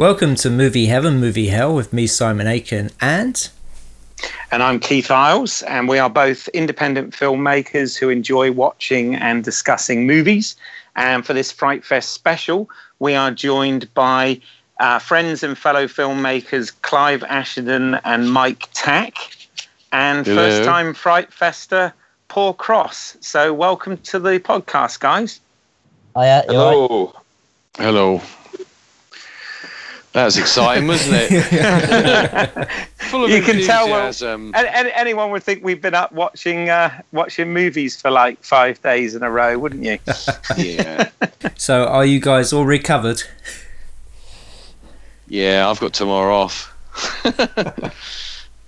Welcome to Movie Heaven, Movie Hell with me, Simon Aiken, and. And I'm Keith Isles, and we are both independent filmmakers who enjoy watching and discussing movies. And for this Fright Fest special, we are joined by uh, friends and fellow filmmakers Clive Ashenden and Mike Tack, and first time Fright Fester Paul Cross. So, welcome to the podcast, guys. Hiya, Hello. alright? Hello. That was exciting, wasn't it? Full of You can tell we're- enthusiasm. And, and anyone would think we've been up watching uh, watching movies for like five days in a row, wouldn't you? yeah. So, are you guys all recovered? Yeah, I've got tomorrow off.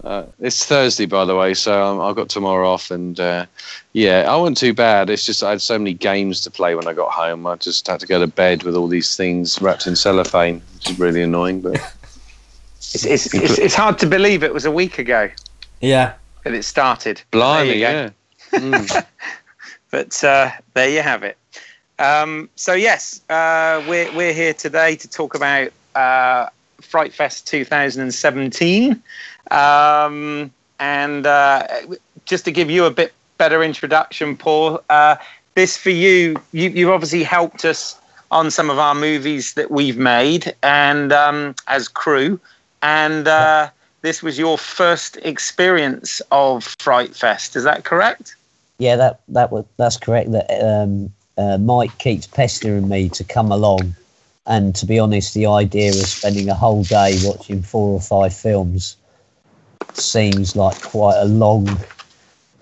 Uh, it's Thursday, by the way, so um, I've got tomorrow off, and uh, yeah, I wasn't too bad. It's just I had so many games to play when I got home. I just had to go to bed with all these things wrapped in cellophane, which is really annoying. But It's, it's, it's, it's hard to believe it was a week ago Yeah. that it started. blimey, There you go. yeah. Mm. But uh, there you have it. Um, so yes, uh, we're we're here today to talk about uh, Fright Fest 2017, um, and uh, just to give you a bit better introduction, Paul. Uh, this for you, you you've obviously helped us on some of our movies that we've made, and um, as crew, and uh, this was your first experience of Fright Fest. Is that correct? Yeah, that that was that's correct. That um, uh, Mike keeps pestering me to come along, and to be honest, the idea of spending a whole day watching four or five films seems like quite a long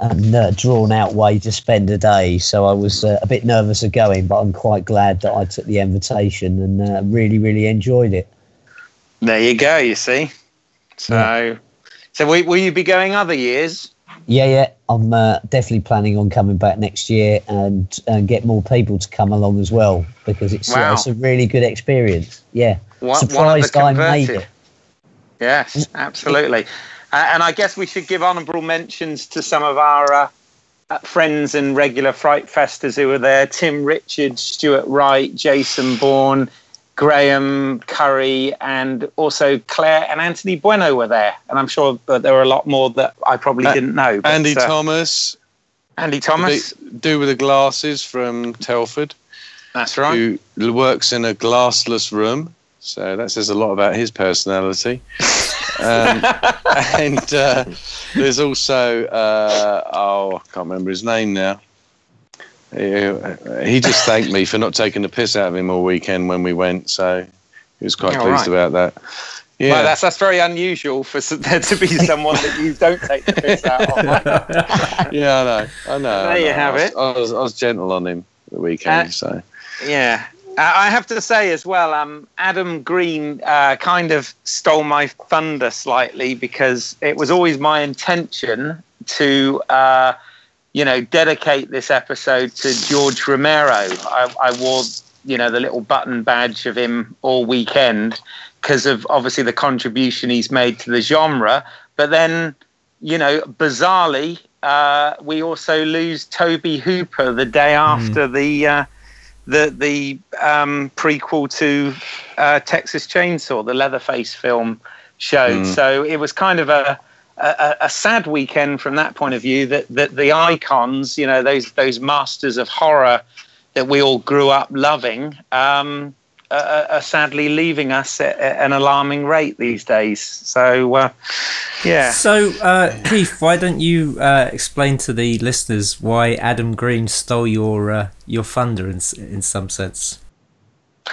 and uh, drawn out way to spend a day. So I was uh, a bit nervous of going, but I'm quite glad that I took the invitation and uh, really, really enjoyed it. There you go. You see. So, so will, will you be going other years? Yeah, yeah, I'm uh, definitely planning on coming back next year and and get more people to come along as well because it's Wow. it's a really good experience. Yeah, One, surprised I made it. Yes, absolutely. Uh, and I guess we should give honourable mentions to some of our uh, uh, friends and regular Fright Festers who were there: Tim Richards, Stuart Wright, Jason Bourne, Graham Curry, and also Claire and Anthony Bueno were there. And I'm sure that there were a lot more that I probably Uh, didn't know. but, Andy uh, Thomas, Andy Thomas. do, do with the glasses from Telford. That's right. who works in a glassless room. So that says a lot about his personality. Um, and uh, there's also, uh, oh, I can't remember his name now. He, he just thanked me for not taking the piss out of him all weekend when we went. So he was quite pleased right. about that. Yeah. Well, that's that's very unusual for there to be someone that you don't take the piss out of. yeah, I know. I know. There I you have I was, it. I was, I was gentle on him the weekend. Uh, so Yeah. Uh, I have to say as well, um, Adam Green uh, kind of stole my thunder slightly because it was always my intention to, uh, you know, dedicate this episode to George Romero. I, I wore, you know, the little button badge of him all weekend because of obviously the contribution he's made to the genre. But then, you know, bizarrely, uh, we also lose Tobe Hooper the day after the uh, the the um, prequel to uh, Texas Chainsaw, the Leatherface film showed. Mm. So it was kind of a a, a sad weekend from that point of view. That that the icons, you know, those those masters of horror that we all grew up loving, um, are, are sadly leaving us at, an alarming rate these days. So, uh, yeah. So, uh, Keith, why don't you uh, explain to the listeners why Adam Green stole your uh, your thunder in in some sense?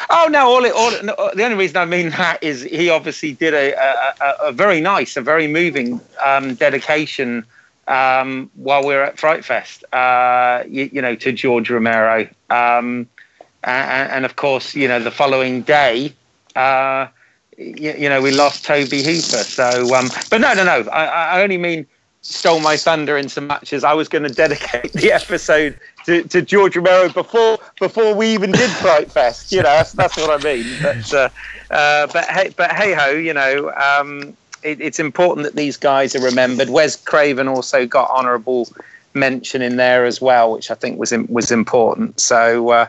Oh no! All, it, all it, no, the only reason I mean that is he obviously did a, a, a, a very nice, a very moving um, dedication um, while we were at Fright Fest. Uh, you, you know, to George Romero, um, and, of course, you know, the following day, uh, you, you know, we lost Tobe Hooper. So, um, but no, no, no. I, I only mean stole my thunder in so much as I was going to dedicate the episode to, to George Romero before before we even did Fright Fest. You know, that's, that's what I mean. But uh, uh, but hey, but hey ho, you know, um, it, it's important that these guys are remembered. Wes Craven also got honourable mention in there as well, which I think was was important. So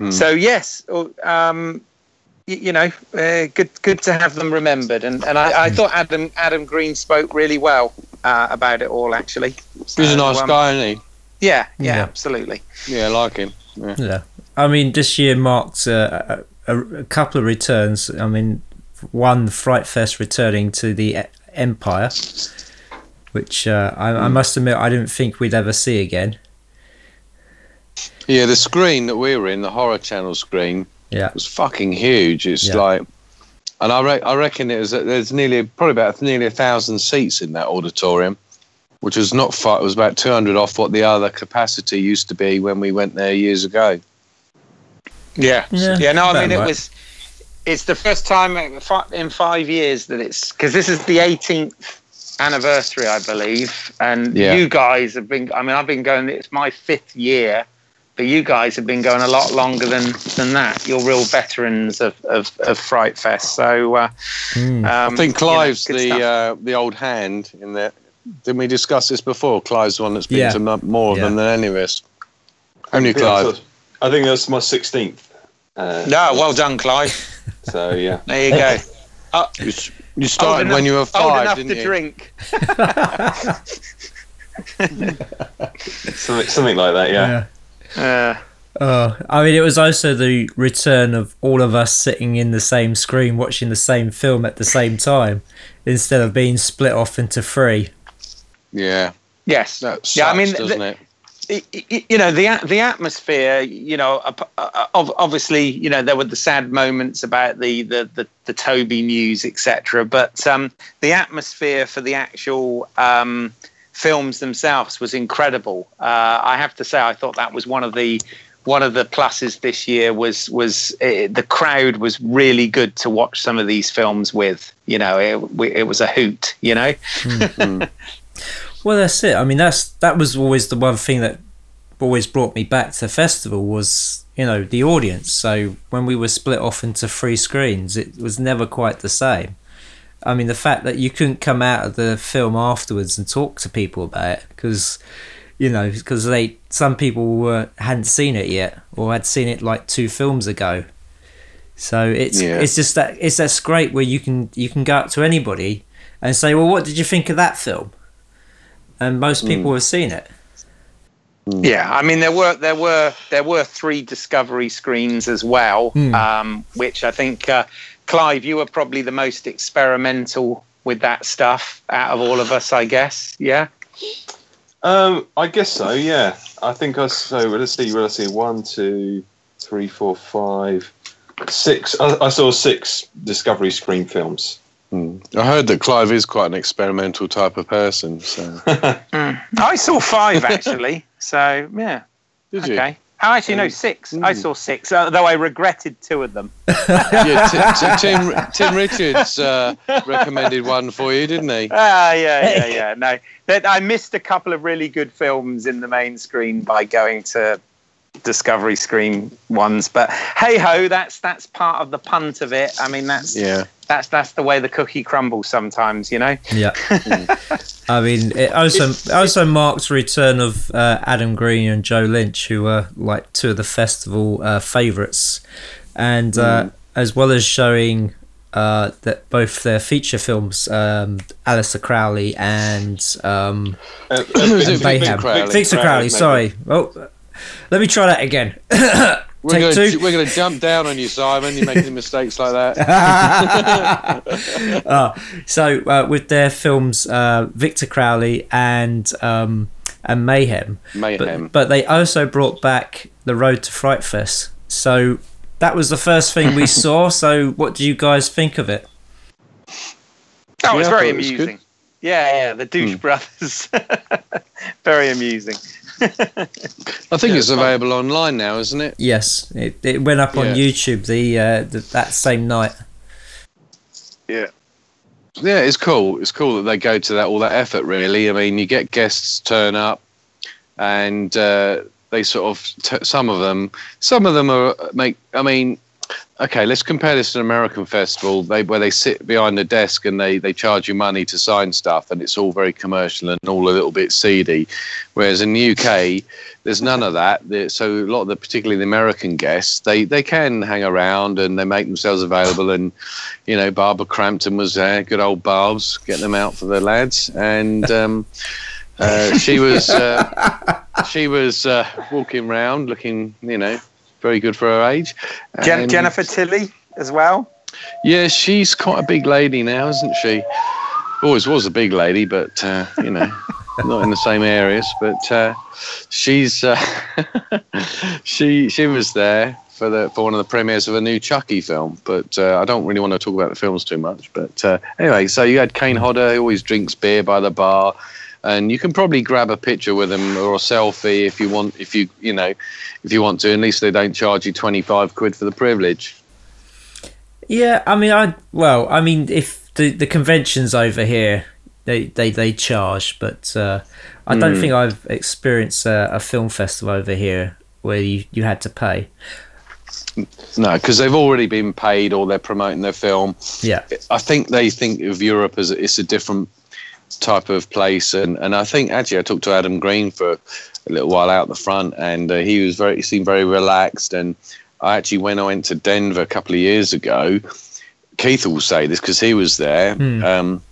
uh, so yes. Um, y- you know, uh, good good to have them remembered, and and I, I thought Adam Adam Green spoke really well uh, about it all. Actually, He's a nice um, guy, isn't Yeah, yeah, Yeah. absolutely. Yeah, I like him. Yeah. Yeah, I mean, this year marked uh, a, a, a couple of returns. I mean, one Fright Fest returning to the Empire, which uh, I, I must admit I didn't think we'd ever see again. Yeah, the screen that we were in, the horror channel screen, Yeah, was fucking huge. It's Yeah. like, and I, re- I reckon it was there's nearly probably about nearly a thousand seats in that auditorium, which was not far. It was about 200 off what the other capacity used to be when we went there years ago. Yeah, Yeah, yeah. No, I mean it right. was. It's the first time in in five years that it's because this is the 18th anniversary, I believe, and Yeah. you guys have been. I mean, I've been going. It's my fifth year, but you guys have been going a lot longer than than that. You're real veterans of of, of Fright Fest. So uh, Mm. um, I think you know, Clive's the uh, the old hand in there. Didn't we discuss this before? Clive's the one that's been Yeah. to mo- more of Yeah. them than any of us. Only Clive. I think that's my 16th. Uh, no, well done, Clive. So, yeah. There you go. Uh, You, you started enough- when you were old five, enough didn't to you? drink. Something, something like that, yeah. Uh, Oh, I mean, it was also the return of all of us sitting in the same screen watching the same film at the same time instead of being split off into three. Yeah, yes. that sucks, yeah, I mean, doesn't the- it? y- y- you know the the atmosphere you know ap- uh, ob- obviously you know there were the sad moments about the the the, the toby news etc but um the atmosphere for the actual um films themselves was incredible uh i have to say i thought that was one of the one of the pluses this year was was uh the crowd was really good to watch some of these films with you know it, it was a hoot you know Well, that's it. I mean, that's that was always the one thing that always brought me back to the festival was you know the audience. So when we were split off into three screens, it was never quite the same. I mean, the fact that you couldn't come out of the film afterwards and talk to people about it because you know because they some people were hadn't seen it yet or had seen it like two films ago. So it's Yeah. it's just that it's that's great where you can you can go up to anybody and say, well, what did you think of that film? And most people have seen it. Yeah, I mean there were there were there were three discovery screens as well, Hmm. um, which I think uh, Clive, you were probably the most experimental with that stuff out of all of us, I guess. Yeah, Um, I guess so, yeah. I think I so let's see, let's see, one, two, three, four, five, six. I, I saw six Discovery Screen films. Hmm. I heard that Clive is quite an experimental type of person. So I saw five actually. so yeah, did you? okay. Oh, actually, no, six. I saw six, uh, though I regretted two of them. yeah, t- t- Tim Tim Richards uh, recommended one for you, didn't he? Ah, yeah, yeah, yeah. No, that I missed a couple of really good films in the main screen by going to Discovery Screen ones. But hey ho, that's that's part of the punt of it. I mean, that's Yeah. That's that's the way the cookie crumbles sometimes, you know. Yeah. I mean, it also also marks the return of uh, Adam Green and Joe Lynch, who were like two of the festival uh, favourites, and uh, as well as showing uh, that both their feature films, um, Alistair Crowley and um, Uh, Was it Mayhem. Victor Crowley? Crowley. Sorry. Oh, let me try that again. We're Take gonna, two. we're going to jump down on you, Simon. You're making mistakes like that. Uh, so uh, with their films, uh, Victor Crowley and um, and Mayhem, Mayhem. but, but they also brought back the Road to Frightfest. So that was the first thing we saw. So what do you guys think of it? That was Yeah, I very thought it was amusing. yeah, yeah, the douche Hmm. brothers. very amusing. I think it's available online now, isn't it? Yes, it, it went up on Yeah. YouTube the, uh, the that same night. Yeah. Yeah, it's cool. It's cool that they go to that all that effort. Really, I mean, you get guests turn up, and uh, they sort of t- some of them, some of them are make. I mean, okay, let's compare this to an American festival. They where they sit behind a desk and they they charge you money to sign stuff, and it's all very commercial and all a little bit seedy. Whereas in the UK, there's none of that. So a lot of the, particularly the American guests, they they can hang around and they make themselves available. And you know, Barbara Crampton was there, good old Barb's, getting them out for the lads, and um, uh, she was uh, she was uh, walking around looking, you know, very good for her age. Jen- Jennifer Tilly as well. yeah, she's quite a big lady now, isn't she? Always was a big lady, but uh, you know, not in the same areas. But uh, she's uh, she she was there for the for one of the premieres of a new Chucky film. But uh, I don't really want to talk about the films too much. But uh, anyway, so you had Kane Hodder, who always drinks beer by the bar. And you can probably grab a picture with them or a selfie if you want. If you you know, if you want to. At least they don't charge you twenty five quid for the privilege. Yeah, I mean, I well, I mean, if the the conventions over here, they they they charge, but uh, I don't Hmm. think I've experienced a, a film festival over here where you you had to pay. No, because they've already been paid or they're promoting their film. Yeah, I think they think of Europe as it's a different type of place, and, and I think actually I talked to Adam Green for a little while out the front, and uh, he was very he seemed very relaxed. And I actually when I went to Denver a couple of years ago, Keith will say this because he was there. Hmm. Um,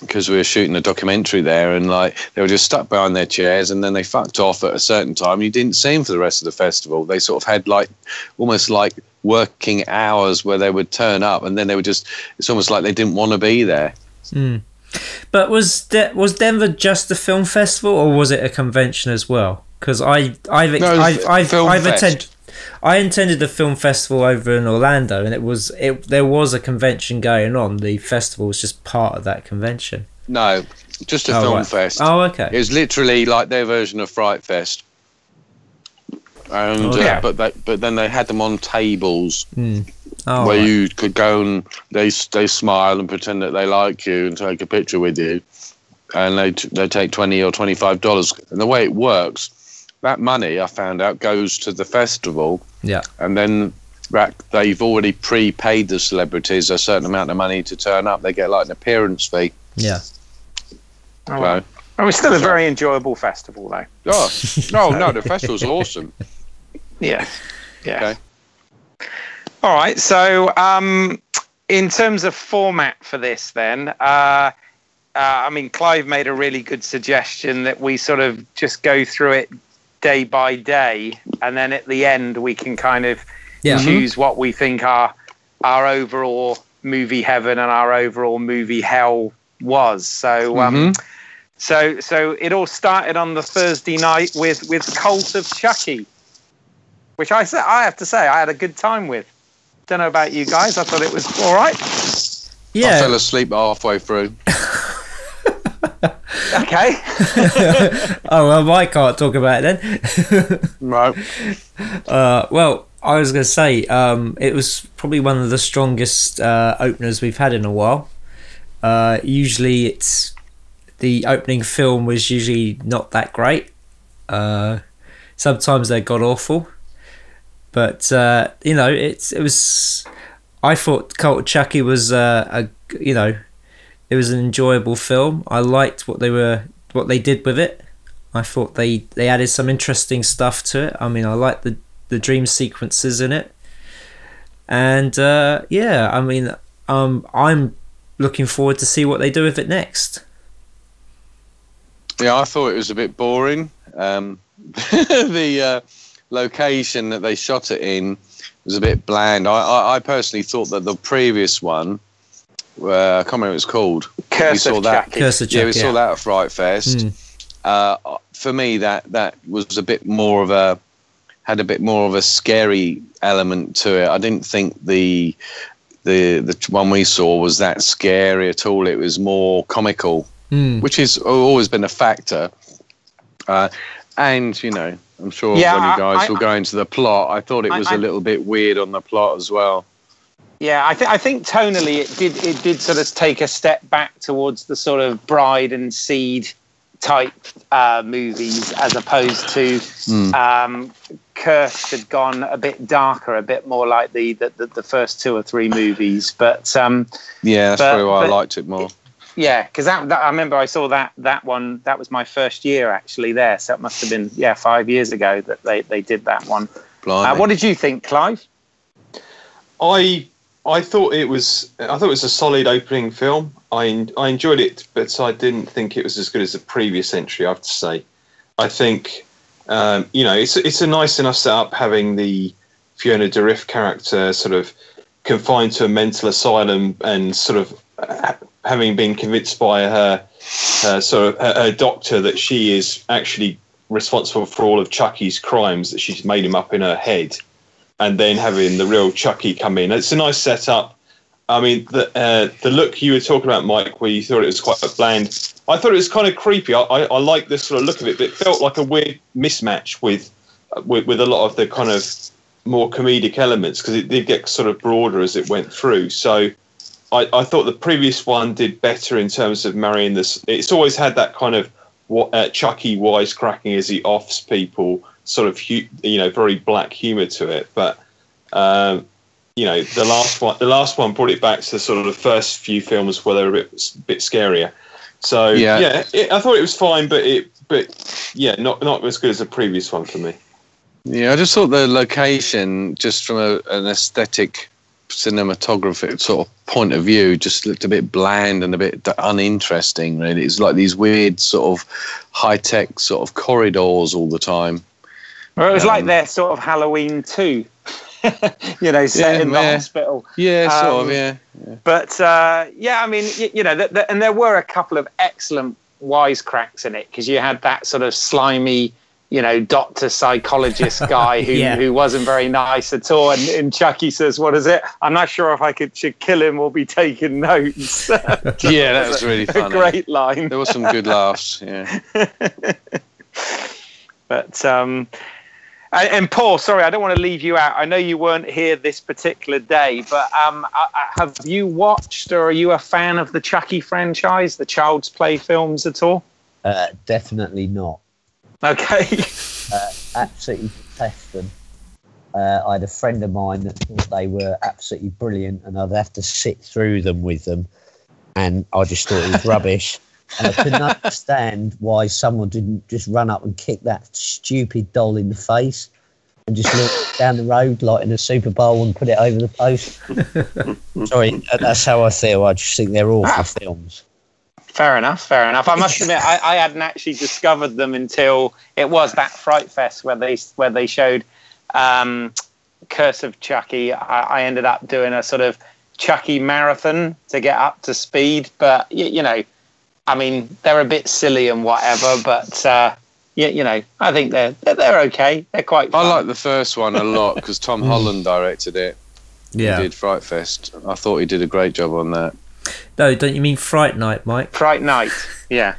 because we were shooting a documentary there, and like they were just stuck behind their chairs, and then they fucked off at a certain time. You didn't see them for the rest of the festival. They sort of had like almost like working hours where they would turn up, and then they would just. It's almost like they didn't want to be there. But was De- was Denver just a film festival or was it a convention as well? Because I I've ex- No, I've I've, I've attended. I attended the film festival over in Orlando, and it was it. There was a convention going on. The festival was just part of that convention. No, just a Oh, film right. fest. Oh, okay. It was literally like their version of Fright Fest. And Oh, uh, but they, but then they had them on tables Oh, where right. you could go and they they smile and pretend that they like you and take a picture with you, and they t- they take twenty or twenty five dollars. And the way it works, that money I found out goes to the festival, yeah. and then that they've already prepaid the celebrities a certain amount of money to turn up. They get like an appearance fee. Yeah. Oh, So, well. Oh, it was still a very enjoyable festival, though. oh, no, no, the festival's awesome. Yeah. Yeah. Okay. All right. So, um, in terms of format for this, then, uh, uh, I mean, Clive made a really good suggestion that we sort of just go through it day by day, and then at the end we can kind of Yeah. choose what we think our our overall movie heaven and our overall movie hell was. So, um, so so it all started on the Thursday night with with Cult of Chucky, which I say I have to say I had a good time with. Don't know about you guys. I thought it was all right. Yeah. I fell asleep halfway through. Okay. oh well, I can't talk about it then. Right. uh, well, I was going to say um, it was probably one of the strongest uh, openers we've had in a while. Uh, usually, it's the opening film was usually not that great. Uh, sometimes they're god awful, but uh, you know, it's it was. I thought Cult of Chucky was uh, a you know, it was an enjoyable film. I liked what they were what they did with it. I thought they they added some interesting stuff to it. I mean, I liked the the dream sequences in it, and uh, yeah, I mean, um, I'm looking forward to see what they do with it next. Yeah, I thought it was a bit boring. Um, the uh, location that they shot it in was a bit bland. I, I, I personally thought that the previous one, uh, I can't remember what it's called. Curse we saw of that. Curse of Yeah, we Chuck, saw that at Fright Fest. Mm. Uh, for me, that that was a bit more of a had a bit more of a scary element to it. I didn't think the the the one we saw was that scary at all. It was more comical Mm. which has always been a factor. Uh, and you know, I'm sure Yeah, when you guys I- will go into the plot, I thought it was I- a little bit weird on the plot as well. Yeah, I think I think tonally it did it did sort of take a step back towards the sort of bride and seed type uh, movies as opposed to Hmm. um, Cursed had gone a bit darker, a bit more like the the, the, the first two or three movies. But um, Yeah, that's But- probably why I liked it more. Yeah, because that, that I remember I saw that that one. That was my first year actually there, so it must have been yeah five years ago that they they did that one. Uh, what did you think, Clive? I I thought it was I thought it was a solid opening film. I I enjoyed it, but I didn't think it was as good as the previous entry. I have to say. I think um, you know it's it's a nice enough setup having the Fiona Dourif character sort of confined to a mental asylum and sort of uh, having been convinced by her, sort of her, her doctor that she is actually responsible for all of Chucky's crimes that she's made him up in her head and then having the real Chucky come in. It's a nice setup. I mean, the uh, the look you were talking about, Mike, where you thought it was quite bland. I thought it was kind of creepy. I, I, I like the sort of look of it, but it felt like a weird mismatch with with, with a lot of the kind of more comedic elements because it did get sort of broader as it went through. So I, I thought the previous one did better in terms of marrying this. It's always had that kind of uh, Chucky wisecracking as he offs people, sort of hu- you know very black humor to it. But um, you know the last one, the last one brought it back to sort of the first few films where they were a bit bit scarier. So Yeah. yeah, it, I thought it was fine, but it but yeah, not not as good as the previous one for me. Yeah, I just thought the location, just from a, an aesthetic cinematography sort of point of view, just looked a bit bland and a bit uninteresting. Really, it's like these weird sort of high tech sort of corridors all the time. Well, it was like Um, their sort of Halloween too. you know, set Yeah, in the yeah. hospital. Yeah, sort Um, of. Yeah, But uh, yeah, I mean, you, you know, th- th- and there were a couple of excellent wisecracks in it because you had that sort of slimy, you know, doctor psychologist guy who, Yeah. who wasn't very nice at all. And, and Chucky says, "What is it? I'm not sure if I could should kill him or be taking notes." yeah, that was really a funny. great line. There were some good laughs. Yeah. But um, and, and Paul, sorry, I don't want to leave you out. I know you weren't here this particular day, but um, I- I- have you watched or are you a fan of the Chucky franchise, the Child's Play films at all? Uh, definitely not. Okay. Absolutely detest them. Uh, I had a friend of mine that thought they were absolutely brilliant, and I'd have to sit through them with them, and I just thought it was rubbish. And I couldn't understand why someone didn't just run up and kick that stupid doll in the face and just look down the road like in a Super Bowl and put it over the post. Sorry, that's how I feel. I just think they're awful films. Fair enough. Fair enough. I must admit, I, I hadn't actually discovered them until it was that Fright Fest where they where they showed um, Curse of Chucky. I, I ended up doing a sort of Chucky marathon to get up to speed, but you, you know, I mean, they're a bit silly and whatever, but uh, you, you know, I think they're they're, they're okay. They're quite. I like the first one a lot because Tom Holland directed it. Yeah. He did Fright Fest. I thought he did a great job on that. No, don't you mean Fright Night, Mike? Fright Night. Yeah.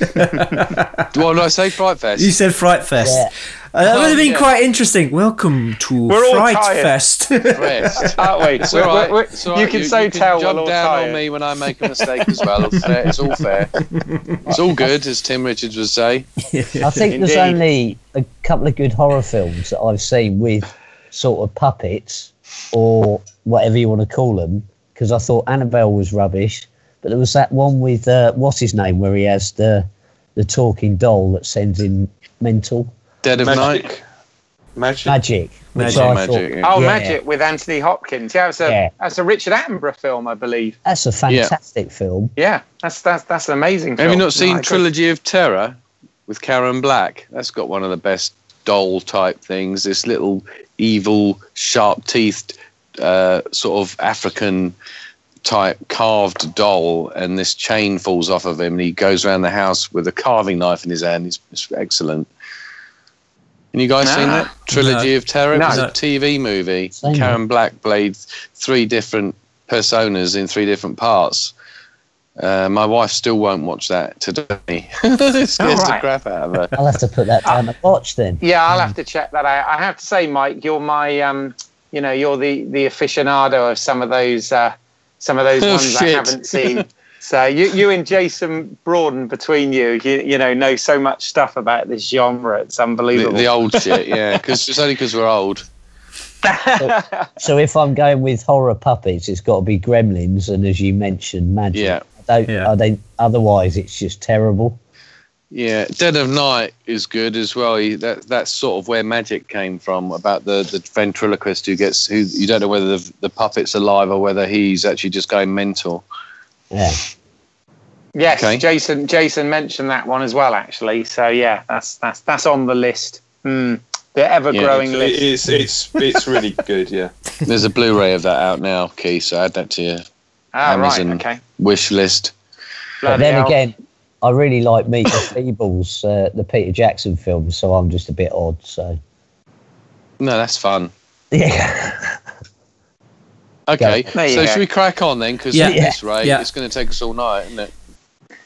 What did I say? Fright Fest. You said Fright Fest. Yeah. Uh, that would have been yeah. quite interesting. Welcome to We're all Fright tired. Fest. Fest. Aren't we? It's We're- all right. we're- It's all right. You can so tell jump we're all down tired. on me when I make a mistake as well. It's, fair. it's all fair. It's all good, as Tim Richards would say. I think there's only a couple of good horror films that I've seen with sort of puppets or whatever you want to call them. Because I thought Annabelle was rubbish, but there was that one with uh, what's his name where he has the the talking doll that sends him mental. Dead of Night. Magic. Magic. Magic. Magic, thought- yeah. Oh, Yeah. Magic with Anthony Hopkins. Yeah, it's a Yeah. that's a Richard Attenborough film, I believe. That's a fantastic film. Yeah, that's that's that's an amazing. Have you not seen No, Trilogy of Terror with Karen Black? That's got one of the best doll type things. This little evil, sharp teethed, uh, sort of African type carved doll, and this chain falls off of him, and he goes around the house with a carving knife in his hand. It's, it's excellent. And you guys seen that Trilogy of Terror? It was a TV movie. Same Karen Black played three different personas in three different parts. Uh, my wife still won't watch that today. it scares the crap out of her. I'll have to put that down to watch then. Yeah, I'll have to check that out. I have to say, Mike, you're my um, you know, you're the the aficionado of some of those uh, some of those Oh, ones I haven't seen. So you you and Jason Broaden between you, you you know, know so much stuff about this genre. It's unbelievable. the old shit, yeah. Because it's only because we're old. So if I'm going with horror puppets, it's got to be Gremlins, and as you mentioned, Magic. Yeah. I don't. Yeah. I don't. Otherwise, it's just terrible. Yeah, Dead of Night is good as well. He, that that's sort of where magic came from about the, the ventriloquist who gets who you don't know whether the, the puppet's alive or whether he's actually just going mental. Yeah. yes, Okay. Jason Jason mentioned that one as well, actually. So yeah, that's that's that's on the list. Hmm. The ever growing It- list. it's it's it's really good. Yeah. There's a Blu-ray of that out now, Keith. So add that to your Ah, right. Amazon. Okay. wish list. But then hell. again, I really like Meet the Feebles, uh, the Peter Jackson films, so I'm just a bit odd. So No, that's fun. yeah. Okay, so go. should we crack on then? Because Yeah. at this rate, Yeah. it's going to take us all night, isn't it?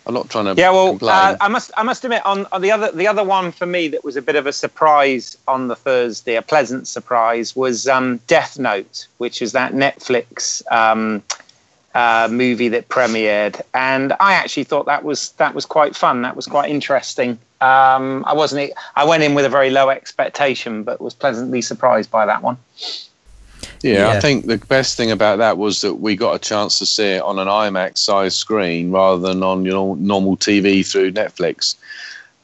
I'm not trying to Yeah, well, uh, I must I must admit on, on the other the other one for me that was a bit of a surprise on the Thursday, a pleasant surprise, was um, Death Note, which is that Netflix um, uh, movie that premiered, and I actually thought that was that was quite fun. That was quite interesting. Um, I wasn't I went in with a very low expectation, but was pleasantly surprised by that one. Yeah, I think the best thing about that was that we got a chance to see it on an IMAX size screen rather than on your normal TV through Netflix.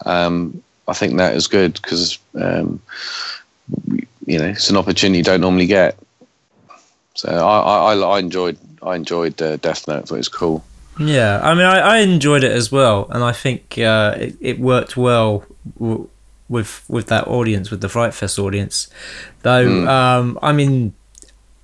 Um, I think that is good because um, you know it's an opportunity you don't normally get. So I, I, I- I enjoyed I enjoyed uh, Death Note. I thought it was cool. Yeah, I mean, I, I enjoyed it as well, and I think uh, it, it worked well w- with with that audience, with the Fright Fest audience. Though, Mm. um, I mean,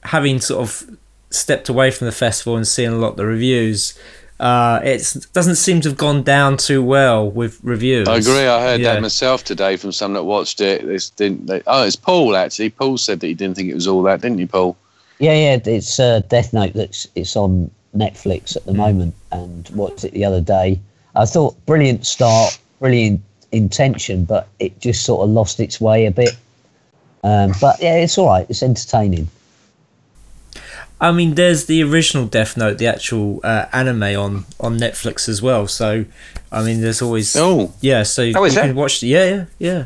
having sort of stepped away from the festival and seeing a lot of the reviews, uh, it doesn't seem to have gone down too well with reviews. I agree. I heard Yeah. that myself today from someone that watched it. They didn't. They, oh, it's Paul actually. Paul said that he didn't think it was all that, didn't you, Paul? Yeah, yeah, it's uh, Death Note that's it's on Netflix at the moment, and watched it the other day. I thought brilliant start, brilliant intention, but it just sort of lost its way a bit. Um, but yeah, it's all right. It's entertaining. I mean, there's the original Death Note, the actual uh, anime on on Netflix as well. So, I mean, there's always Oh, yeah. So Oh, is you there? can watch. The, yeah, yeah, yeah,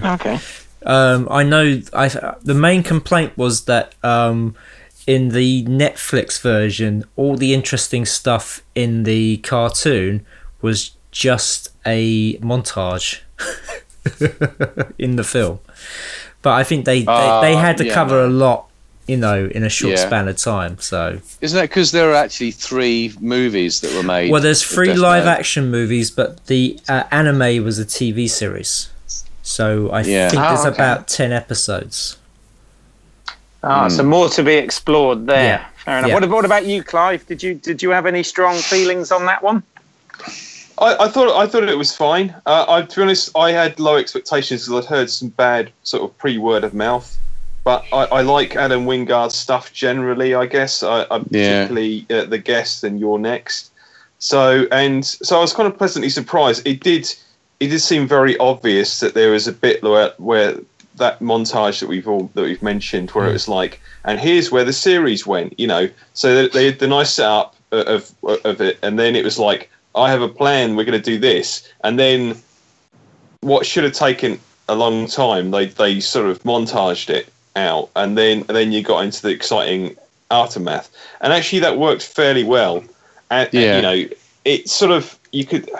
yeah. Okay. Um, I know. I the main complaint was that um, in the Netflix version, all the interesting stuff in the cartoon was just a montage in the film. But I think they they, they Ah, had to yeah, cover no. a lot, you know, in a short Yeah. span of time. So isn't that because there are actually three movies that were made? well, there's three live action movies, but the uh, anime was a TV series. So I Yeah. think Oh, there's okay. about ten episodes. Ah, so more to be explored there. Yeah. Fair enough. Yeah. What, what about you, Clive? Did you did you have any strong feelings on that one? I, I thought I thought it was fine. Uh, I, to be honest, I had low expectations because I'd heard some bad sort of pre word of mouth. But I, I like Adam Wingard's stuff generally. I guess I, I'm Yeah. particularly uh, the guest and you're next. So and so I was kind of pleasantly surprised. It did it did seem very obvious that there was a bit where, where that montage that we've all that we've mentioned where it mm. was like and here's where the series went. You know, so they, they had the nice setup of of it, and then it was like I have a plan. We're going to do this, and then what should have taken a long time, they they sort of montaged it out, and then and then you got into the exciting aftermath, and actually that worked fairly well. And, and, you know, it sort of you could.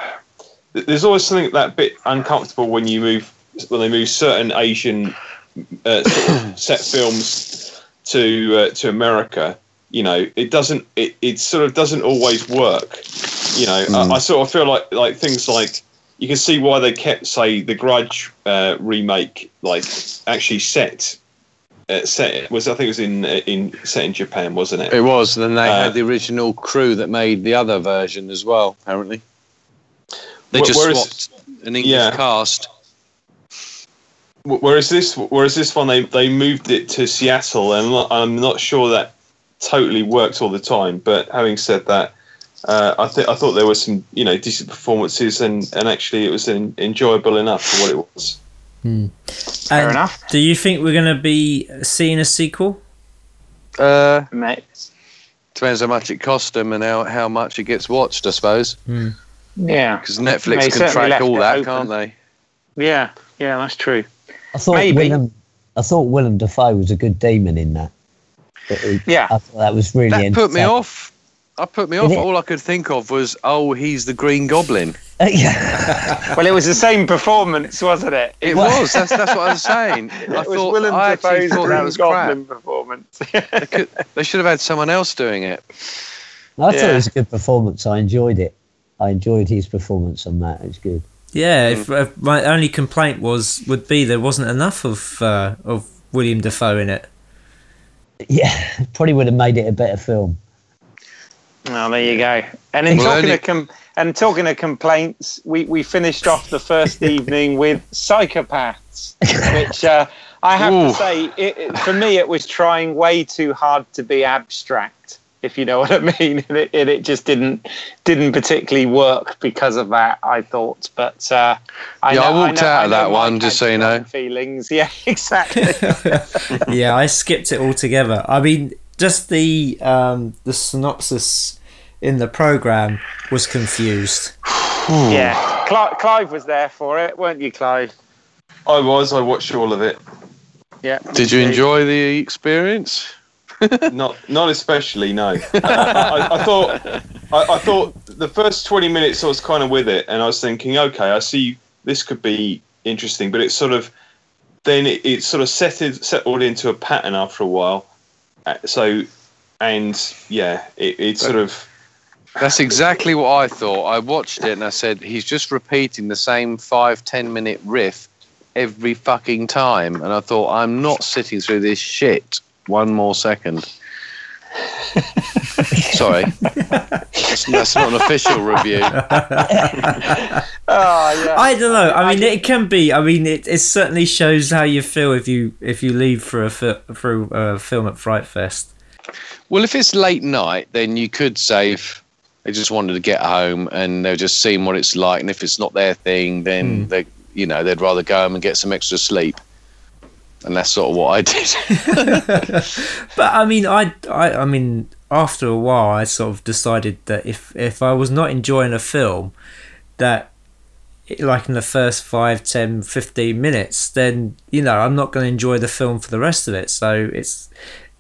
There's always something that bit uncomfortable when you move when they move certain Asian uh, sort of set films to uh, to America, you know, it doesn't. It, it sort of doesn't always work. You know, I, I sort of feel like like things like you can see why they kept say the Grudge uh, remake like actually set. Uh, set was I think it was in uh, in set in Japan, wasn't it? It was. Then they Uh, had the original crew that made the other version as well. Apparently, they Wh- just whereas- swapped an English Yeah. cast. Wh- Whereas this, whereas this one, they they moved it to Seattle, and lo- I'm not sure that totally worked all the time. But having said that, uh, I think I thought there were some you know decent performances, and and actually it was en- enjoyable enough for what it was. Fair And enough. Do you think we're going to be seeing a sequel? Uh, Mate. depends how much it cost them and how, how much it gets watched, I suppose. Yeah. Because Netflix They can track all that, open. can't they? Yeah. Yeah, that's true. I thought Maybe. Willem, I thought Willem Dafoe was a good demon in that. But he- Yeah. I thought that was really. That put me off. I put me off. it? All I could think of was, oh, he's the Green Goblin. Uh, yeah, Well, it was the same performance, wasn't it? It was. That's that's what I was saying. I It was thought Willem I actually Dafoe's thought that Green was crap. Goblin performance. They, could, they should have had someone else doing it. I thought it was a good performance. I enjoyed it. I enjoyed his performance on that. It was good. Yeah, if, if my only complaint was would be there wasn't enough of uh, of William Dafoe in it. Yeah, probably would have made it a better film. Oh, there you go. And in Well, talking only- of com- and talking of complaints, we, we finished off the first evening with psychopaths, which uh, I have Ooh. to say, it, it, for me, it was trying way too hard to be abstract, if you know what I mean. And it, and it just didn't didn't particularly work because of that. I thought, but uh, I Yeah, know, I walked know- out of that one, just so you know. Feelings, yeah, exactly. yeah, I skipped it altogether. I mean, just the um, the synopsis in the program was confused. yeah, Cli- Clive was there for it, weren't you, Clive? I was. I watched all of it. Yeah. Did you enjoy the experience? Not not especially. No. I, I thought I, I thought the first twenty minutes I was kind of with it, and I was thinking, okay, I see this could be interesting, but it sort of then it, it sort of settled settled into a pattern after a while. Uh, So, and yeah, it, it sort of That's exactly what I thought. I watched it and I said, he's just repeating the same five, ten minute riff every fucking time. And I thought, I'm not sitting through this shit one more second. Sorry. That's, that's not an official review. Oh, yeah. I don't know. I mean, it can be. I mean, it, it certainly shows how you feel if you if you leave for a fi- through a uh, film at Fright Fest. Well, if it's late night, then you could say if they just wanted to get home and they're just seeing what it's like. And if it's not their thing, then hmm. they, you know, they'd rather go home and get some extra sleep. And that's sort of what I did. But I mean, I, I, I mean, after a while, I sort of decided that if if I was not enjoying a film, that like in the first 5 10 15 minutes then you know i'm not going to enjoy the film for the rest of it so it's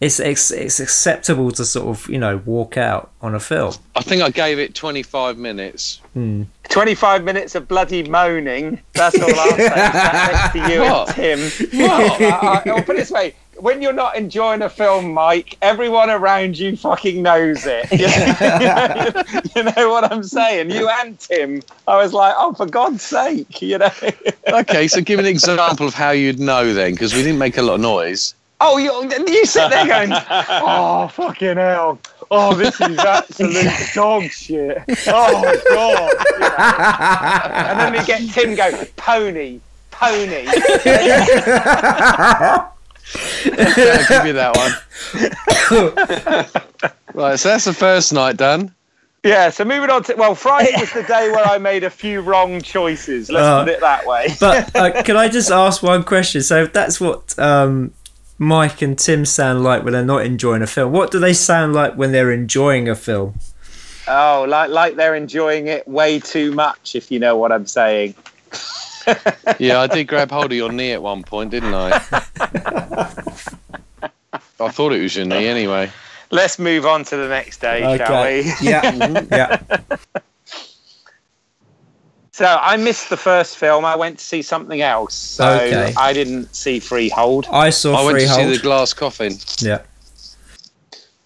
it's it's, it's acceptable to sort of you know walk out on a film I think I gave it 25 minutes. Hmm. 25 minutes of bloody moaning. That's all I'll say. Sat next to you What? and Tim. Well, I, I, I'll put it this way. When you're not enjoying a film, Mike, everyone around you fucking knows it. You know, you know what I'm saying? You and Tim. I was like, oh, for God's sake, you know. Okay, so give an example of how you'd know then, because we didn't make a lot of noise. Oh, you, you sit there going, oh, fucking hell. Oh, this is absolute dog shit. Oh, God. You know. And then we get Tim go, pony, pony. I'll give you that one. right, so that's the first night done. Yeah, so moving on to, well, Friday was the day where I made a few wrong choices. Let's Uh, put it that way. but uh, can i just ask one question so that's what um mike and tim sound like when they're not enjoying a film what do they sound like when they're enjoying a film Oh, like like they're enjoying it way too much, if you know what I'm saying. Yeah, I did grab hold of your knee at one point, didn't I? I thought it was your knee anyway. Let's move on to the next day, shall we? yeah yeah So I missed the first film. I went to see something else. So Okay. I didn't see Freehold. I saw I went to see the glass coffin. Yeah.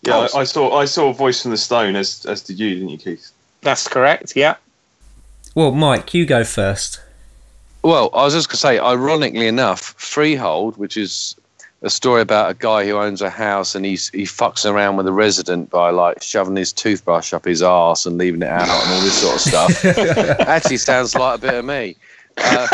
Yeah, I, I saw I saw a Voice from the Stone as as did you, didn't you, Keith? That's correct. Yeah. Well, Mike, you go first. Well, I was just going to say, ironically enough, Freehold, which is a story about a guy who owns a house and he's, he fucks around with a resident by like shoving his toothbrush up his arse and leaving it out and all this sort of stuff. Actually, sounds like a bit of me. Uh,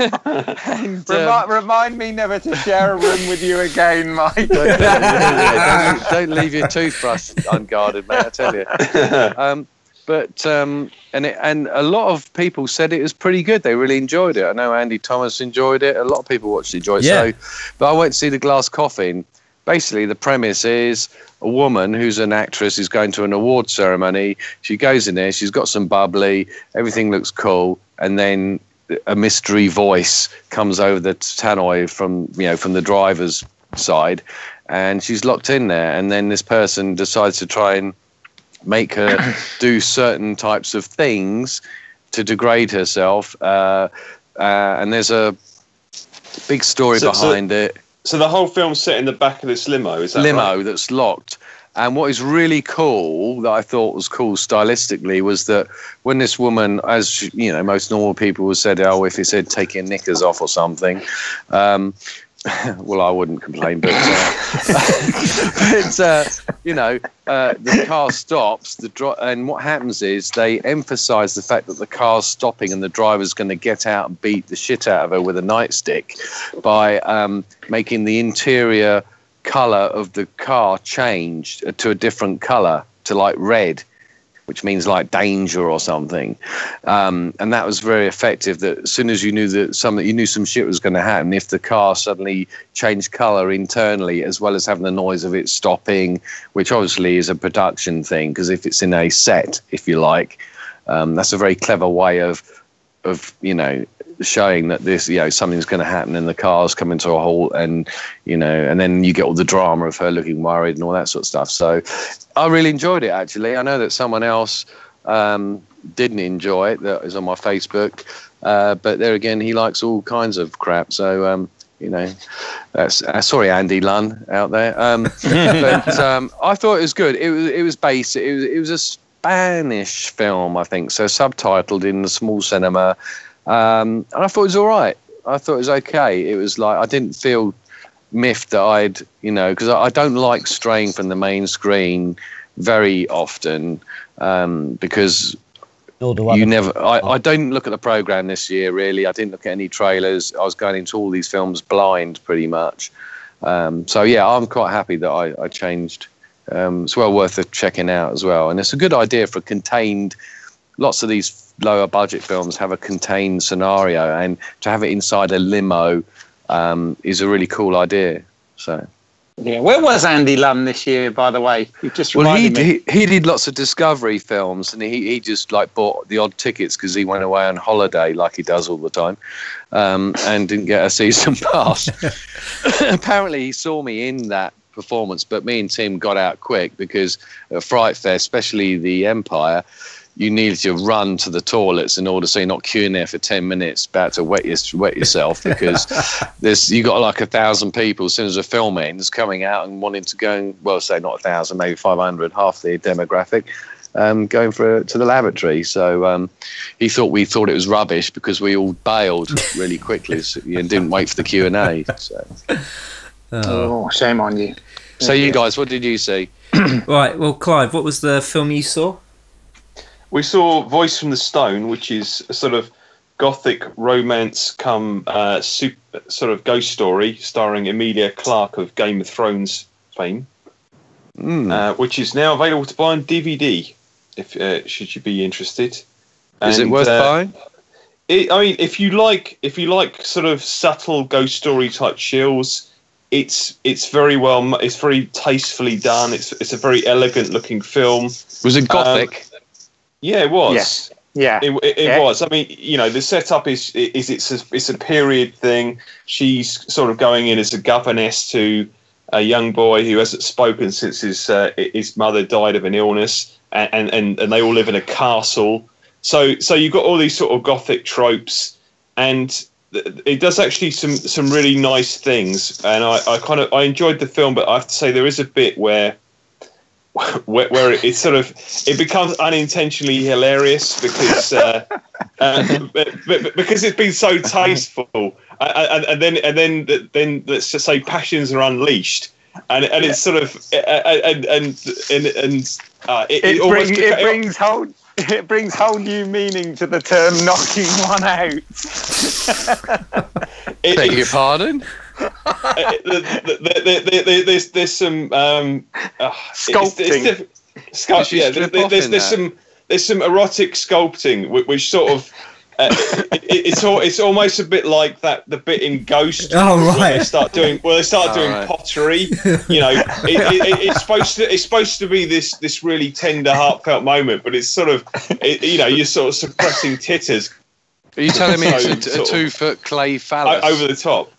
and, um, Remi- remind me never to share a room with you again, Mike. don't, don't- don't leave your toothbrush unguarded, mate. I tell you. Um, but um, and it, and a lot of people said it was pretty good. They really enjoyed it. I know Andy Thomas enjoyed it. A lot of people watched it, enjoyed it. Yeah. So, but I went to see the Glass Coffin. Basically, the premise is a woman who's an actress is going to an award ceremony. She goes in there. She's got some bubbly. Everything looks cool, and then a mystery voice comes over the tannoy from you know from the driver's side, and she's locked in there. And then this person decides to try and make her do certain types of things to degrade herself. Uh, uh, and there's a big story So- so- behind it So the whole film's set in the back of this limo, is that limo right? that's locked. And what is really cool that I thought was cool stylistically was that when this woman, as you know, most normal people would said, "Oh, if he said take your knickers off or something," um, well, I wouldn't complain, but uh, but uh, you know, uh, the car stops. The and what happens is they emphasise the fact that the car's stopping and the driver's going to get out and beat the shit out of her with a nightstick by um, making the interior color of the car changed to a different color to like red which means like danger or something. Um, and that was very effective that as soon as you knew that some you knew some shit was going to happen if the car suddenly changed color internally as well as having the noise of it stopping which obviously is a production thing because if it's in a set if you like um, that's a very clever way of of you know showing that this you know something's going to happen and the car's coming to a halt and you know and then you get all the drama of her looking worried and all that sort of stuff. So i really enjoyed it actually. I know that someone else um, didn't enjoy it that is on my facebook uh, but there again he likes all kinds of crap. So um, you know that's uh, sorry andy lunn out there. Um, but um, i thought it was good. It was it was basic it was, it was a spanish film i think. So subtitled in the small cinema um, and I thought it was all right. I thought it was okay. It was like I didn't feel miffed that I'd, you know, because I, I don't like straying from the main screen very often um, because you never. I, I don't look at the program this year really. I didn't look at any trailers. I was going into all these films blind pretty much. Um, so yeah, I'm quite happy that I, I changed. Um, it's well worth checking out as well, and it's a good idea for contained. Lots of these lower budget films have a contained scenario, and to have it inside a limo um, is a really cool idea. So. Yeah. Where was Andy Lunn this year, by the way? You just Well, he, me. he he did lots of discovery films, and he, he just like bought the odd tickets because he went away on holiday like he does all the time, um, and didn't get a season pass. Apparently, he saw me in that performance, but me and Tim got out quick because at Fright Fest, especially the Empire, you needed to run to the toilets in order so you're not queuing there for 10 minutes about to wet, your, wet yourself because there's you got like a thousand people as soon as the film ends coming out and wanting to go and well say not a thousand maybe 500 half the demographic um, going for to the lavatory so um, he thought we thought it was rubbish because we all bailed really quickly so, and didn't wait for the Q&A so, Oh, shame on you. so you guys what did you see Right, well, Clive, what was the film you saw? We saw Voice from the Stone, which is a sort of gothic romance come uh, super, sort of ghost story starring Emilia Clarke of Game of Thrones fame, Mm. uh, which is now available to buy on DVD. If uh, should you be interested, is it worth uh, buying It, I mean, if you like, if you like sort of subtle ghost story type chills, it's it's very well, it's very tastefully done. It's it's a very elegant looking film. was it gothic Yeah, it was. Yes. Yeah. It, it, it Yeah. was. I mean, you know, the setup is is it's a, it's a period thing. She's sort of going in as a governess to a young boy who hasn't spoken since his uh, his mother died of an illness, and, and and they all live in a castle. so so you've got all these sort of gothic tropes, and it does actually some some really nice things. And I, I kind of I enjoyed the film, but I have to say there is a bit where where, where it sort of it becomes unintentionally hilarious because uh, uh, but, but, because it's been so tasteful, and, and then and then then let's just say passions are unleashed, and and it's sort of and and and, and uh, it, it, it, bring, it brings whole it brings whole new meaning to the term knocking one out. Beg your pardon? There's there's some um, uh, sculpting. It's, it's sculpt, yeah, there's, there's, there's some there's some erotic sculpting which, which sort of uh, it, it's all, it's almost a bit like that the bit in Ghost. Oh right. they start doing well. They start oh, doing right. pottery. You know, it, it, it's supposed to it's supposed to be this this really tender, heartfelt moment, but it's sort of you know you're sort of suppressing titters. Are you telling me so, it's a, a two foot clay phallus over the top?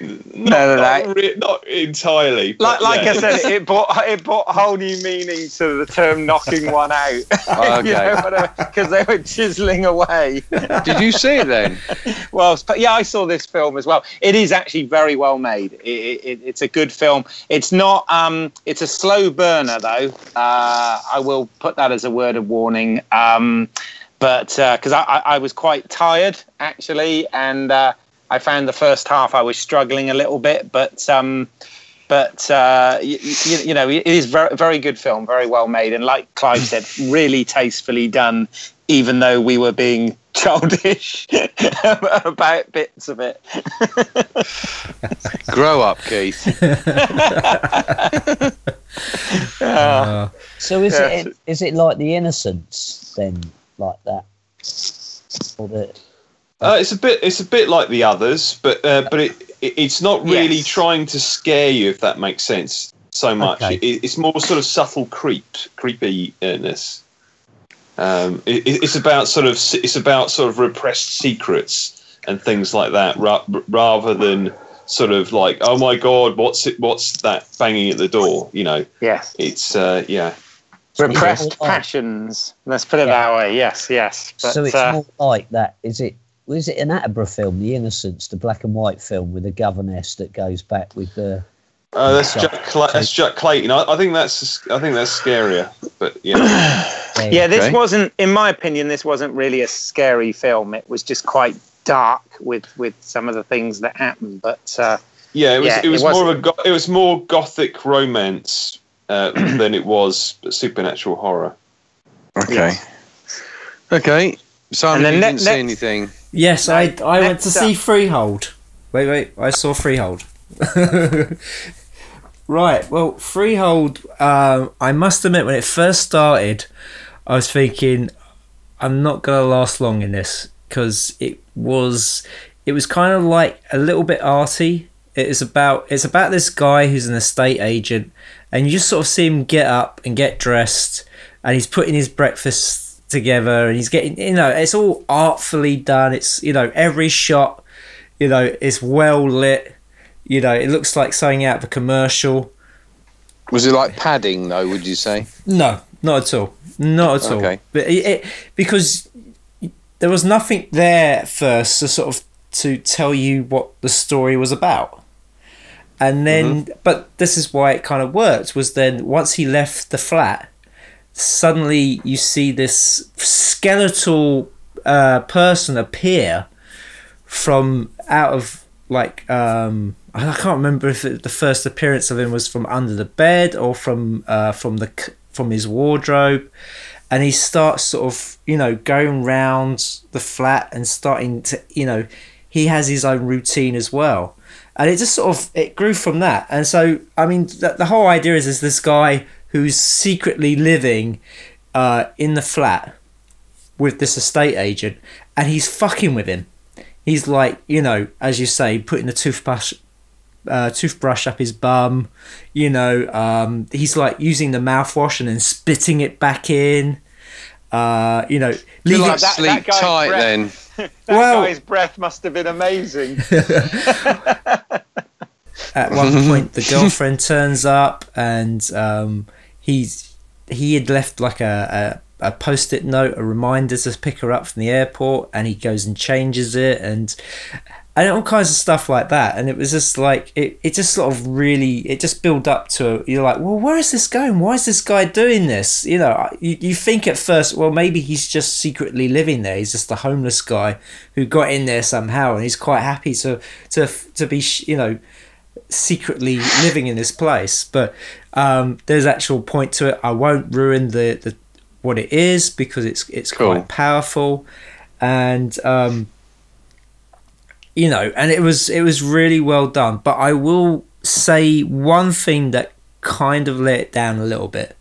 Not, no, no, not, re- not entirely. Like, like yeah. I said, it brought it brought a whole new meaning to the term "knocking one out." Oh, okay. Because they were chiseling away. Did you see it then? well, yeah, I saw this film as well. It is actually very well made. It, it, it's a good film. It's not. Um, it's a slow burner, though. Uh, I will put that as a word of warning. Um, but because uh, I, I, was quite tired actually, and uh, I found the first half I was struggling a little bit, but um, but uh, you, you, know it is very very good film, very well made, and like Clive said, really tastefully done. Even though we were being childish about bits of it. Grow up, Keith. uh, so is yes. it is it like the Innocents then, like that, or the uh, it's a bit. It's a bit like the others, but uh, but it, it, it's not really yes. trying to scare you, if that makes sense. So much. Okay. It, it's more sort of subtle creep, creepiness. Um, it, it's about sort of it's about sort of repressed secrets and things like that, ra- rather than sort of like, oh my god, what's it? What's that banging at the door? You know. Yes. It's uh, yeah. Repressed passions. Let's put it yeah. that way. Yes, yes. But, so it's uh, more like that. Is it was it an Attenborough film, The Innocents, the black and white film with the governess that goes back with the. Uh, that's Jack. Cla- that's Jack Clayton. I, I, think that's I think that's scarier, but yeah. yeah, this okay. wasn't, in my opinion, this wasn't really a scary film. It was just quite dark with with some of the things that happened. But uh, yeah, it was yeah, it was it more of a go- it was more gothic romance uh, than it was supernatural horror. Okay. Yeah. Okay. Simon, and then you ne- didn't see anything. Yes, no, I I went to see Freehold. Wait, wait, I saw Freehold. right, well, Freehold. Um, I must admit, when it first started, I was thinking, I'm not gonna last long in this because it was, it was kind of like a little bit arty. It is about it's about this guy who's an estate agent, and you just sort of see him get up and get dressed, and he's putting his breakfast together and he's getting you know it's all artfully done. It's you know every shot you know is well lit. You know it looks like something out of a commercial. Was it like padding though would you say? No not at all. Not at okay. all but it, it, because there was nothing there first to sort of to tell you what the story was about. And then mm-hmm. but this is why it kind of worked was then once he left the flat suddenly you see this skeletal uh, person appear from out of like um, I can't remember if it, the first appearance of him was from under the bed or from uh, from the from his wardrobe, and he starts sort of you know going round the flat and starting to you know he has his own routine as well, and it just sort of it grew from that, and so I mean the, the whole idea is is this guy who's secretly living uh, in the flat with this estate agent, and he's fucking with him. He's like, you know, as you say, putting the toothbrush uh, toothbrush up his bum. You know, um, he's like using the mouthwash and then spitting it back in. Uh, you know, leaving like that, sleep that tight breath, then. that well, guy's breath must have been amazing. At one point, the girlfriend turns up and um, he's he had left like a, a post-it note, a reminder to pick her up from the airport, and he goes and changes it, and and all kinds of stuff like that. And it was just like it, it just sort of really it just built up to you're like, well, where is this going? Why is this guy doing this? You know, you, you think at first, well, maybe he's just secretly living there. He's just a homeless guy who got in there somehow, and he's quite happy to to to be you know secretly living in this place. But um, there's actual point to it. I won't ruin the, the what it is because it's it's Cool. quite powerful, and um, you know, and it was it was really well done. But I will say one thing that kind of let it down a little bit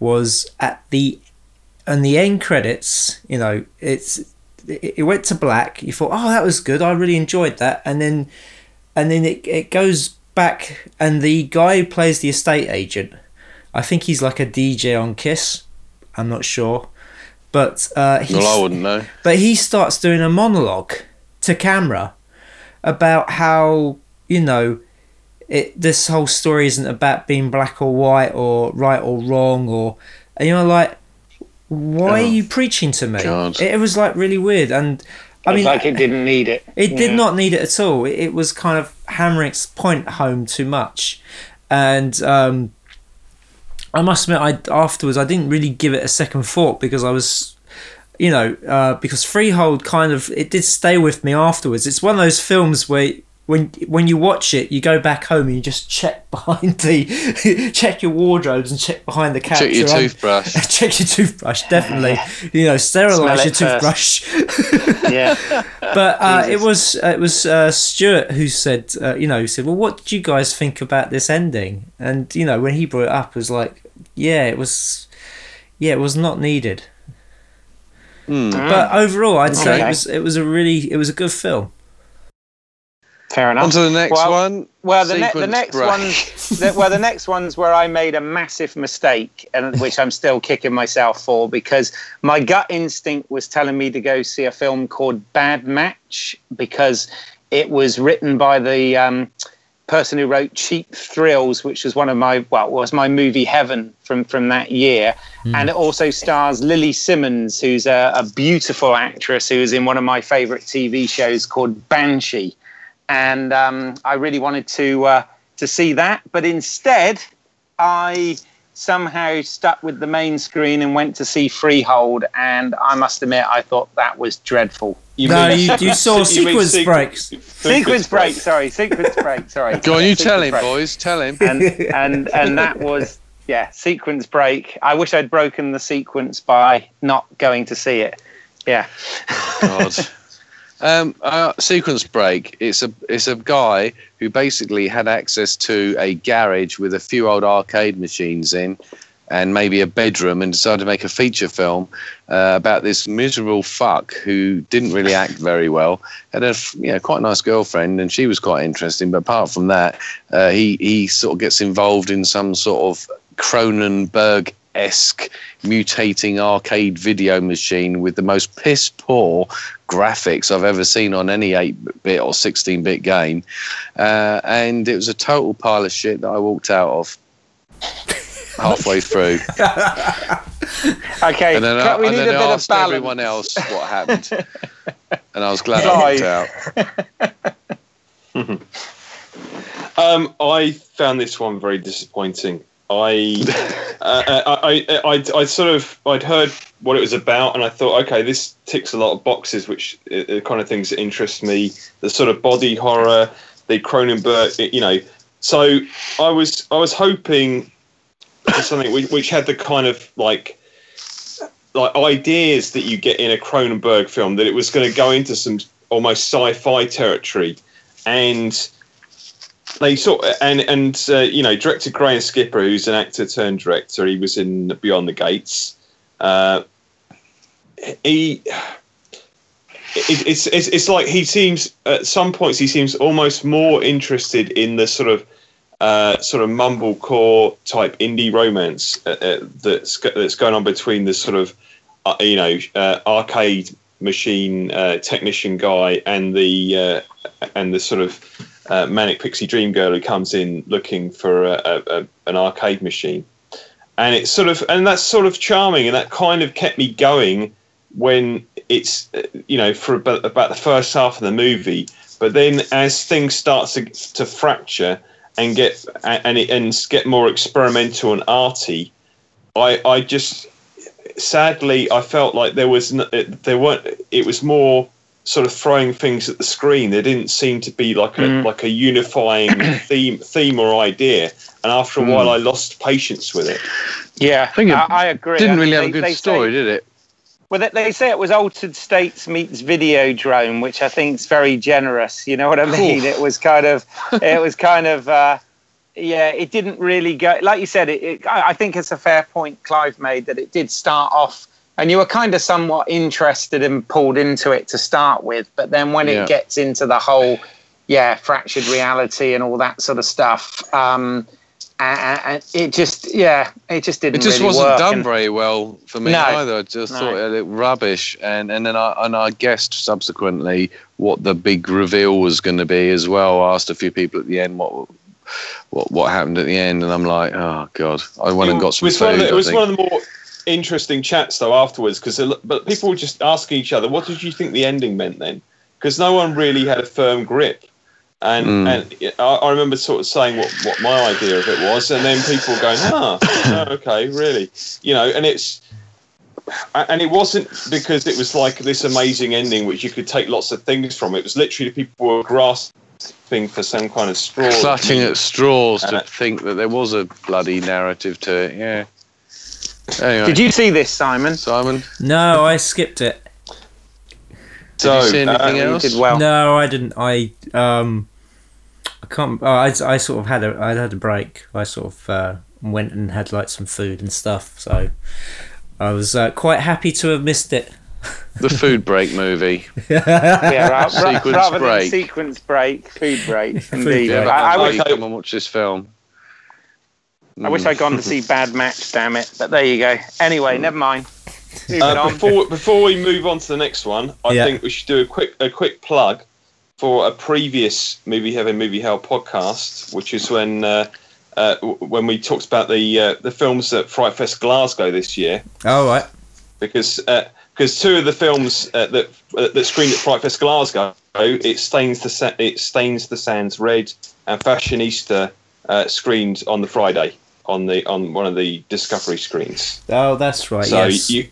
was at the and the end credits. You know, it's it, it went to black. You thought, oh, that was good. I really enjoyed that, and then and then it it goes back, and the guy who plays the estate agent, I think he's like a DJ on Kiss. I'm not sure, but uh, he's, Well, I wouldn't know. but he starts doing a monologue to camera about how you know it this whole story isn't about being black or white or right or wrong or and you know like why Oh, are you preaching to me it was like really weird and i mean like it didn't need it. it did Yeah. not need it at all. It, was kind of hammering its point home too much, and um, I must admit, I afterwards I didn't really give it a second thought because I was, you know, uh, because Freehold kind of it did stay with me afterwards. It's one of those films where. When, when you watch it, you go back home and you just check behind the, check your wardrobes and check behind the couch. Check your around- toothbrush. check your toothbrush, definitely. You know, sterilize your first. toothbrush Yeah. but uh, it Jesus. was it was uh, Stuart who said uh, you know he said well what did you guys think about this ending and you know when he brought it up it was like yeah it was yeah it was not needed Hmm. but overall I'd say it was it was a really it was a good film Fair enough. On to the next Well- one. Well, the, ne- the next break. ones, the, well, the next ones where I made a massive mistake, and which I'm still kicking myself for because my gut instinct was telling me to go see a film called Bad Match because it was written by the um, person who wrote Cheap Thrills, which was one of my well was my movie heaven from from that year, and it also stars Lily Simmons, who's a, a beautiful actress who is in one of my favourite TV shows called Banshee and um, I really wanted to uh, to see that, but instead, I somehow stuck with the main screen and went to see Freehold, and I must admit, I thought that was dreadful. You No, mean- you- you saw you mean sequence breaks. Sequence break, sorry, sequence break, sorry. Go on, you tell him, break. boys. Tell him. And and and that was yeah, sequence break. I wish I'd broken the sequence by not going to see it. Yeah. God. Um, uh, sequence break. It's a it's a guy who basically had access to a garage with a few old arcade machines in, and maybe a bedroom, and decided to make a feature film uh, about this miserable fuck who didn't really act very well. Had a you know, quite nice girlfriend, and she was quite interesting. But apart from that, uh, he he sort of gets involved in some sort of Cronenberg esque mutating arcade video machine with the most piss poor graphics I've ever seen on any 8 bit or 16 bit game. Uh, and it was a total pile of shit that I walked out of halfway through. Okay. And then, I, we and need then a bit I of asked everyone else what happened. and I was glad I walked out. Um, I found this one very disappointing. I, uh, uh, I, I, I, I sort of, I'd heard what it was about, and I thought, okay, this ticks a lot of boxes, which are the kind of things that interest me. The sort of body horror, the Cronenberg, you know. So I was, I was hoping for something which, which had the kind of like, like ideas that you get in a Cronenberg film. That it was going to go into some almost sci-fi territory, and they sort and and uh, you know director Graham Skipper, who's an actor turned director, he was in Beyond the Gates. Uh, he. It, it's, it's it's like he seems at some points he seems almost more interested in the sort of uh, sort of mumblecore type indie romance uh, uh, that's that's going on between the sort of uh, you know uh, arcade machine uh, technician guy and the and the sort of uh, manic pixie dream girl who comes in looking for a, a, a, an arcade machine and it's sort of and that's sort of charming, and that kind of kept me going when it's you know for about, about the first half of the movie. But then as things start to, to fracture and get and it and get more experimental and arty, I I just sadly I felt like there was there weren't it was more sort of throwing things at the screen. There didn't seem to be like a Mm. like a unifying theme theme or idea. And after a Mm. while, I lost patience with it. Yeah, I think it I, I agree. Didn't I really mean, have a good story, Say, did it? well, they, they say it was Altered States meets Videodrome, which I think is very generous. You know what I mean? It was kind of, it was kind of, uh, yeah. It didn't really go like you said. It, it, I I think it's a fair point Clive made that it did start off, and you were kind of somewhat interested and pulled into it to start with, but then when Yeah. it gets into the whole, yeah, fractured reality and all that sort of stuff. Um, and, and it just, yeah, it just didn't. It just really wasn't work, done and- very well for me No. either. I just No. thought it looked rubbish, and and then I and I guessed subsequently what the big reveal was going to be as well. I asked a few people at the end what what what happened at the end, and I'm like, oh god, I went and got some it was, one food. the, it was one of the more interesting chats though afterwards because but people were just asking each other, "What did you think the ending meant then?" Because no one really had a firm grip. And Mm. and I, I remember sort of saying what, what my idea of it was, and then people going, "Ah, oh, okay, really," you know. And it's and it wasn't because it was like this amazing ending which you could take lots of things from. It was literally people were grasping for some kind of straw. clutching at straws And to it- think that there was a bloody narrative to it. Yeah. Anyway, Did you see this, Simon? Simon? No, I skipped it. So, you see anything uh, You else? did well. No, I didn't. I um, I can't. Oh, I, I sort of had a. I had a break. I sort of uh, went and had like some food and stuff. So I was uh, quite happy to have missed it. The food break movie. Yeah, ra- ra- Sequence rather break. than sequence break, food break. Indeed. Yeah, break. I, I I, wish Okay. come and watch this film. I wish I'd gone to see Bad Match. Damn it! But there you go. Anyway, never mind. Uh, before before we move on to the next one, I Yeah. think we should do a quick a quick plug for a previous movie heaven movie hell podcast, which is when uh, uh, when we talked about the uh, the films at Fright Fest Glasgow this year, All right. because because two of the films uh, that uh, that screened at Fright Fest Glasgow, it stains the Sa- it stains the sands red, and Fashionista uh, screened on the Friday on the on one of the Discovery screens. Oh, that's right. So yes. you,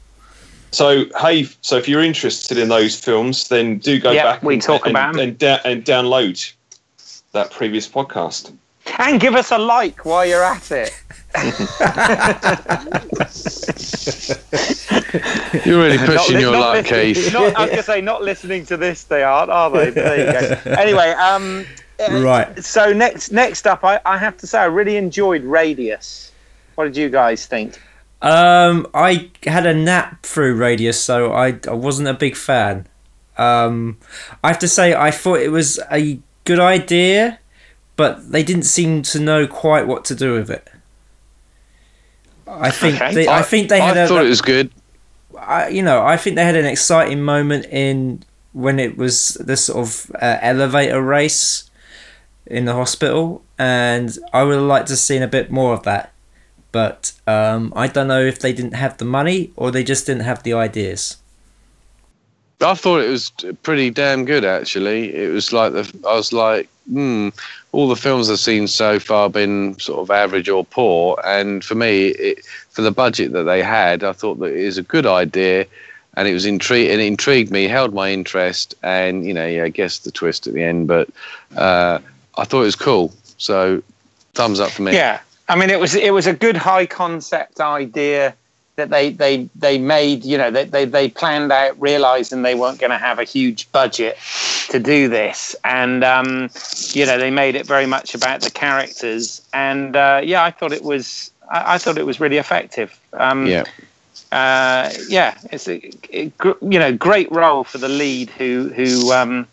so hey, so if you're interested in those films, then do go Yep, back we and, talk and, about 'em. and, da- and download that previous podcast. and give us a like while you're at it. You're really Not pushing li- your luck, Keith. Not, I was gonna say not listening to this. They aren't, are they? But there you go. Anyway, um, uh, Right. So next, next up, I, I have to say I really enjoyed Radius. What did you guys think? Um, I had a nap through Radius, so I, I wasn't a big fan. Um, I have to say, I thought it was a good idea, but they didn't seem to know quite what to do with it. I think Okay. they, I, think they had I a, thought it was good. I, you know, I think they had an exciting moment in when it was this sort of uh, elevator race in the hospital, and I would have liked to have seen a bit more of that. But um, I don't know if they didn't have the money or they just didn't have the ideas. I thought it was pretty damn good actually. It was like the I was like, hmm, all the films I've seen so far been sort of average or poor, and for me, it, for the budget that they had, I thought that it was a good idea, and it was intrigued and intrigued me, held my interest, and you know, yeah, I guess the twist at the end, but uh, I thought it was cool. So, thumbs up for me. Yeah, I mean, it was it was a good high concept idea that they they they made. You know, they they, they planned out, realizing they weren't going to have a huge budget to do this, and um, you know, they made it very much about the characters. And uh, yeah, I thought it was I, I thought it was really effective. Um, Yeah. uh, yeah, it's a, a you know great role for the lead who who um,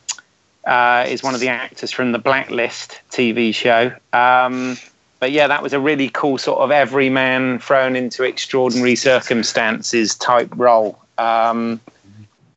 uh, is one of the actors from the Blacklist TV show. Um, but yeah, that was a really cool sort of everyman thrown into extraordinary circumstances type role. Um,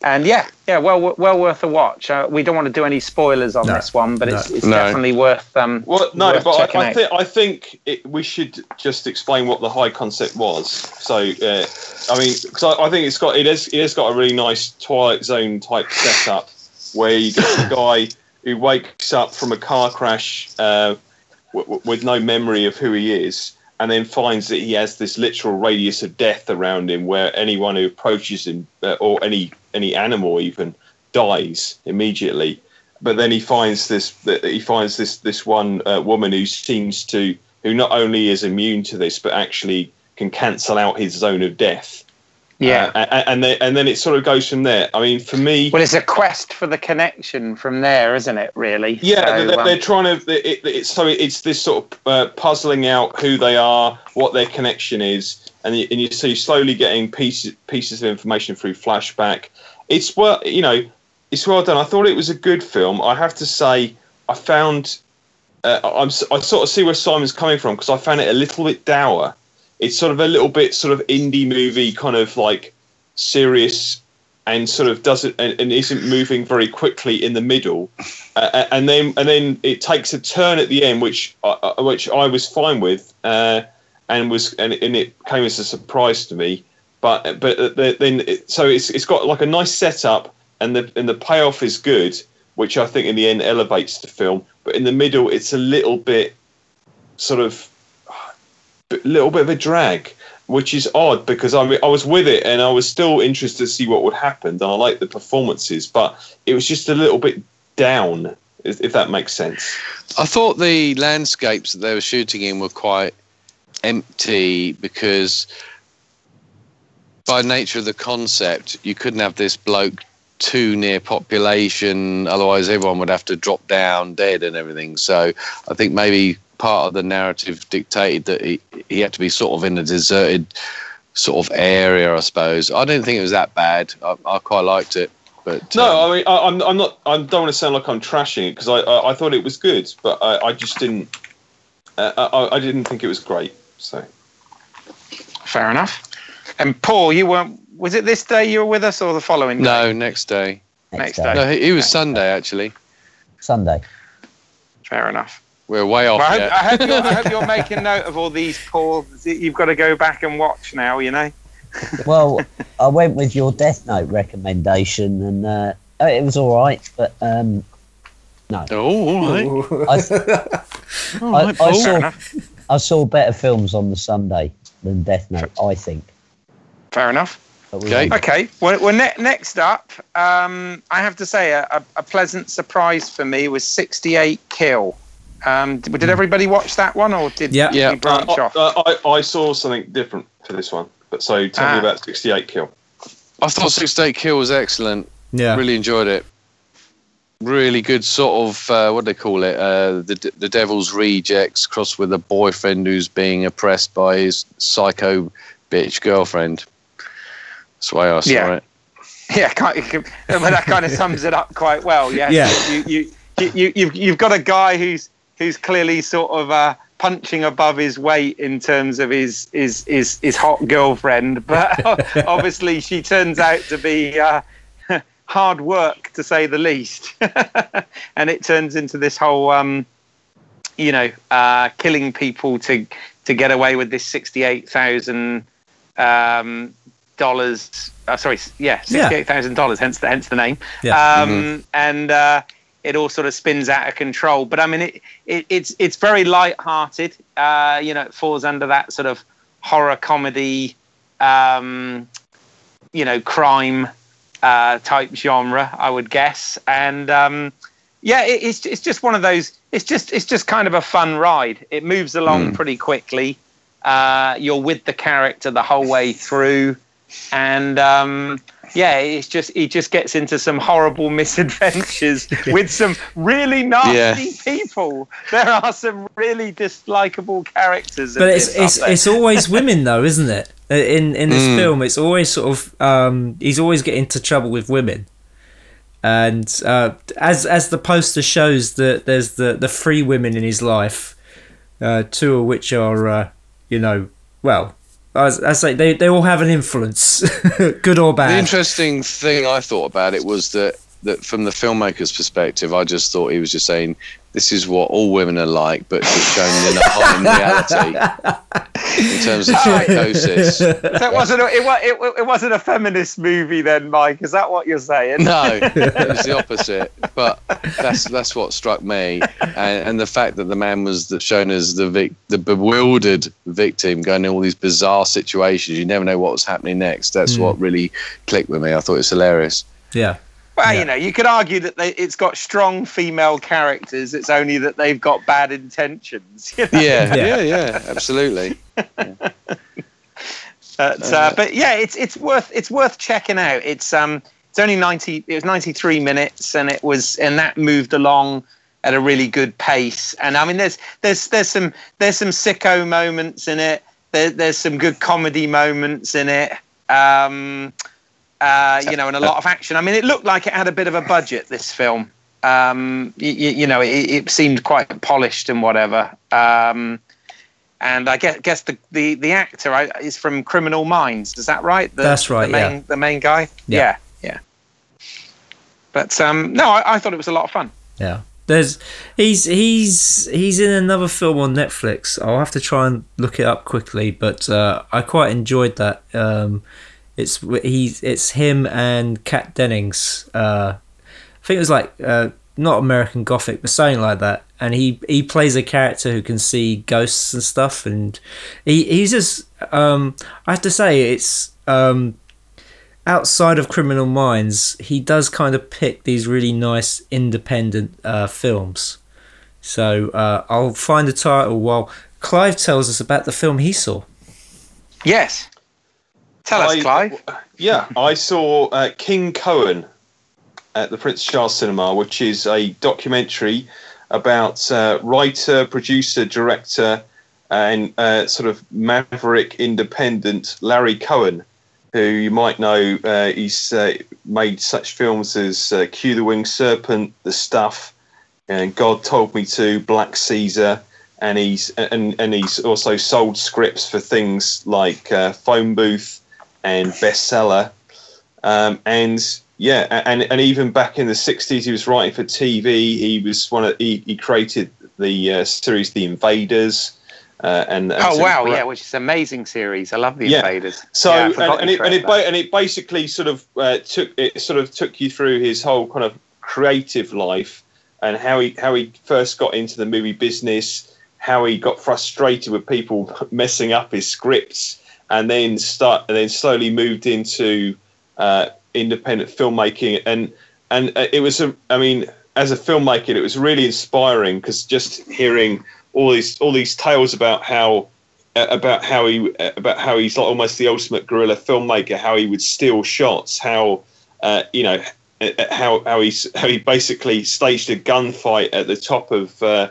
and yeah, yeah, well, well worth a watch. Uh, we don't want to do any spoilers on No. this one, but it's, No. it's No. definitely worth. Um, Well, no, worth but I, I out. think I think it, we should just explain what the high concept was. So, uh, I mean, because I, I think it's got it has it has got a really nice Twilight Zone type setup where you get a guy who wakes up from a car crash uh, w- w- with no memory of who he is, and then finds that he has this literal radius of death around him, where anyone who approaches him uh, or any any animal even dies immediately. But then he finds this he finds this this one uh, woman who seems to who not only is immune to this but actually can cancel out his zone of death yeah. uh, and, then and then it sort of goes from there i mean for me well, it's a quest for the connection from there, isn't it? Really? yeah So, they're, um, they're trying to it, it, it's so it's this sort of uh, puzzling out who they are what their connection is and you, and you see slowly getting pieces pieces of information through flashback it's well you know it's well done i thought it was a good film i have to say i found uh, I'm, I sort of see where Simon's coming from because I found it a little bit dour. It's sort of a little bit sort of indie movie, kind of like serious, and sort of doesn't and, and isn't moving very quickly in the middle, uh, and then and then it takes a turn at the end, which which I was fine with, uh, and was and, and it came as a surprise to me. But but uh, then it, so it's it's got like a nice setup, and the and the payoff is good, which I think in the end elevates the film. But in the middle, it's a little bit sort of little bit of a drag, which is odd because I I was with it and I was still interested to see what would happen. And I like the performances, but it was just a little bit down, if if that makes sense. I thought the landscapes that they were shooting in were quite empty because, by nature of the concept, you couldn't have this bloke too near population, otherwise, everyone would have to drop down dead and everything. So, I think maybe part of the narrative dictated that he, he had to be sort of in a deserted sort of area, I suppose. I didn't think it was that bad. I, I quite liked it. But No, um, I mean, I, I'm, I'm not. I don't want to sound like I'm trashing it because I, I, I thought it was good, but I, I just didn't. Uh, I, I didn't think it was great. So Fair enough. And Paul, you weren't. Was it this day you were with us or the following? Day? No, day? next day. Next Next day. day. No, it he was Sunday actually. Sunday. Fair enough. We're way off Well, I, hope, yet. I, hope you're, I hope you're making note of all these, Paul. You've got to go back and watch now. You know. Well, I went with your Death Note recommendation, and uh, oh, it was all right. But um, no, Oh, all right. I, All I, right, I Paul. Fair saw enough. I saw better films on the Sunday than Death Note. I think. Fair enough. Okay. Okay. Well, well ne- next up, um, I have to say a, a, a pleasant surprise for me was 68 Kill. Um, did, did everybody watch that one, or did Yeah. did Yeah. you branch Uh, off? uh, I, I saw something different for this one. But so tell Ah. me about 68 Kill. I thought 68 Kill was excellent. Yeah. Really enjoyed it. Really good sort of uh, what do they call it? Uh, the the Devil's Rejects crossed with a boyfriend who's being oppressed by his psycho bitch girlfriend. That's why I saw Yeah. it. Yeah, kind of, well, that kind of sums it up quite well. Yeah, Yeah. You, you, you, you, you've, you've got a guy who's who's clearly sort of uh, punching above his weight in terms of his his his, his hot girlfriend, but obviously she turns out to be. Uh, hard work to say the least and it turns into this whole um you know uh killing people to to get away with this 68,000 um dollars uh, sorry yeah Yeah. $68,000 hence the hence the name Yeah. um and uh it all sort of spins out of control. But i mean it, it it's it's very light-hearted uh you know it falls under that sort of horror comedy um you know crime uh type genre i would guess. And um yeah it, it's it's just one of those it's just it's just kind of a fun ride. It moves along pretty quickly. Uh you're with the character the whole way through. And um yeah it's just he just gets into some horrible misadventures with some really nasty people there are some really dislikable characters But it's this, it's it's always women though, isn't it? In in this Mm. film, it's always sort of um, he's always getting into trouble with women, and uh, as as the poster shows, that there's the the three women in his life, uh, two of which are uh, you know well I say, they they all have an influence, good or bad. The interesting thing I thought about it was that that from the filmmaker's perspective, I just thought he was just saying this is what all women are like, but just shown in a high reality in terms of psychosis. So it wasn't. A, it, it, it wasn't a feminist movie then, Mike. Is that what you're saying? No, it was the opposite. But that's that's what struck me, and, and the fact that the man was the, shown as the vic, the bewildered victim, going in all these bizarre situations. You never know what was happening next. That's Mm. what really clicked with me. I thought it was hilarious. Yeah, Well, Yeah. you know, you could argue that they, it's got strong female characters. It's only that they've got bad intentions. You know? Yeah, Yeah. yeah, yeah, absolutely. But, uh, but yeah, it's it's worth it's worth checking out. It's um it's only ninety. It was ninety three minutes, and it was and that moved along at a really good pace. And I mean, there's there's there's some there's some sicko moments in it. There, there's some good comedy moments in it. Um, uh, you know, and a lot of action. I mean, it looked like it had a bit of a budget. This film, um, you, you know, it, it seemed quite polished and whatever. Um, and I guess, guess the, the, the actor I- is from Criminal Minds. Is that right? The, That's right, The main, yeah. the main guy. Yeah. Yeah, yeah. But um, no, I, I thought it was a lot of fun. yeah. There's he's he's he's in another film on Netflix. I'll have to try and look it up quickly, but uh, I quite enjoyed that. Um, it's he's it's him and Kat Dennings. Uh, I think it was like uh, not American Gothic, but something like that. And he he plays a character who can see ghosts and stuff, and he he's just um, I have to say it's um, outside of Criminal Minds, he does kind of pick these really nice independent uh, films. So uh, I'll find the title while Clive tells us about the film he saw. Yes. Tell us, I- Clive. Yeah, I saw uh, King Cohen at the Prince Charles Cinema, which is a documentary about uh, writer, producer, director, and uh, sort of maverick independent Larry Cohen, who you might know. Uh, he's uh, made such films as uh, Q the Winged Serpent, The Stuff, and God Told Me to, Black Caesar. And he's and, and he's also sold scripts for things like uh, Phone Booth, and bestseller. Um, and yeah, and and even back in the '60s, he was writing for TV. He was one of he, he created the uh, series The Invaders. Uh, and, and Oh wow, yeah, which is an amazing series. I love the Yeah. Invaders. So Yeah, and, and it and it, and it basically sort of uh, took it sort of took you through his whole kind of creative life and how he how he first got into the movie business, how he got frustrated with people messing up his scripts, and then start and then slowly moved into uh, independent filmmaking. And and uh, it was a I mean as a filmmaker it was really inspiring because just hearing all these all these tales about how uh, about how he uh, about how he's like almost the ultimate guerrilla filmmaker how he would steal shots how uh, you know how how he how he basically staged a gunfight at the top of uh,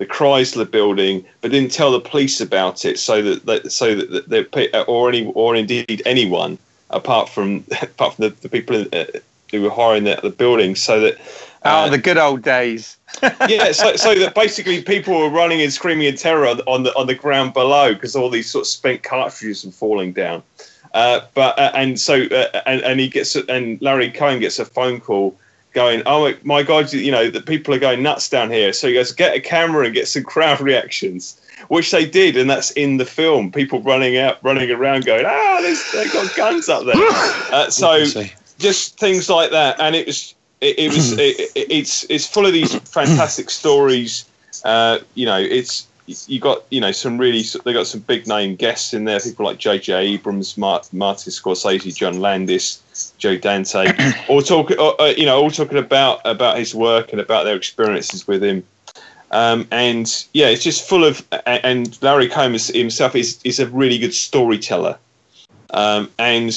the Chrysler building, but didn't tell the police about it, so that, that so that they pe- or any or indeed anyone apart from apart from the, the people uh, who were hiring the, the building, so that uh, Oh, the good old days. yeah, so, so that basically people were running and screaming in terror on, on the on the ground below because all these sort of spent cartridges were falling down. Uh, but uh, and so uh, and and he gets and Larry Cohen gets a phone call going, oh my god, you know the people are going nuts down here. So he goes, get a camera and get some crowd reactions, which they did, and that's in the film. People running out, running around, going, ah, they've got guns up there. Uh, so just things like that, and it was it, it was it, it- it's it's full of these fantastic stories. Uh, you know, it's you got you know some really they got some big name guests in there, people like J.J. Abrams, Mart, Martin Scorsese, John Landis, Joe Dante, all talking uh, uh, you know all talking about about his work and about their experiences with him. Um, and yeah, it's just full of and Larry is- himself is is a really good storyteller. Um, and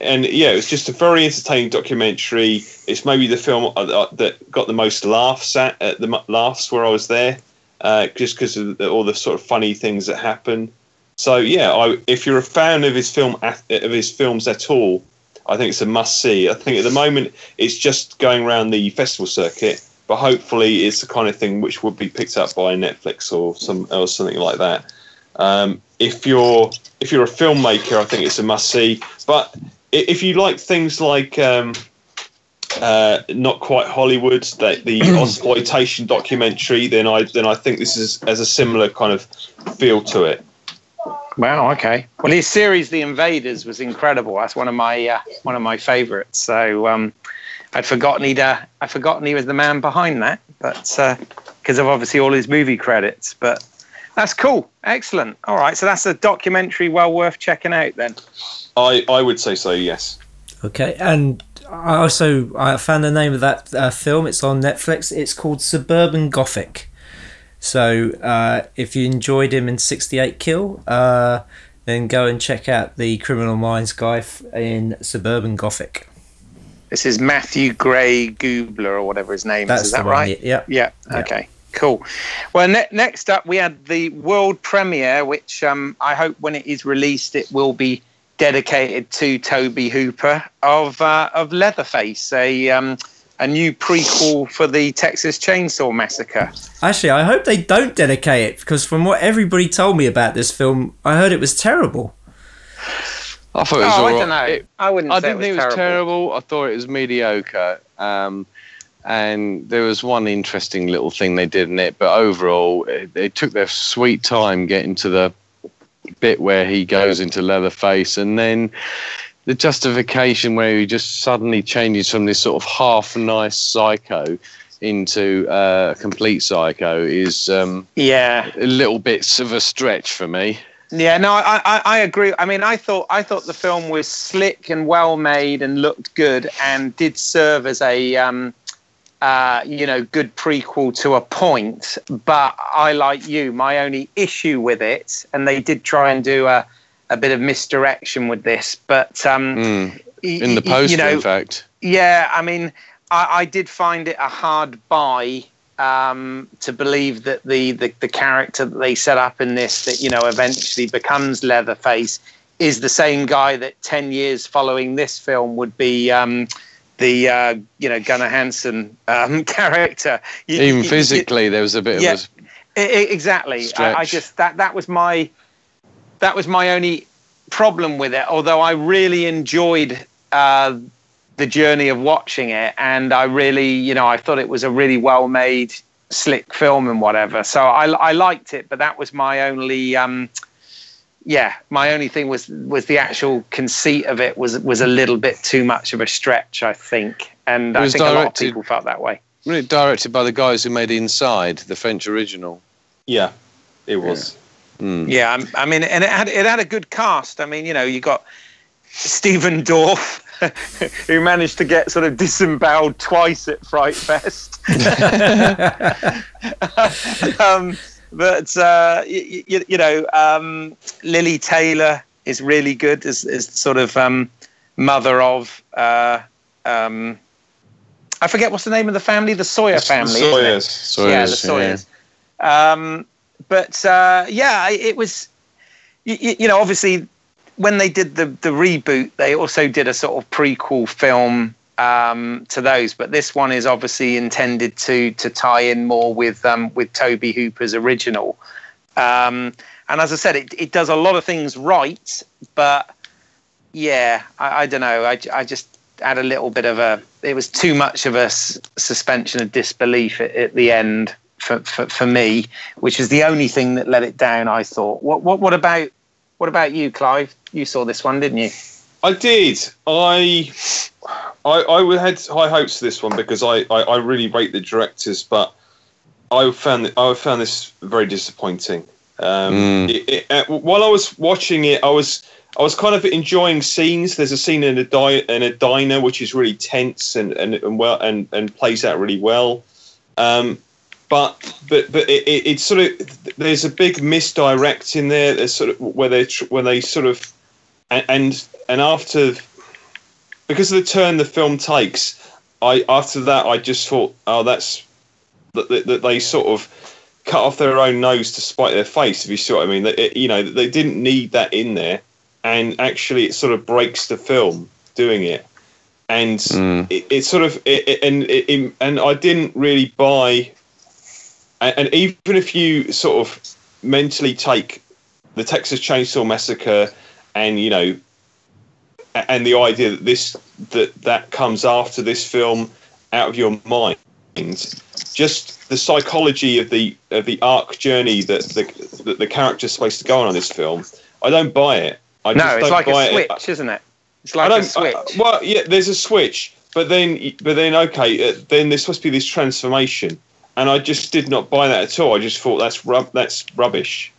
and yeah, it was just a very entertaining documentary. It's maybe the film uh, uh, that got the most laughs at, at the laughs where I was there, uh, just because of the, all the sort of funny things that happen. So yeah, I, if you're a fan of his film of his films at all, I think it's a must see. I think at the moment it's just going around the festival circuit, but hopefully it's the kind of thing which would be picked up by Netflix or some or something like that. Um, if you're if you're a filmmaker, I think it's a must see. But if you like things like um, uh, not quite Hollywood, the, the exploitation documentary, then I then I think this is as a similar kind of feel to it. Wow. Okay. Well, his series, The Invaders, was incredible. That's one of my uh, one of my favourites. So um, I'd forgotten he'd uh, I'd forgotten he was the man behind that, but because of obviously all his movie credits. But that's cool. Excellent. All right. So that's a documentary well worth checking out then. I I would say so. Yes. Okay, and I also I found the name of that uh, film. It's on Netflix. It's called Suburban Gothic. So uh, if you enjoyed him in '68 Kill, uh, then go and check out the Criminal Minds guy f- in Suburban Gothic. This is Matthew Gray Gubler or whatever his name That's is. Is that right? Yeah. Yeah. Yeah. Okay. Cool. Well, ne- next up we had the world premiere, which um, I hope when it is released it will be dedicated to Tobe Hooper of uh, of Leatherface, a um, a new prequel for the Texas Chainsaw Massacre. Actually, I hope they don't dedicate it because from what everybody told me about this film, I heard it was terrible. I thought it was oh, I all don't know. It- I wouldn't. I say didn't think it was terrible. I thought it was mediocre. Um, and there was one interesting little thing they did in it, but overall, it, they took their sweet time getting to the bit where he goes into Leatherface, and then the justification where he just suddenly changes from this sort of half nice psycho into uh, a complete psycho is um, Yeah. a little bit of a stretch for me. Yeah, no, I, I, I agree. I mean, I thought I thought the film was slick and well made and looked good and did serve as a um, uh, you know good prequel to a point. But I like you. My only issue with it, and they did try and do a a bit of misdirection with this, but um, Mm. In the post, you know, in fact. yeah, I mean, I, I did find it a hard buy um, to believe that the, the the character that they set up in this, that you know, eventually becomes Leatherface, is the same guy that ten years following this film would be. Um, the uh, you know Gunnar Hansen um, character, You- Even you- you- physically, there was a bit Yeah. of I- I- exactly. I, I just that that was my that was my only problem with it. Although I really enjoyed uh, the journey of watching it, and I really, you know, I thought it was a really well made, slick film and whatever. So I I liked it, but that was my only. Um, yeah, my only thing was was the actual conceit of it was was a little bit too much of a stretch, I think, and I was think a lot of people felt that way. Really directed by the guys who made Inside, the French original. Yeah, it was. Mm. Yeah, I'm- I mean, and it had it had a good cast. I mean, you know, you got Stephen Dorff, who managed to get sort of disemboweled twice at Fright Fest. um, but uh, you, you, you know, um, Lili Taylor is really good as, as sort of um, mother of. Uh, um, I forget what's the name of the family, the Sawyer family. isn't it? Sawyers. yeah, the Sawyers, Sawyers. But uh, yeah, it was. You, you know, obviously, when they did the the reboot, they also did a sort of prequel film um, to those. But this one is obviously intended to to tie in more with um, with Tobe Hooper's original. Um, and as I said, it, it does a lot of things right, but yeah, I, I don't know. I, I just had a little bit of a. It was too much of a s- suspension of disbelief at, at the end for, for for me, which was the only thing that let it down. I thought. What what what about what about you, Clive? You saw this one, didn't you? I did. I, I, I had high hopes for this one because I, I, I really rate the directors, but I found I found this very disappointing. Um, Mm. it, it, uh, while I was watching it, I was I was kind of enjoying scenes. There's a scene in a di- in a diner which is really tense and and, and well and, and plays out really well. Um, but but but it, it, it's sort of there's a big misdirect in there. There's sort of where they when they sort of and and, after because of the turn the film takes, I after that I just thought, oh, that's that, that, that they sort of cut off their own nose to spite their face. If you see what I mean, it, you know they didn't need that in there, and actually it sort of breaks the film doing it, and Mm. it, it sort of it, it- and it- and I didn't really buy, and, and even if you sort of mentally take the Texas Chainsaw Massacre, and you know, and the idea that this that that comes after this film out of your mind, just the psychology of the of the arc journey that the that the character's supposed to go on in this film. I don't buy it. I no, it's like a switch, isn't it? It's I like a switch. uh, well, yeah, there's a switch, but then, but then, okay, uh, then there's supposed to be this transformation, and I just did not buy that at all. I just thought that's rub- that's rubbish,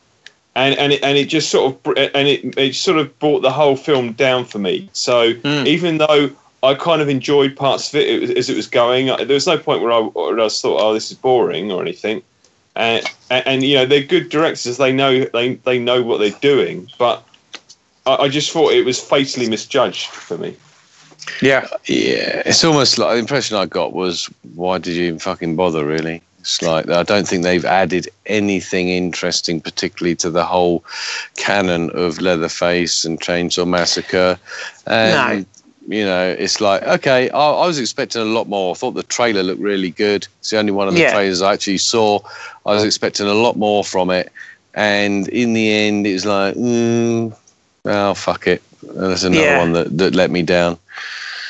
and and it, and it just sort of and it it sort of brought the whole film down for me. So Mm. even though I kind of enjoyed parts of it, it as it was going, uh, there was no point where I, where I thought, oh, this is boring or anything. And, and, and you know they're good directors. They know they they know what they're doing, but I, I just thought it was fatally misjudged for me. yeah. Yeah, it's almost like the impression I got was, why did you even fucking bother? Really, it's like I don't think they've added anything interesting, particularly to the whole canon of Leatherface and Chainsaw Massacre. And, You know, it's like okay. I, I was expecting a lot more. I thought the trailer looked really good. It's the only one of the Yeah. trailers I actually saw. I was expecting a lot more from it, and in the end, it was like, mm, oh fuck it. That's another Yeah. one that, that let me down.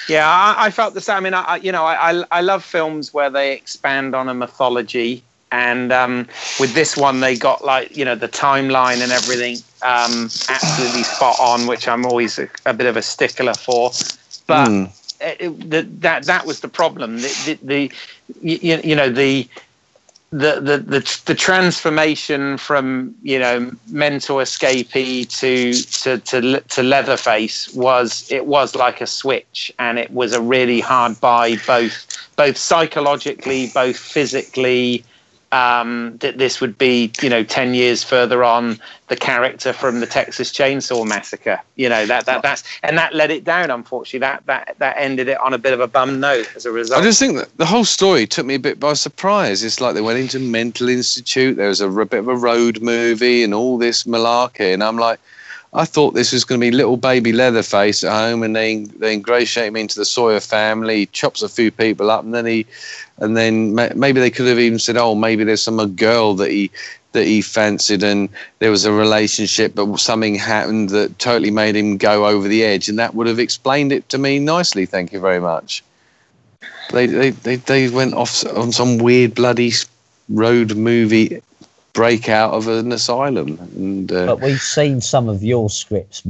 Yeah, I, I felt the same. I mean, I, you know, I, I I love films where they expand on a mythology, and um, with this one, they got like you know the timeline and everything um, absolutely spot on, which I'm always a, a bit of a stickler for. But Mm. it, it- the, that that was the problem. The, the, the you, you know the. The, the the transformation from you know mental escapee to to to to Leatherface was it was like a switch, and it was a really hard buy both both psychologically, both physically. Um, that this would be you know ten years further on the character from the Texas Chainsaw Massacre. You know that that that's and that let it down. Unfortunately, that that that ended it on a bit of a bum note as a result. I just think that the whole story took me a bit by surprise. It's like they went into mental institute. There was a, r- bit of a road movie and all this malarkey, and I'm like, I thought this was going to be little baby Leatherface at home, and they they ingratiate him into the Sawyer family, he chops a few people up, and then he, and then maybe they could have even said, oh, maybe there's some girl that he that he fancied, and there was a relationship, but something happened that totally made him go over the edge, and that would have explained it to me nicely. Thank you very much. They they they, they went off on some weird bloody road movie breakout of an asylum, and uh, But we've seen some of your scripts.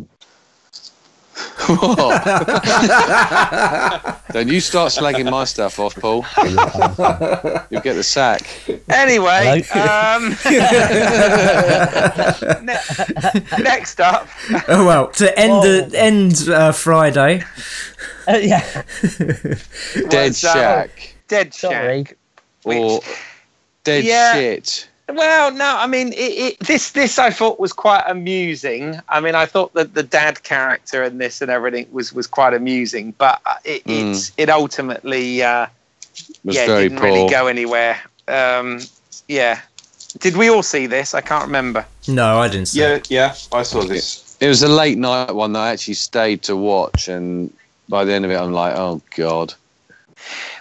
What? Don't you start slagging my stuff off, Paul. You'll get the sack. Anyway, um, ne- next up, Oh well, to end the end uh, Friday. Uh, yeah, Dead was, uh, Shack Dead sorry. Shack. or Dead Yeah. Shit. Well, no, I mean, it, it, this this I thought was quite amusing. I mean, I thought that the dad character in this and everything was was quite amusing, but uh, it it's, it ultimately uh, Was yeah didn't poor. really go anywhere. Um, yeah, did we all see this? I can't remember. No, I didn't see. Yeah, yeah, I saw this. It was a late night one that I actually stayed to watch, and by the end of it, I'm like, oh god,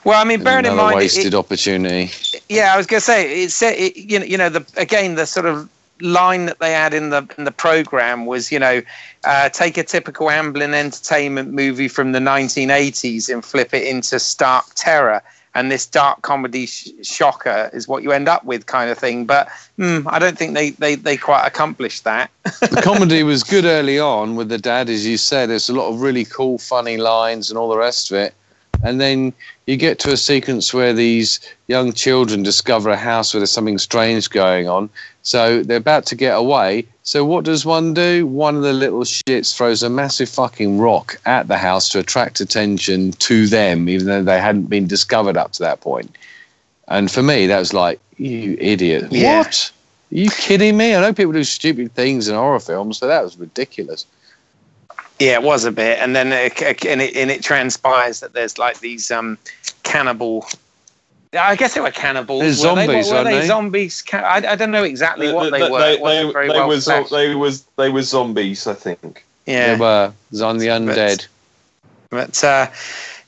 Well, I mean, bearing in mind, it- wasted opportunity. Yeah, I was going to say it's it, you know you know the again the sort of line that they had in the in the program was you know uh, take a typical Amblin entertainment movie from the 1980s and flip it into stark terror and this dark comedy sh- shocker is what you end up with kind of thing but hmm, I don't think they, they they quite accomplished that the comedy was good early on with the dad, as you said. There's a lot of really cool, funny lines and all the rest of it. And then you get to a sequence where these young children discover a house where there's something strange going on. So they're about to get away. So what does one do? One of the little shits throws a massive fucking rock at the house to attract attention to them, even though they hadn't been discovered up to that point. And for me, that was like, you idiot. Yeah. What? Are you kidding me? I know people do stupid things in horror films, but that was ridiculous. Yeah, it was a bit, and then it, and it and it transpires that there's like these um cannibal. I guess they were cannibals. They're were they? zombies, What were aren't they? they? Zombies? Ca- I, I don't know exactly what they, They- were. They, It wasn't very they well were zo- fleshed. they was they were zombies, I think. yeah, They were. On the undead. but uh,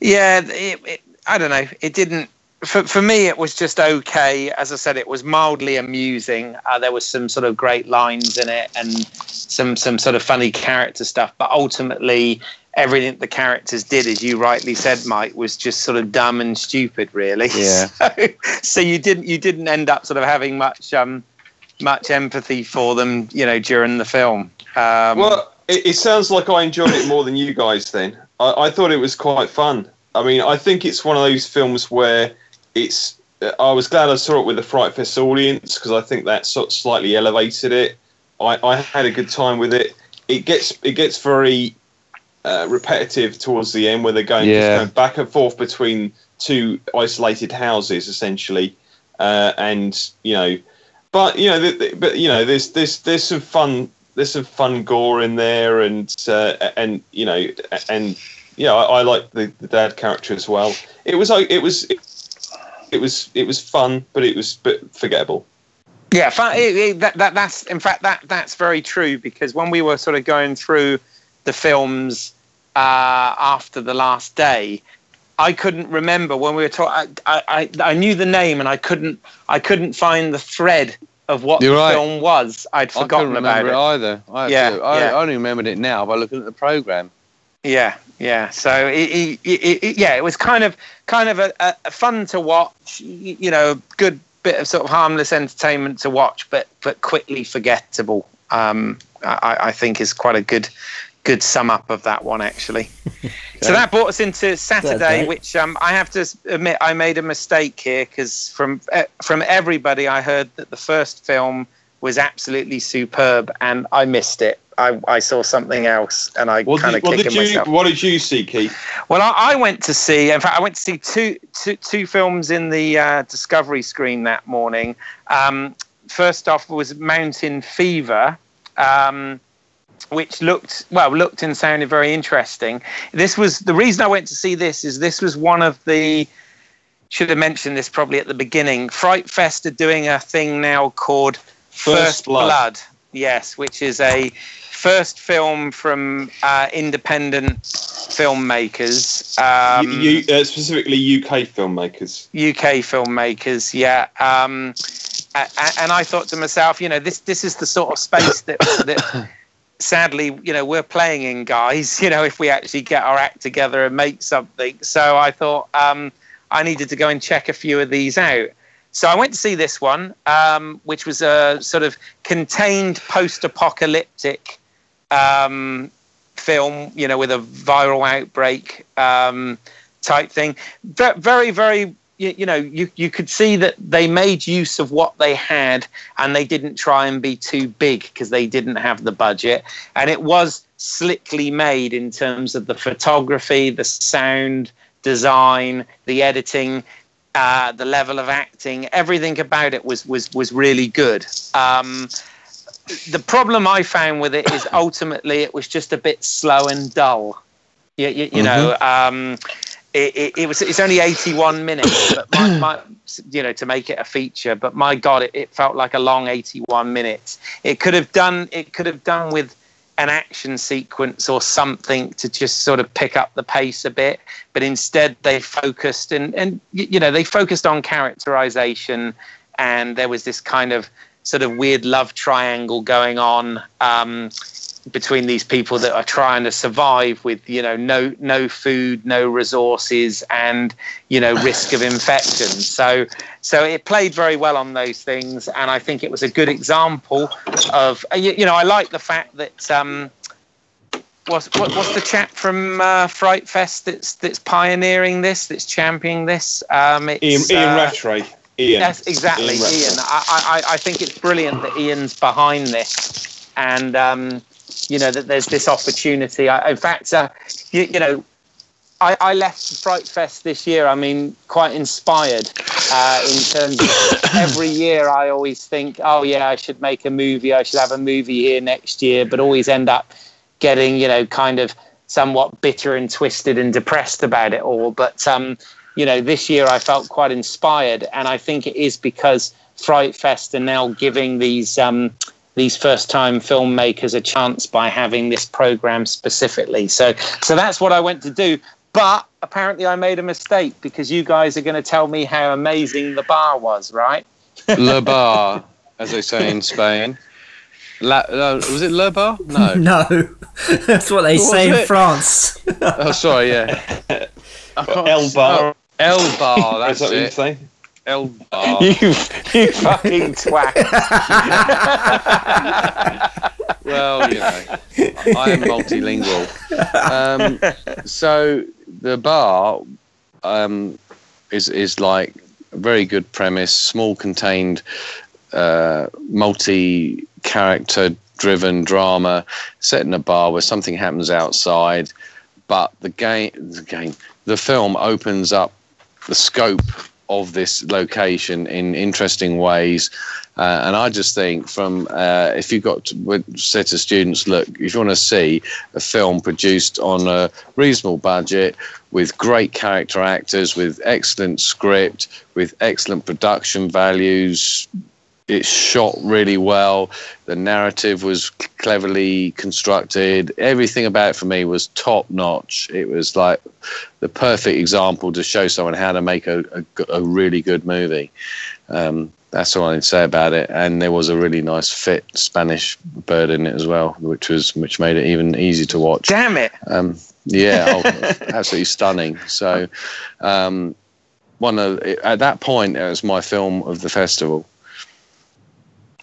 yeah, it, it, I don't know. It didn't. For, for me, it was just okay. As I said, it was mildly amusing. Uh, there was some sort of great lines in it and some some sort of funny character stuff. But ultimately, everything the characters did, as you rightly said, Mike, was just sort of dumb and stupid, really. Yeah. so, so you didn't you didn't end up sort of having much um, much empathy for them, you know, during the film. Um, Well, it, it sounds like I enjoyed it more than you guys. Then I, I thought it was quite fun. I mean, I think it's one of those films where it's. I was glad I saw it with the Fright Fest audience because I think that sort of slightly elevated it. I, I had a good time with it. It gets it gets very uh, repetitive towards the end where they're going, just Yeah. going back and forth between two isolated houses essentially, uh, and you know, but you know, th- th- but you know, there's there's there's some fun there's some fun gore in there, and uh, and you know, and yeah, I, I like the, the dad character as well. It was like it was it was it was fun, but it was but forgettable. Yeah, fa- it, it, that, that that's in fact that that's very true because when we were sort of going through the films uh, after the last day, I couldn't remember when we were talking. I, I I knew the name and I couldn't I couldn't find the thread of what You're the right. film was. I'd I couldn't forgotten about remember it. it, either. I, Yeah, I, yeah. I only remembered it now by looking at the program. Yeah, yeah. So it, it, it, it, yeah, it was kind of kind of a, a fun to watch. You know, good bit of sort of harmless entertainment to watch, but but quickly forgettable. Um, I, I think is quite a good good sum up of that one actually. So that brought us into Saturday, Saturday. which um, I have to admit I made a mistake here because from uh, from everybody I heard that the first film was absolutely superb and I missed it. I, I saw something else and I What kind of what kicking you myself. What did you see, Keith? Well, I, I went to see. In fact, I went to see two two, two films in the uh, Discovery screen that morning. Um, first off was Mountain Fever, um, which looked well, looked and sounded very interesting. This was the reason I went to see this. Is this was one of the should have mentioned this probably at the beginning. Fright Fest are doing a thing now called First First, Blood. Blood. Yes, which is a first film from uh, independent filmmakers, um, uh, specifically UK filmmakers. UK filmmakers. Yeah, um, and I thought to myself, you know, this this is the sort of space that that. Sadly, you know, we're playing in, guys. You know, if we actually get our act together and make something. So I thought um, I needed to go and check a few of these out. So I went to see this one, um, which was a sort of contained post-apocalyptic um, film, you know, with a viral outbreak um, type thing. Very, very, you, you know, you, you could see that they made use of what they had and they didn't try and be too big because they didn't have the budget. And it was slickly made in terms of the photography, the sound design, the editing. Uh, the level of acting, everything about it was was was really good. Um, the problem I found with it is ultimately it was just a bit slow and dull. You, you, you know, um, it, it, it was it's only 81 minutes, but my, my, you know to make it a feature. But my God, it, it felt like a long 81 minutes. It could have done it could have done with an action sequence or something to just sort of pick up the pace a bit but instead they focused and and you know they focused on characterization and there was this kind of sort of weird love triangle going on um, between these people that are trying to survive with you know no no food no resources and you know risk of infection so so it played very well on those things and i think it was a good example of uh, you, you know i like the fact that um what's what, what's the chap from uh, fright fest that's that's pioneering this that's championing this um it's, Ian, Ian uh, Rattray. Ian. Yes, exactly, Ian Ian. I, I, I think it's brilliant that Ian's behind this, and um, you know that there's this opportunity. I, in fact, uh, you, you know, I, I left Fright Fest this year. I mean, quite inspired uh, in terms of every year. I always think, oh yeah, I should make a movie. I should have a movie here next year, but always end up getting, you know, kind of somewhat bitter and twisted and depressed about it all. But um, you know, this year I felt quite inspired, and I think it is because Fright Fest are now giving these um, these first time filmmakers a chance by having this program specifically. So, so that's what I went to do. but apparently I made a mistake because you guys are going to tell me how amazing the bar was, right? Le Bar, as they say in Spain. La, uh, was it Le Bar? No. No, that's what they What say in it? France. Oh, sorry, yeah. I El Bar. El Bar, that's that what you it. say? El Bar. You, you fucking twat. well, you know, I am multilingual. Um, so the bar um, is is like a very good premise, small contained, uh, multi character driven drama set in a bar where something happens outside, but the game the game the film opens up the scope of this location in interesting ways. Uh, and I just think, from uh, if you've got would say to students, look, if you want to see a film produced on a reasonable budget with great character actors, with excellent script, with excellent production values, it's shot really well. The narrative was cleverly constructed. Everything about it for me was top notch. It was like the perfect example to show someone how to make a, a, a really good movie. Um, that's all I can say about it. And there was a really nice fit Spanish bird in it as well, which was which made it even easier to watch. Damn it. Um, yeah, oh, absolutely stunning. So, um, one of at that point, it was my film of the festival.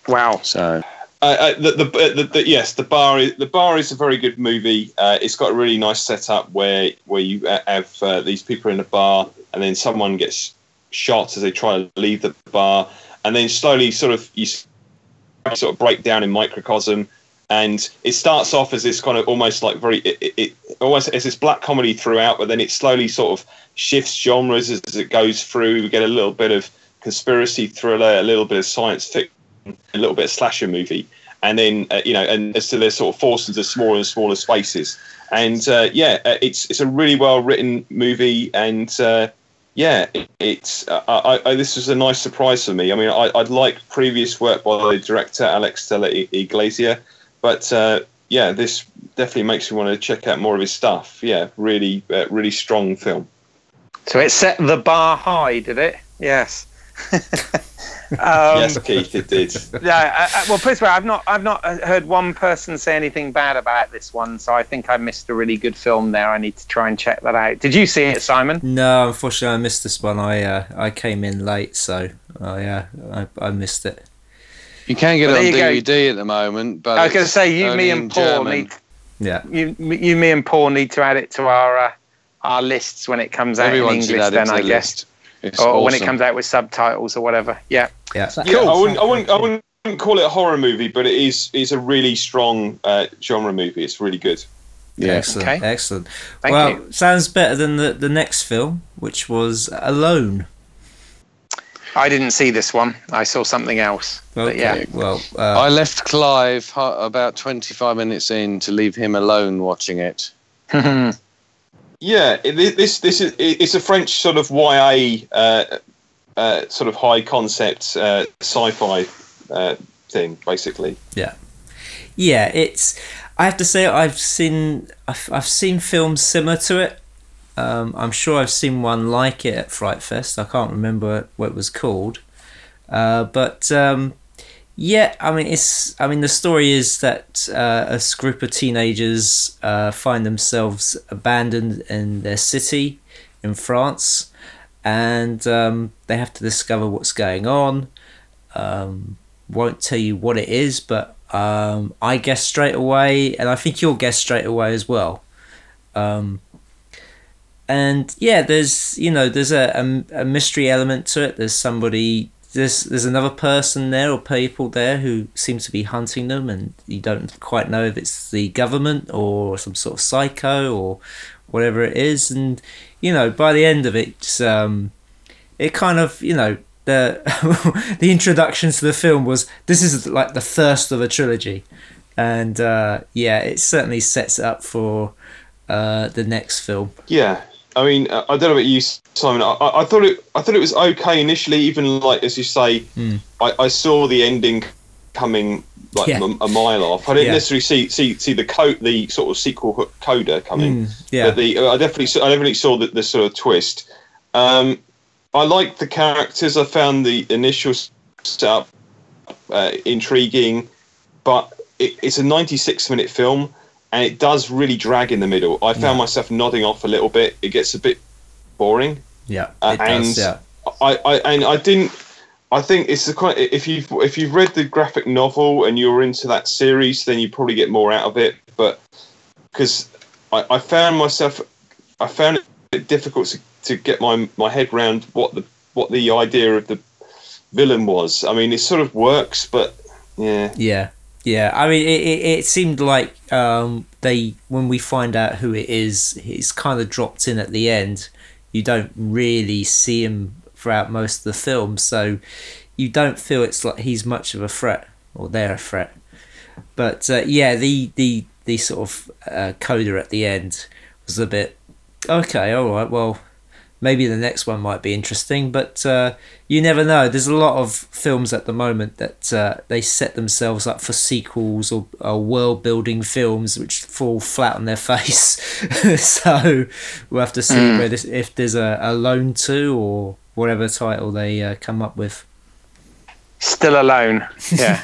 Wow. So Uh, uh, the, the, uh, the, the, yes, the bar is the bar is a very good movie. Uh, it's got a really nice setup where where you uh, have uh, these people in a bar, and then someone gets shot as they try to leave the bar, and then slowly sort of you sort of break down in microcosm, and it starts off as this kind of almost like very it, it, it almost as this black comedy throughout, but then it slowly sort of shifts genres as, as it goes through. We get a little bit of conspiracy thriller, a little bit of science fiction a little bit of slasher movie, and then uh, you know, and so they're sort of forced into smaller and smaller spaces. And uh, yeah, uh, it's it's a really well written movie, and uh, yeah, it, it's uh, I, I, this was a nice surprise for me. I mean, I, I'd like previous work by the director Alex de la Iglesia, but uh, yeah, this definitely makes me want to check out more of his stuff. Yeah, really, really strong film. So it set the bar high, did it? Yes. um, yes, Keith, it did. Yeah. I, I, well, put it this I've not, I've not uh, heard one person say anything bad about this one, so I think I missed a really good film there. I need to try and check that out. Did you see it, Simon? No, unfortunately, I missed this one. I uh, I came in late, so I uh, I, I missed it. you can get Well, it on there you DVD at the moment, but I was going to say you, me, and Paul German. need Yeah, you, you, me, and Paul need to add it to our uh, our lists when it comes out Everyone in English. add it Then to I the guess, list. It's or when it comes out with subtitles or whatever. Yeah. yeah. Yeah, I wouldn't, I wouldn't, I wouldn't call it a horror movie, but it is is a really strong uh, genre movie. It's really good. Yeah. Excellent, Okay. excellent. Thank well, you. sounds better than the the next film, which was Alone. I didn't see this one. I saw something else. But Okay, yeah. well, I uh, left Clive about 25 minutes in to leave him alone watching it. Yeah, this this is it's a French sort of YA uh, uh, sort of high concept uh, sci-fi uh, thing, basically. yeah, yeah. it's. I have to say, I've seen I've, I've seen films similar to it. Um, I'm sure I've seen one like it at Fright Fest. I can't remember what it was called, uh, but um, yeah, I mean, it's. I mean, the story is that uh, a group of teenagers uh, find themselves abandoned in their city in France, and um, they have to discover what's going on. Um, won't tell you what it is, but um, I guess straight away, and I think you'll guess straight away as well. Um, and yeah, there's you know there's a, a, a mystery element to it. There's somebody there's there's another person there or people there who seems to be hunting them, and you don't quite know if it's the government or some sort of psycho or whatever it is. And you know, by the end of it, um, it kind of you know the the introduction to the film was this is like the first of a trilogy, and uh, yeah, it certainly sets it up for uh, the next film. Yeah, I mean, uh, I don't know about you, Simon. I, I thought it I thought it was okay initially. Even like as you say, Hmm. I, I saw the ending coming like Yeah. a, a mile off. I didn't Yeah. necessarily see see see the co- the sort of sequel coda coming. Mm, yeah. But the I definitely saw, I definitely saw the, the sort of twist. Um, I liked the characters. I found the initial setup uh, intriguing, but it, it's a 96 minute film, and it does really drag in the middle. I found Yeah. myself nodding off a little bit. It gets a bit boring. yeah, uh, it does. and- Yeah, I, I and I didn't. I think it's the kind. If you've if you've read the graphic novel and you're into that series, then you probably get more out of it. But because I, I found myself, I found it difficult to, to get my my head around what the what the idea of the villain was. I mean, it sort of works, but yeah, yeah, yeah. I mean, it, it, it seemed like um, they when we find out who it is, he's kind of dropped in at the end. You don't really see him throughout most of the film, so you don't feel it's like he's much of a threat or they're a threat. But uh, yeah, the the the sort of uh, coda at the end was a bit okay. All right, well, maybe the next one might be interesting, but uh, you never know. There's a lot of films at the moment that uh, they set themselves up for sequels or, or world building films which fall flat on their face. so we'll have to see where this, if there's a, a Lone 2 or whatever title they uh, come up with. Still alone. Yeah.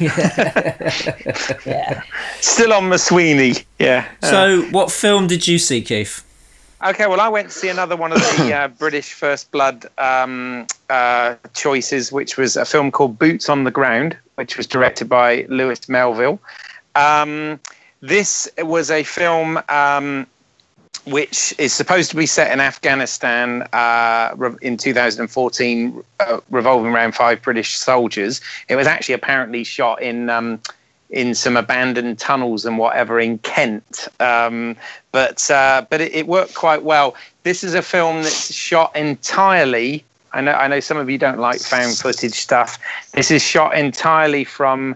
Yeah. Still on Masweeney. Yeah. So, what film did you see, Keith? Okay, well, I went to see another one of the uh, British First Blood um, uh, choices, which was a film called Boots on the Ground, which was directed by Louis Melville. Um, this was a film um, which is supposed to be set in Afghanistan uh, re- in 2014, uh, revolving around five British soldiers. It was actually apparently shot in. In some abandoned tunnels and whatever in Kent. Um, but uh, but it, it worked quite well. This is a film that's shot entirely. I know I know some of you don't like found footage stuff. This is shot entirely from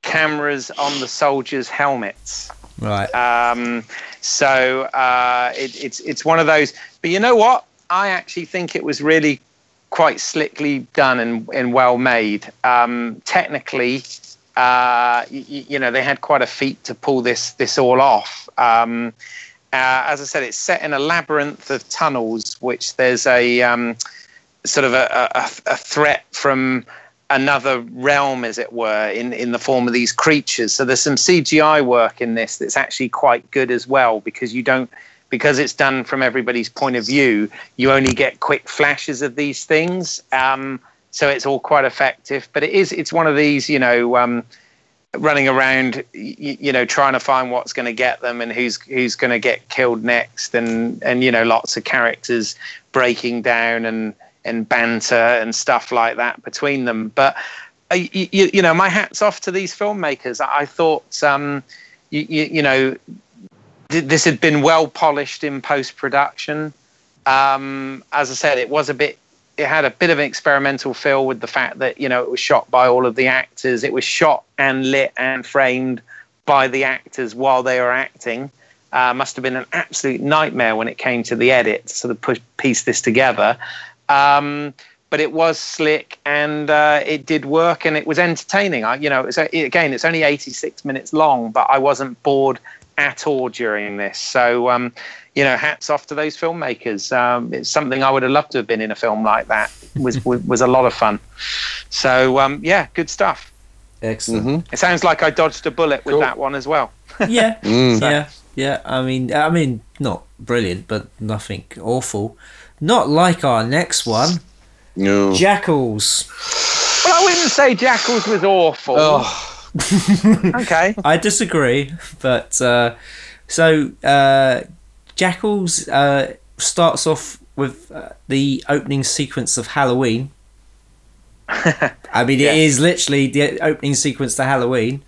cameras on the soldiers' helmets. Right. Um, so uh, it, it's it's one of those. But you know what? I actually think it was really quite slickly done and, and well made. Um, technically, uh, you, you know, they had quite a feat to pull this this all off. Um, uh, as I said, it's set in a labyrinth of tunnels, which there's a um, sort of a, a, a threat from another realm, as it were, in, in the form of these creatures. So there's some CGI work in this that's actually quite good as well, because you don't because it's done from everybody's point of view. You only get quick flashes of these things, um, so it's all quite effective. But it is it's one of these, you know. Um, running around you, you know trying to find what's going to get them and who's who's going to get killed next and and you know lots of characters breaking down and and banter and stuff like that between them but uh, you, you, know my hats off to these filmmakers i, I thought um you, you, know th- this had been well polished in post production um as i said it was a bit it had a bit of an experimental feel with the fact that you know it was shot by all of the actors. It was shot and lit and framed by the actors while they were acting. Uh, must have been an absolute nightmare when it came to the edit to sort of push, piece this together. Um, but it was slick and uh, it did work and it was entertaining. I, you know again it's only 86 minutes long but i wasn't bored at all during this. So um, you know, hats off to those filmmakers. Um, it's something I would have loved to have been in a film like that. It was was, was a lot of fun. So um, yeah, good stuff. Excellent. Mhm. It sounds like I dodged a bullet with Cool. that one as well. Yeah. Mm. Yeah. Yeah. I mean, I mean, not brilliant, but nothing awful. Not like our next one, No. Jackals. Well, I wouldn't say Jackals was awful. Oh, Okay. I disagree, but uh, so uh, Jackals uh, starts off with uh, the opening sequence of Halloween. I mean, Yeah. it is literally the opening sequence to Halloween,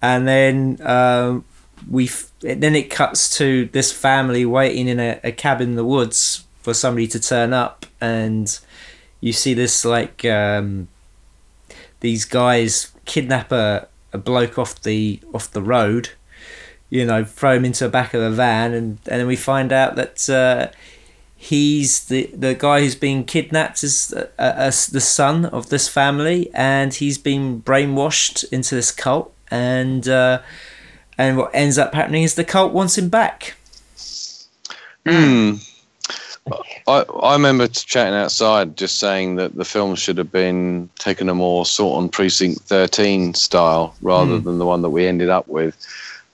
and then um, we then it cuts to this family waiting in a, a cabin in the woods for somebody to turn up, and you see this like um, these guys kidnap a, a bloke off the off the road, you know, throw him into the back of the van, and, and then we find out that uh, he's the the guy who's been kidnapped is uh, uh, the son of this family, and he's been brainwashed into this cult, and uh, and what ends up happening is the cult wants him back. Hmm. I, I remember chatting outside just saying that the film should have been taken a more sort on Precinct 13 style rather Hmm. than the one that we ended up with.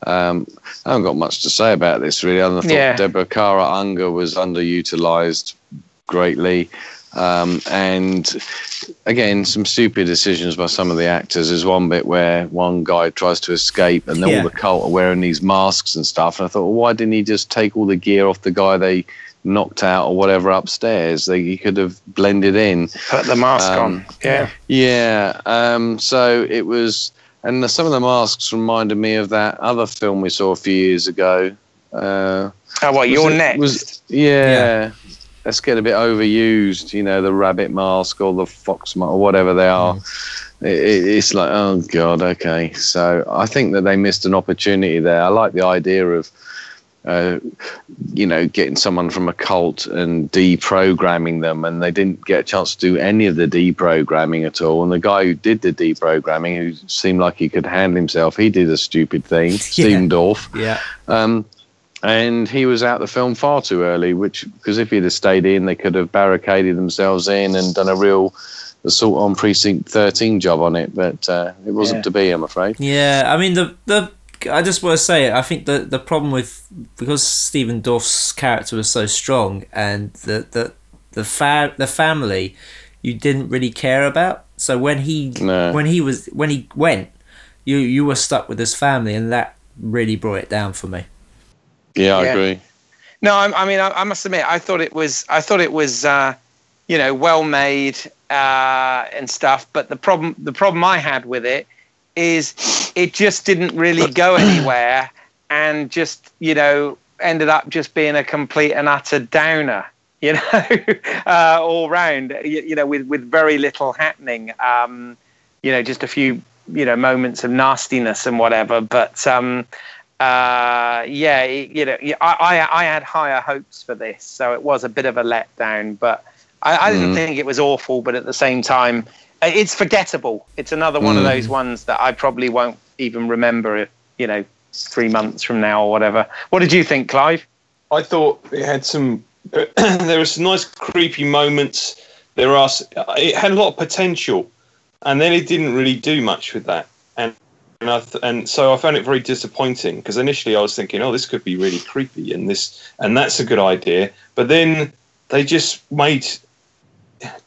Um, I haven't got much to say about this really. Other than I thought Yeah. Deborah Kara Unger was underutilized greatly. Um, and again, some stupid decisions by some of the actors. There's one bit where one guy tries to escape, and Yeah. all the cult are wearing these masks and stuff. And I thought, well, why didn't he just take all the gear off the guy they knocked out or whatever upstairs? They, he could have blended in. Put the mask Um, on. Yeah. Yeah. Um, so it was, and the, some of the masks reminded me of that other film we saw a few years ago. Uh, Oh, what? was You're it- next. Was, yeah. Let's get a bit overused, you know, the rabbit mask or the fox mask or whatever they are. It, it, it's like, oh god, okay. So I think that they missed an opportunity there. I like the idea of, uh, you know, getting someone from a cult and deprogramming them, and they didn't get a chance to do any of the deprogramming at all. And the guy who did the deprogramming, who seemed like he could handle himself, he did a stupid thing. Stephen Dorff. Yeah, Um, and he was out the film far too early, which because if he'd have stayed in, they could have barricaded themselves in and done a real assault on precinct 13 job on it. But uh, it wasn't Yeah. to be, I'm afraid. yeah. I mean the the. I just want to say, I think the the problem with because Stephen Dorff's character was so strong and the the the fa- the family you didn't really care about. So when he No. when he was when he went, you you were stuck with his family, and that really brought it down for me. Yeah, I Yeah. agree. No, I, I mean, I, I must admit, I thought it was, I thought it was, uh, you know, well made uh, and stuff. But the problem, the problem I had with it is, it just didn't really go anywhere, and just, you know, ended up just being a complete and utter downer. You know, uh, all round. You, you know, with with very little happening. Um, you know, just a few, you know, moments of nastiness and whatever. But um, uh, yeah, you know, I, I I had higher hopes for this, so it was a bit of a letdown. But I, I didn't Mhm. think it was awful, but at the same time, it's forgettable. It's another one of Mm. those ones that I probably won't even remember. If you know, three months from now or whatever. What did you think, Clive? I thought it had some. there were some nice creepy moments. There are. It had a lot of potential, and then it didn't really do much with that. And and, I th- and so I found it very disappointing because initially I was thinking, oh, this could be really creepy, and this and that's a good idea. But then they just made.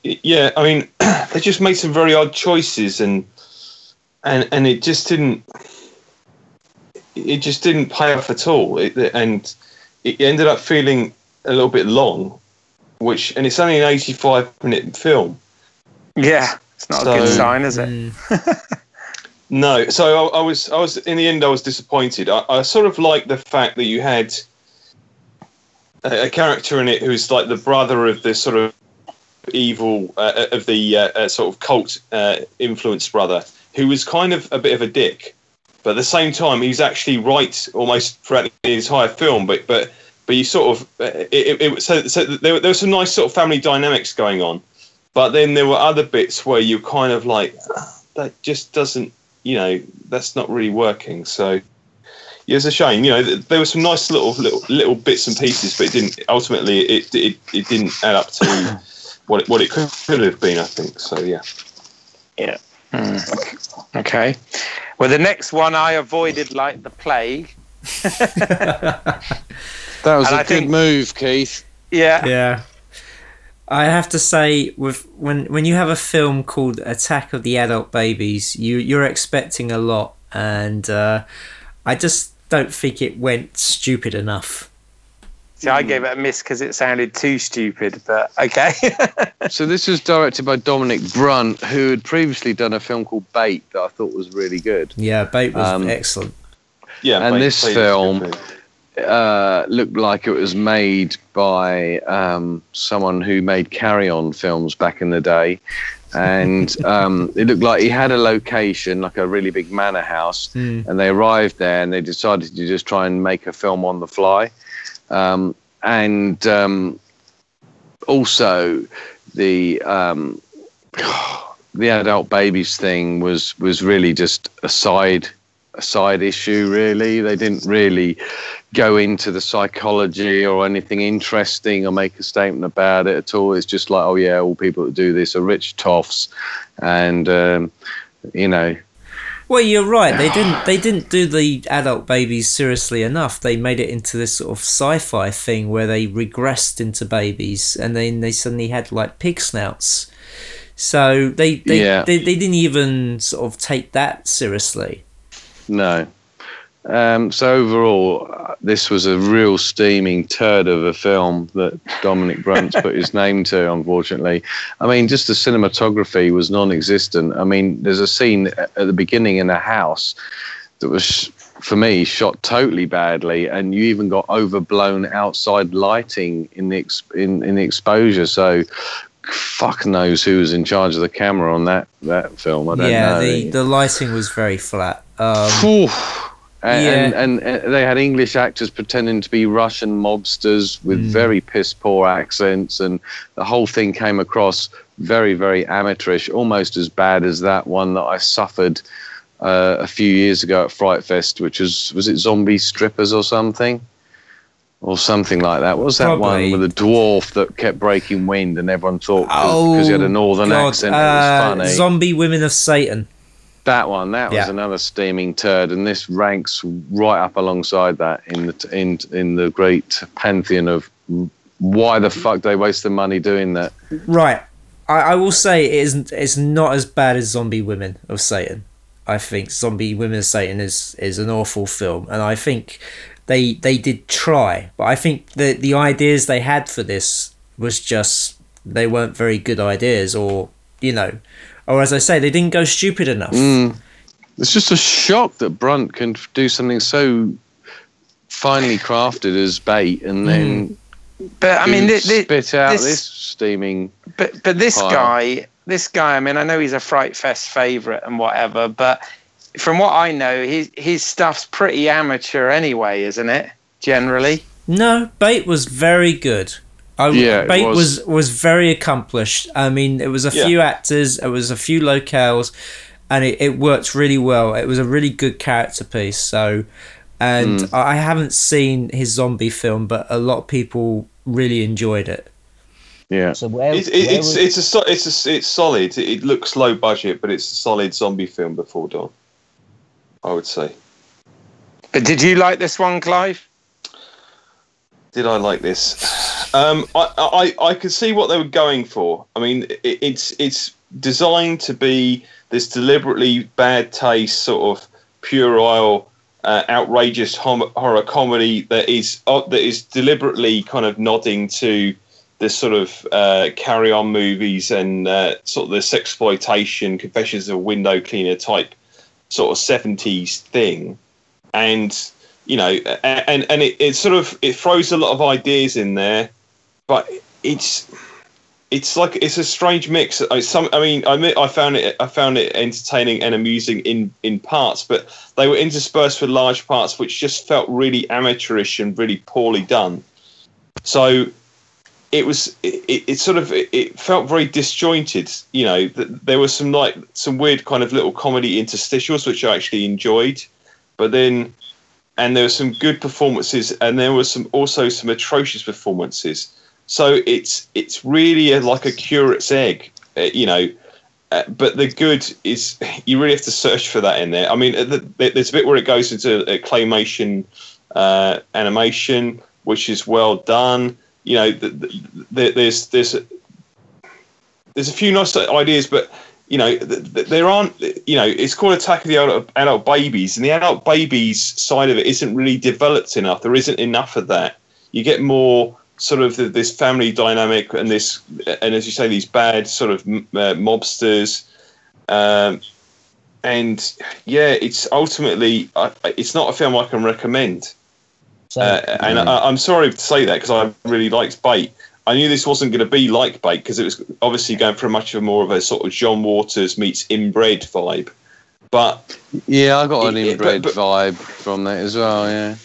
Yeah, I mean, they just made some very odd choices, and and and it just didn't. It just didn't pay off at all. It, and it ended up feeling a little bit long, which and it's only an 85 minute film. Yeah, it's not a good sign, is it? Mm. No, so I, I was I was in the end I was disappointed. I, I sort of like the fact that you had a, a character in it who's like the brother of this sort of evil uh, of the uh, uh, sort of cult uh, influenced brother who was kind of a bit of a dick, but at the same time he's actually right almost throughout the entire film. But but but you sort of uh, it, it, so, so there, were- there was some nice sort of family dynamics going on, but then there were other bits where you kind of like "Ah, that just doesn't you know that's not really working. So it's a shame. You know, there were some nice little little little bits and pieces, but it didn't ultimately it it, it didn't add up to what it, what it could, could have been. I think so. Yeah. Hmm. Okay. Well, the next one I avoided like the plague. That was And a I good think- move, Keith. Yeah. Yeah. I have to say, with when when you have a film called Attack of the Adult Babies, you you're expecting a lot, and uh, I just don't think it went stupid enough. See, I gave it a miss because it sounded too stupid, but okay. So this was directed by Dominic Brunt, who had previously done a film called Bait that I thought was really good. Yeah, Bait was Um, excellent. Yeah. And Blade- this Blade is film- uh, looked like it was made by um, someone who made Carry On films back in the day. And um, it looked like he had a location, like a really big manor house, Mm. and they arrived there and they decided to just try and make a film on the fly. Um, and um, also, the um, the adult babies thing was was really just a side a side issue, really. They didn't really go into the psychology or anything interesting or make a statement about it at all. It's just like, oh, yeah, all people that do this are rich toffs. And, um, you know, Well, you're right. They didn't. They didn't do the adult babies seriously enough. They made it into this sort of sci-fi thing where they regressed into babies, and then they suddenly had like pig snouts. So they they, Yeah. they they didn't even sort of take that seriously. No. Um, so overall, this was a real steaming turd of a film that Dominic Brunt's put his name to. Unfortunately, I mean, just the cinematography was non-existent. I mean, there's a scene at the beginning in a house that was, for me, shot totally badly, and you even got overblown outside lighting in the ex- in in the exposure. So. Fuck knows who was in charge of the camera on that that film. I don't yeah, know. the the lighting was very flat. Um. And, Yeah. and, and uh, they had English actors pretending to be Russian mobsters with Mm. very piss poor accents, and the whole thing came across very, very amateurish, almost as bad as that one that I suffered uh, a few years ago at Fright Fest, which was was it Zombie Strippers or something, or something like that. What was that Probably. one with a dwarf that kept breaking wind, and everyone thought oh, because he had a northern God, accent, it uh, was funny. Zombie Women of Satan. That one, that was another steaming turd, and this ranks right up alongside that in the in in the great pantheon of why the fuck they waste their money doing that. Right. I, I will say it isn't. It's not as bad as Zombie Women of Satan. I think Zombie Women of Satan is is an awful film, and I think they they did try, but I think the the ideas they had for this was just they weren't very good ideas, or you know, or as I say, they didn't go stupid enough. Mm. It's just a shock that Brunt can do something so finely crafted as bait, and then But I mean, do thi- thi- spit out this- this, steaming. but but this Pile. guy, this guy. I mean, I know he's a Fright Fest favorite and whatever, but from what I know, his his stuff's pretty amateur anyway, isn't it? Generally. No, Bait was very good. I, Yeah, it Bait was. was. was very accomplished. I mean, it was a Yeah. few actors, it was a few locales, and it, it worked really well. It was a really good character piece. So, and Mm. I haven't seen his zombie film, but a lot of people really enjoyed it. Yeah, So where, It, it, where it's was- it's a it's a, it's solid. It, it looks low budget, but it's a solid zombie film before dawn. I would say. But did you like this one, Clive? Did I like this? Um, I, I I could see what they were going for. I mean, it, it's it's designed to be this deliberately bad taste sort of puerile, uh, outrageous hom- horror comedy that is uh, that is deliberately kind of nodding to the sort of uh, carry on movies and uh, sort of this exploitation, Confessions of a Window Cleaner type sort of seventies thing, and you know, and and it, it sort of it throws a lot of ideas in there, but it's it's like it's a strange mix. I, some, I mean, I I found it I found it entertaining and amusing in in parts, but they were interspersed with large parts which just felt really amateurish and really poorly done. So it was it, it, sort of it, it felt very disjointed. You know, there were some like some weird kind of little comedy interstitials which I actually enjoyed, but then and there were some good performances and there were some also some atrocious performances. So it's it's really a, like a curate's egg, uh, you know. Uh, but the good is you really have to search for that in there. I mean, uh, the, the, there's a bit where it goes into uh, claymation uh, animation, which is well done. You know, the, the, the, there's there's there's a few nice ideas, but you know, th- th- there aren't. You know, it's called Attack of the Adult, adult Babies, and the adult babies side of it isn't really developed enough. There isn't enough of that. You get more sort of the, this family dynamic and this, and as you say, these bad sort of uh, mobsters. Um, and yeah, it's ultimately uh, it's not a film I can recommend. so, Uh, and I, I'm sorry to say that because I really liked Bait. I knew this wasn't going to be like Bait because it was obviously going for much of more of a sort of John Waters meets inbred vibe. But yeah, I got an Yeah, but- inbred but- vibe from that as well. Yeah,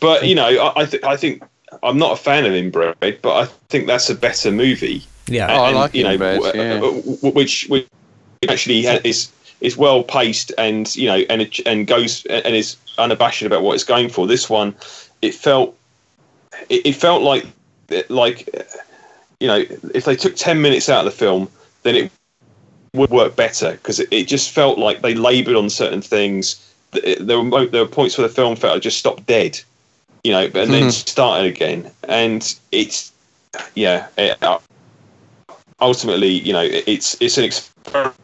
but you know, I I, th- I think I'm not a fan of inbred, but I think that's a better movie. Yeah. Oh, I like you know, Inbred, w- yeah. w- w- which which actually is is well paced and you know and it, and goes and is unabashed about what it's going for. This one, it felt it, it felt like like you know if they took ten minutes out of the film, then it would work better because it, it just felt like they laboured on certain things. There were there were points where the film felt like just stopped dead, you know, and then Mhm. started again, and it's yeah. It, uh, ultimately, you know, it- it's it's an experiment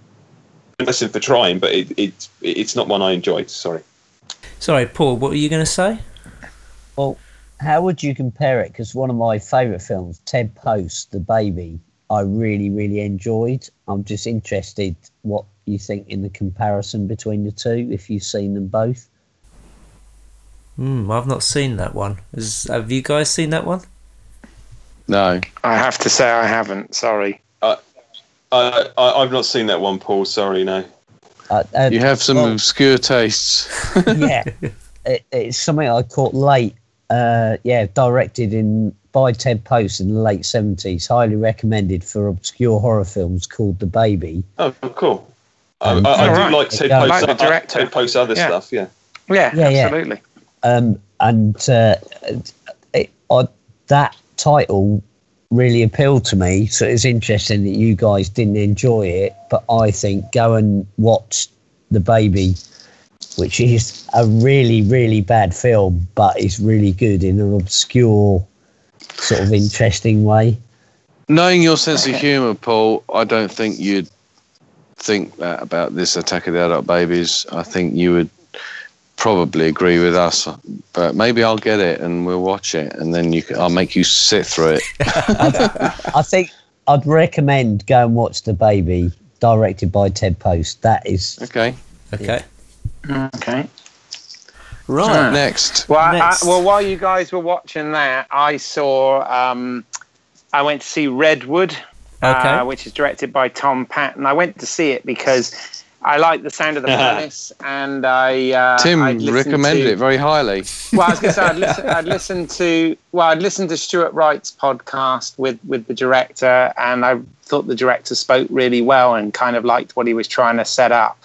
lesson for trying, but it, it it's not one I enjoyed. Sorry. Sorry, Paul. What were you going to say? Well, how would you compare it? Because one of my favourite films, Ted Post, The Baby, I really, really enjoyed. I'm just interested what you think in the comparison between the two, if you've seen them both. Hmm, I've not seen that one. Is, have you guys seen that one? No. I have to say I haven't. Sorry. Uh, I, I've not seen that one, Paul. Sorry, no. Uh, uh, You have some well, obscure tastes. yeah, it, it's something I caught late. Uh, yeah, directed in by Ted Post in the late seventies. Highly recommended for obscure horror films called The Baby. Oh, cool. I, Um, I, I do Alright. like Ted Yeah. Post. Like uh. Ted Post other Yeah. stuff. Yeah. Yeah, Yeah, yeah. Um, and uh, it, I, that title really appealed to me. So it's interesting that you guys didn't enjoy it, but I think go and watch the baby, which is a really really bad film, but it's really good in an obscure sort of interesting way. Knowing your sense of humour, Paul, I don't think you'd think that about this Attack of the Adult Babies. I think you would probably agree with us, but maybe I'll get it and we'll watch it, and then you can, I'll make you sit through it. I think I'd recommend go and watch the baby, directed by Ted Post. That is Okay. Okay. Okay. Right. Next. Well, I, well, while you guys were watching that, I saw. Um, I went to see Redwood, Okay. uh, which is directed by Tom Paton. I went to see it because I like the sound of the premise, and I uh, Tim I'd recommended to- it very highly. Well, I was going to say I'd listen, I'd listened to well, I'd listened to Stuart Wright's podcast with with the director, and I thought the director spoke really well and kind of liked what he was trying to set up.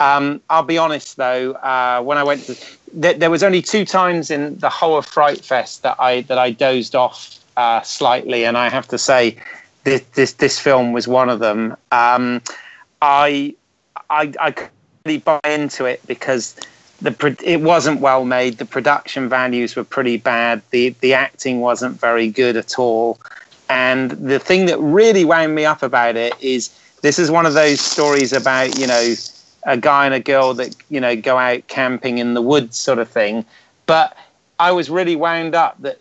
Um, I'll be honest though, uh, when I went to, there, there was only two times in the whole of Fright Fest that I that I dozed off uh, slightly, and I have to say, this this, this film was one of them. Um, I I I couldn't really buy into it because the it wasn't well made. The production values were pretty bad. The the acting wasn't very good at all. And the thing that really wound me up about it is this is one of those stories about you know a guy and a girl that you know go out camping in the woods sort of thing. But I was really wound up that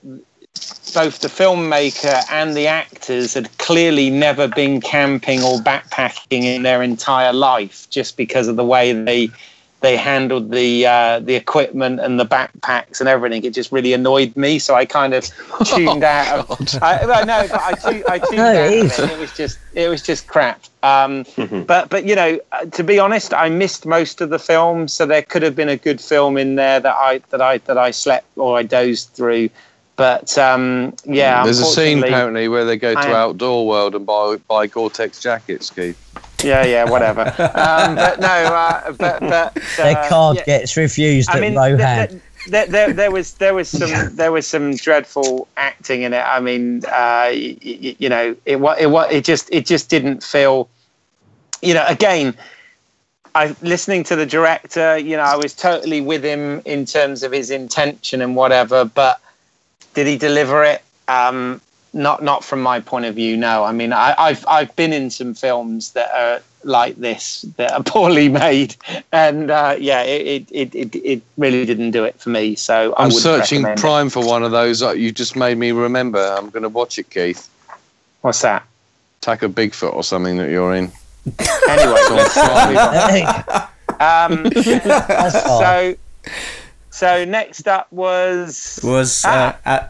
both the filmmaker and the actors had clearly never been camping or backpacking in their entire life just because of the way they they handled the uh, the equipment and the backpacks and everything. It just really annoyed me, so I kind of tuned out. Of, I, well, no, but I, tu- I tuned No, out. it of it. it was just it was just crap. Um, but but you know, uh, to be honest, I missed most of the film, so there could have been a good film in there that I that I that I slept or I dozed through. But um, yeah, There's a scene apparently where they go to I am- Outdoor World and buy buy Gore-Tex jackets, Keith. Yeah, yeah, whatever. um, but no, uh, but but their uh, card yeah. gets refused I at mean, Rohan. th- th- there, there, there was there was some there was some dreadful acting in it. I mean, uh, y- y- you know, it wa- it wa- it just it just didn't feel, you know, again. I listening to the director, you know, I was totally with him in terms of his intention and whatever, but did he deliver it? Um, not not from my point of view. No, I mean, I, I've I've been in some films that are like this that are poorly made, and uh, yeah, it, it, it, it really didn't do it for me. So I I'm searching recommend it. Prime for one of those. Uh, You just made me remember. I'm going to watch it, Keith. What's that? Attack of Bigfoot or something that you're in. Anyway, It's on um, so so next up was was Ah. uh,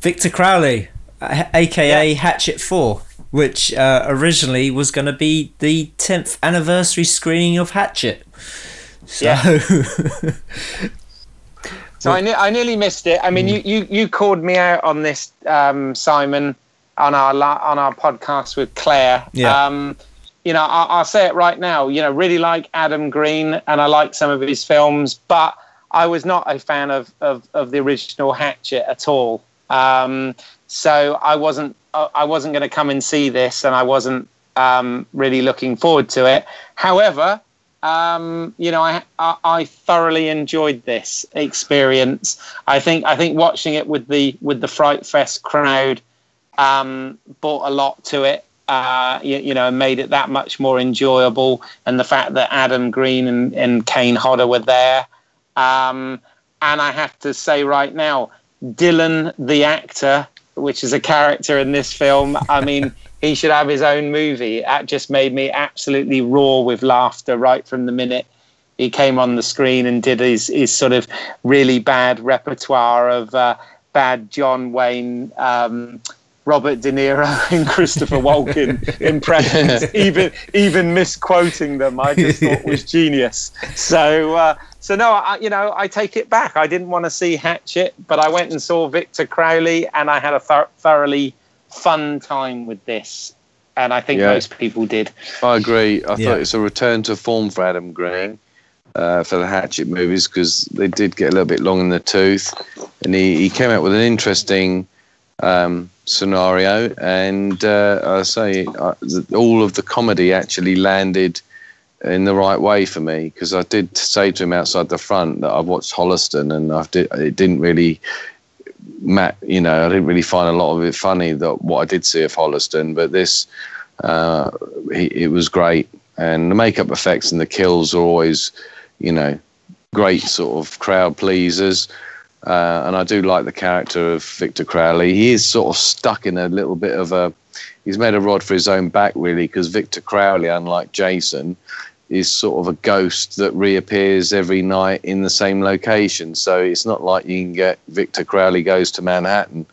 Victor Crowley, uh, aka Hatchet 4, which uh, originally was going to be the 10th anniversary screening of Hatchet. So, Yeah. So I, ne- I nearly missed it. I mean, you, you, you called me out on this, um, Simon, on our la- on our podcast with Claire. Yeah. Um, you know, I, I'll say it right now. You know, really like Adam Green, and I like some of his films, but I was not a fan of of, of the original Hatchet at all. Um, so I wasn't I wasn't going to come and see this, and I wasn't um, really looking forward to it. However, um, you know, I, I, I thoroughly enjoyed this experience. I think I think watching it with the with the Fright Fest crowd um, brought a lot to it. Uh, you, you, know, made it that much more enjoyable, and the fact that Adam Green and, and Kane Hodder were there. Um, and I have to say right now, Dylan the actor, which is a character in this film, I mean, he should have his own movie. That just made me absolutely roar with laughter right from the minute he came on the screen and did his, his sort of really bad repertoire of uh, bad John Wayne. Um, Robert De Niro and Christopher Walken impressions, even even misquoting them, I just thought was genius. So, uh, so no, I, you know, I take it back. I didn't want to see Hatchet, but I went and saw Victor Crowley, and I had a th- thoroughly fun time with this, and I think yeah. most people did. I agree. I yeah. thought it's a return to form for Adam Green. Uh, for the Hatchet movies because they did get a little bit long in the tooth, and he, he came out with an interesting um, scenario, and uh, I say uh, all of the comedy actually landed in the right way for me because I did say to him outside the front that I watched Holliston and I did, it didn't really Matt, you know, I didn't really find a lot of it funny that what I did see of Holliston, but this, uh, he, it was great, and the makeup effects and the kills are always, you know, great sort of crowd pleasers. Uh, and I do like the character of Victor Crowley. He is sort of stuck in a little bit of a. He's made a rod for his own back, really, because Victor Crowley, unlike Jason, is sort of a ghost that reappears every night in the same location. So it's not like you can get Victor Crowley goes to Manhattan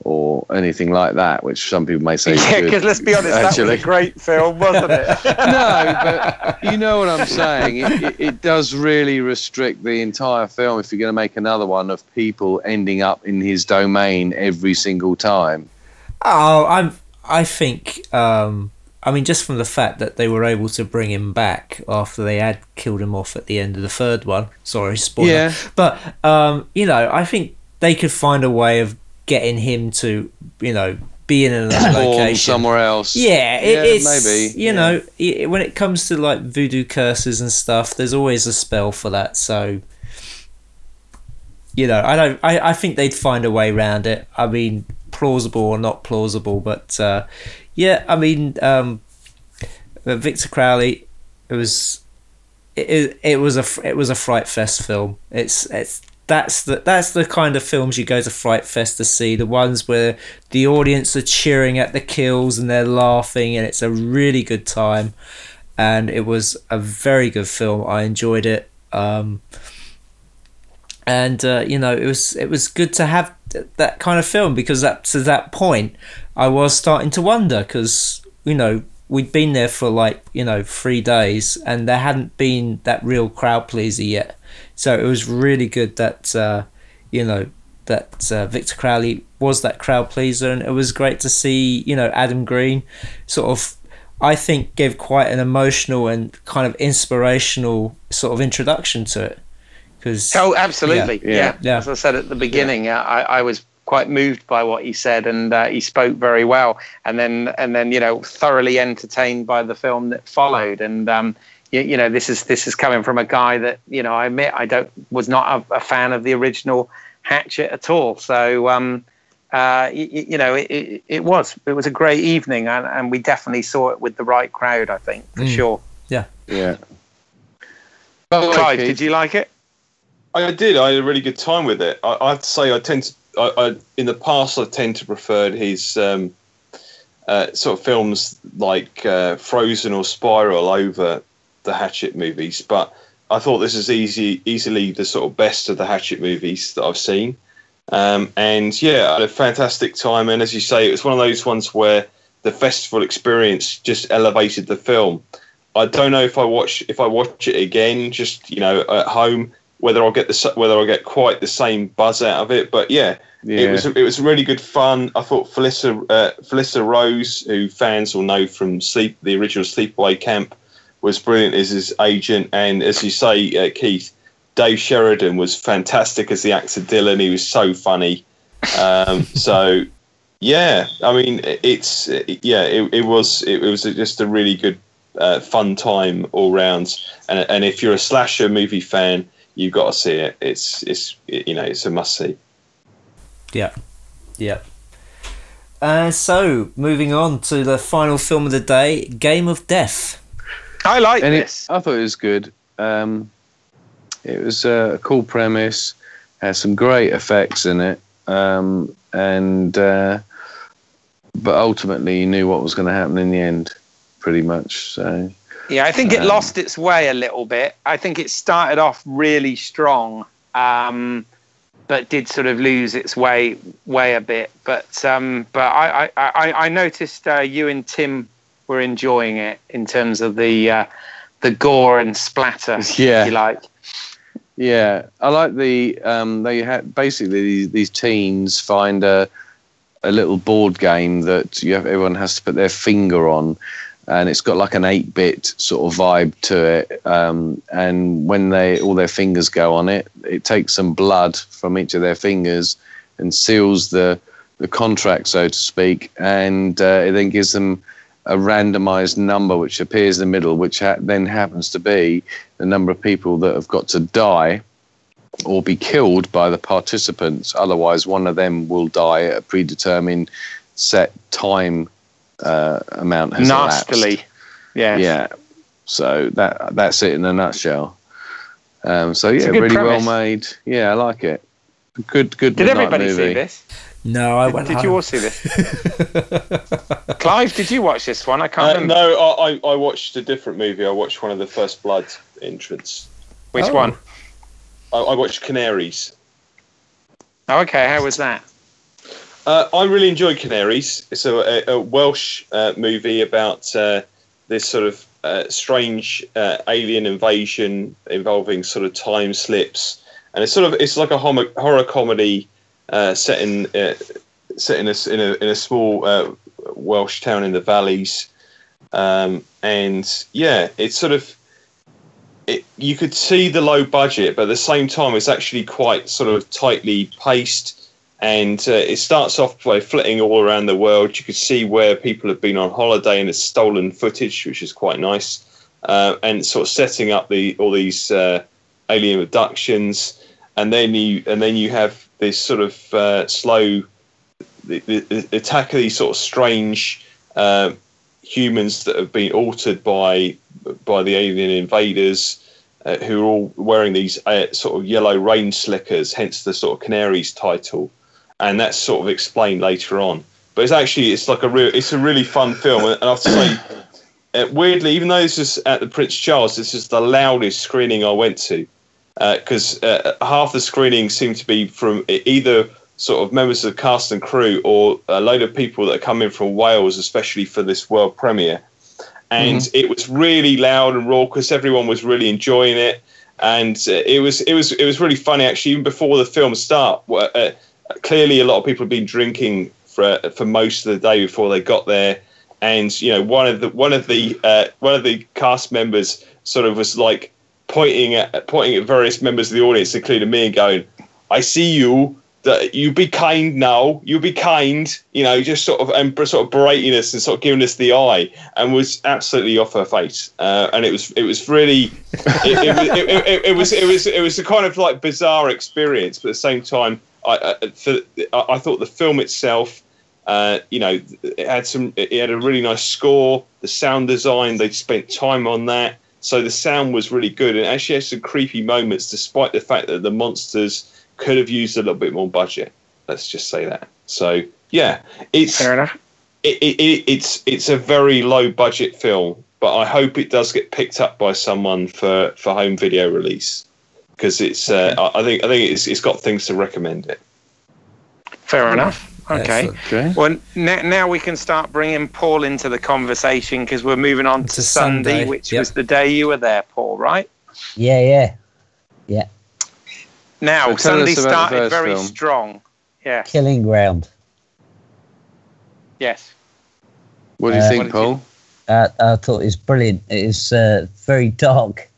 or anything like that, which some people may say. Yeah, because let's be honest, actually. that was a great film, wasn't it? no, but you know what I'm saying. It, it, it, does really restrict the entire film if you're going to make another one of people ending up in his domain every single time. Oh, I'm. I think um, I mean, just from the fact that they were able to bring him back after they had killed him off at the end of the third one. Sorry, spoiler. Yeah. But um, you know, I think they could find a way of getting him to, you know, be in another location somewhere else. Yeah, it, yeah it's maybe. You yeah. know, it, when it comes to like voodoo curses and stuff, there's always a spell for that. So, you know, I don't. I, I think they'd find a way around it. I mean, plausible or not plausible, but uh, yeah, I mean, um, Victor Crowley, it was it, it was a it was a fright fest film. It's it's that's the that's the kind of films you go to fright fest to see. The ones where the audience are cheering at the kills and they're laughing, and it's a really good time. And it was a very good film. I enjoyed it. Um, and uh, you know it was it was good to have that kind of film because up to that point I was starting to wonder because you know we'd been there for like you know three days and there hadn't been that real crowd pleaser yet so it was really good that uh, you know that uh, Victor Crowley was that crowd pleaser and it was great to see you know Adam Green sort of I think gave quite an emotional and kind of inspirational sort of introduction to it because oh absolutely yeah. Yeah. yeah. as I said at the beginning yeah. I, I was quite moved by what he said, and uh, he spoke very well. And then, and then, you know, thoroughly entertained by the film that followed. And um, you, you, know, this is this is coming from a guy that you know, I admit, I don't was not a, a fan of the original Hatchet at all. So. Um, uh, you, you, know, it, it, it, was it was a great evening, and, and we definitely saw it with the right crowd. I think for mm. sure. Yeah, yeah. Clive, did you like it? I did. I had a really good time with it. I, I have to say, I tend to I, I, in the past I tend to prefer his um, uh, sort of films like uh, Frozen or Spiral over the Hatchet movies, but I thought this is easy, easily the sort of best of the Hatchet movies that I've seen. Um, and yeah, I had a fantastic time. And as you say, it was one of those ones where the festival experience just elevated the film. I don't know if I watch if I watch it again, just you know, at home whether I'll get the whether I'll get quite the same buzz out of it. But yeah, Yeah. it was it was really good fun. I thought Felissa uh, Felissa Rose, who fans will know from Sleep the original Sleepaway Camp, was brilliant as his agent, and as you say, uh, Keith, Dave Sheridan was fantastic as the actor Dylan. He was so funny. Um, so yeah, I mean it's yeah it, it was it, was just a really good uh, fun time all round. And and if you're a slasher movie fan, you've got to see it. It's it's you know it's a must see. Yeah, yeah. Uh, so moving on to the final film of the day, Game of Death. I like and it, this. I thought it was good. Um, it was a cool premise, had some great effects in it, um, and uh, but ultimately you knew what was going to happen in the end, pretty much. So Yeah, I think it Um, lost its way a little bit. I think it started off really strong, um, but did sort of lose its way way a bit. But um, but I I, I, I noticed uh, you and Tim were enjoying it in terms of the uh, the gore and splatter, Yeah. if you like. Yeah, I like the um, they had basically these, these teens find a a little board game that you have, everyone has to put their finger on, and it's got like an eight bit sort of vibe to it. Um, and when they all their fingers go on it, it takes some blood from each of their fingers and seals the the contract, so to speak, and uh, it then gives them a randomized number which appears in the middle, which ha- then happens to be the number of people that have got to die or be killed by the participants. Otherwise, one of them will die at a predetermined set time uh, amount. Has elapsed. Nastily, yeah. Yeah. So that that's it in a nutshell. Um, so yeah, really premise. well made. Yeah, I like it. Good, good. Did everybody movie. see this? No, I Did, went did home. you all see this? Clive, did you watch this one? I can't Uh, remember no, I, I I watched a different movie. I watched one of the First Blood entrants. which Oh. one. I, I watched Canaries. Oh, okay. How was that? Uh, I really enjoyed Canaries. It's a, a, Welsh uh, movie about uh, this sort of uh, strange uh, alien invasion involving sort of time slips, and it's sort of it's like a homo- horror comedy uh, set in set in a, in a in a small Welsh town in the valleys, um, and yeah, it's sort of. It, you could see the low budget, but at the same time, it's actually quite sort of tightly paced and uh, it starts off by flitting all around the world. You can see where people have been on holiday and it's stolen footage, which is quite nice, uh, and sort of setting up the all these uh, alien abductions, and then you and then you have this sort of uh, slow the, the, the attack of these sort of strange uh, humans that have been altered by by the alien invaders. Uh, who are all wearing these sort of yellow rain slickers, hence the sort of Canaries title and that's sort of explained later on. But it's actually it's like a real it's a really fun film, and I have to say, uh, weirdly, even though this is at the Prince Charles, this is the loudest screening I went to because uh, half the screening seemed to be from either sort of members of the cast and crew or a load of people that are coming from Wales, especially for this world premiere. And it was really loud and raucous. Everyone was really enjoying it, and uh, it was it was it was really funny actually. Even before the film start, uh, uh, clearly a lot of people had been drinking for for most of the day before they got there, and you know one of the one of the uh, one of the cast members sort of was like pointing at pointing at various members of the audience, including me, and going, "I see you." That you be kind now. You be kind. You know, just sort of and sort of berating us and sort of giving us the eye, and was absolutely off her face. Uh, and it was it was really it, it, was, it, it, it was it was it was a kind of like bizarre experience, but at the same time, I I, for, I I thought the film itself, uh, you know, it had some it had a really nice score. The sound design, they spent time on that, so the sound was really good, and actually had some creepy moments, despite the fact that the monsters could have used a little bit more budget. Let's just say that. So yeah, it's Fair enough. it, it, it, it's it's a very low budget film, but I hope it does get picked up by someone for, for home video release because it's uh, I I think I think it's it's got things to recommend it. Fair enough. Okay. Okay. Well, now, now we can start bringing Paul into the conversation because we're moving on to, To Sunday, Sunday, which yep. was the day you were there, Paul, right? Yeah, yeah. Yeah. Now, So Sunday us about the started very film. strong. Yeah. Killing Ground. Yes. What do you Uh, think, What did Paul? Uh, I thought it was brilliant. It is uh, very dark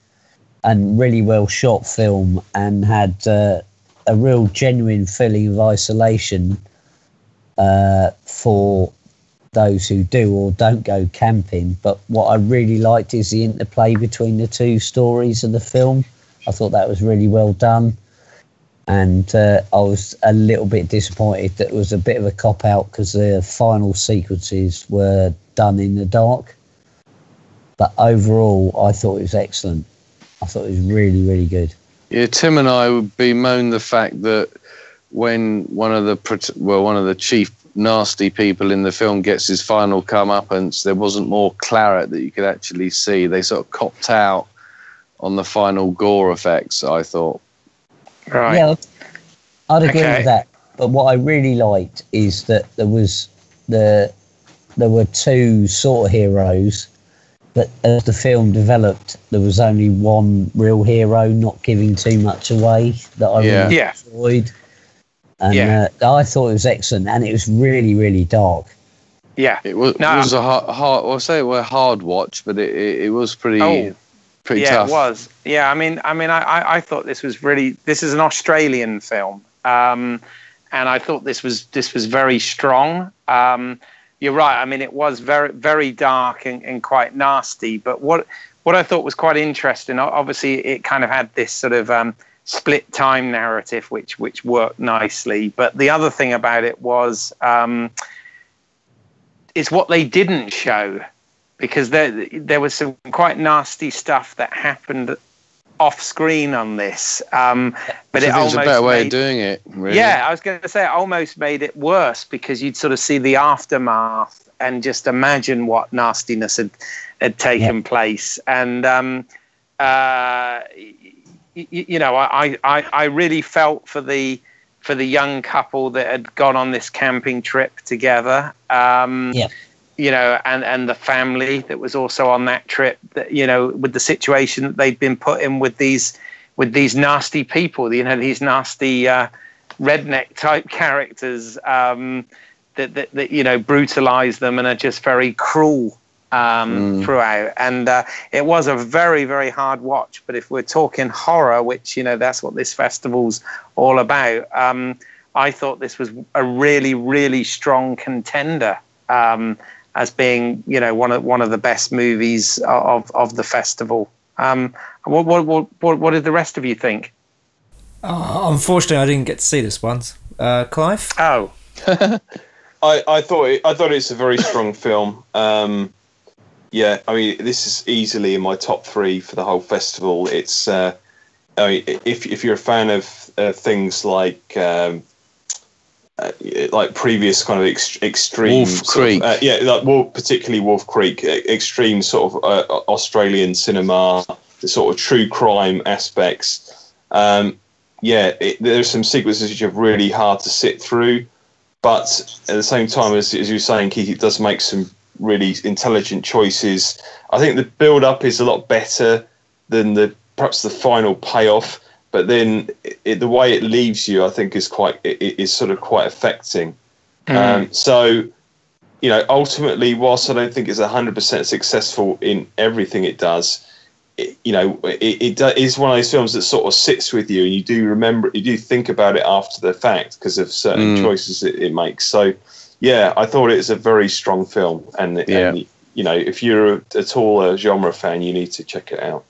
and really well shot film, and had uh, a real genuine feeling of isolation uh, for those who do or don't go camping. But what I really liked is the interplay between the two stories of the film. I thought that was really well done. And uh, I was a little bit disappointed that it was a bit of a cop out because the final sequences were done in the dark. But overall, I thought it was excellent. I thought it was really, really good. Yeah, Tim and I would bemoan the fact that when one of the well, one of the chief nasty people in the film gets his final comeuppance, there wasn't more claret that you could actually see. They sort of copped out on the final gore effects. I thought. Right. Yeah, I'd agree Okay. with that. But what I really liked is that there was the there were two sort of heroes, but as the film developed, there was only one real hero, not giving too much away. That I Yeah. really Yeah. enjoyed. And Yeah. uh, I thought it was excellent, and it was really, really dark. Yeah. It was, No, it was a hard, hard. Well, I say it was a hard watch, but it, it, it was pretty, Oh, pretty yeah, tough. it was. Yeah, I mean, I mean, I, I, I thought this was really. This is an Australian film, um, and I thought this was this was very strong. Um, you're right. I mean, it was very very dark and, and quite nasty. But what what I thought was quite interesting. Obviously, it kind of had this sort of um, split time narrative, which which worked nicely. But the other thing about it was. Um, is what they didn't show because there there was some quite nasty stuff that happened off screen on this. Um, but it almost a better way made, of doing it. Really. yeah, I was going to say it almost made it worse because you'd sort of see the aftermath and just imagine what nastiness had had taken place. And um, uh, y- y- you know, I, I I really felt for the for the young couple that had gone on this camping trip together. Um, Yeah. You know, and, and the family that was also on that trip. That you know, with the situation that they'd been put in with these with these nasty people. You know, these nasty uh, redneck type characters um, that, that that you know brutalize them and are just very cruel um, Mm. throughout. And uh, it was a very, very hard watch. But if we're talking horror, which you know that's what this festival's all about, um, I thought this was a really, really strong contender um, as being you know one of one of the best movies of of the festival. Um, what, what what what what did the rest of you think? Oh, unfortunately, I didn't get to see this one. Uh, Clive? Oh, I, I thought it, I thought it's a very strong film. Um, yeah, I mean, this is easily in my top three for the whole festival. It's uh, I mean, if if you're a fan of uh, things like um, uh, like previous kind of ex- extreme Wolf sort of- uh, yeah, like Wolf, particularly Wolf Creek, uh, extreme sort of uh, Australian cinema, the sort of true crime aspects. Um, yeah, it, there's some sequences which are really hard to sit through but at the same time, as, as you're saying, Keith, it does make some really intelligent choices. I think the build up is a lot better than the perhaps the final payoff, but then it, the way it leaves you, I think, is quite it, it is sort of quite affecting. Um, so, you know, ultimately, whilst I don't think it's hundred percent successful in everything it does, it, you know, it, it do- one of those films that sort of sits with you, and you do remember, you do think about it after the fact because of certain Mm. choices it, it makes. So, yeah, I thought it was a very strong film, and, Yeah. and you know, if you're at all a genre fan, you need to check it out.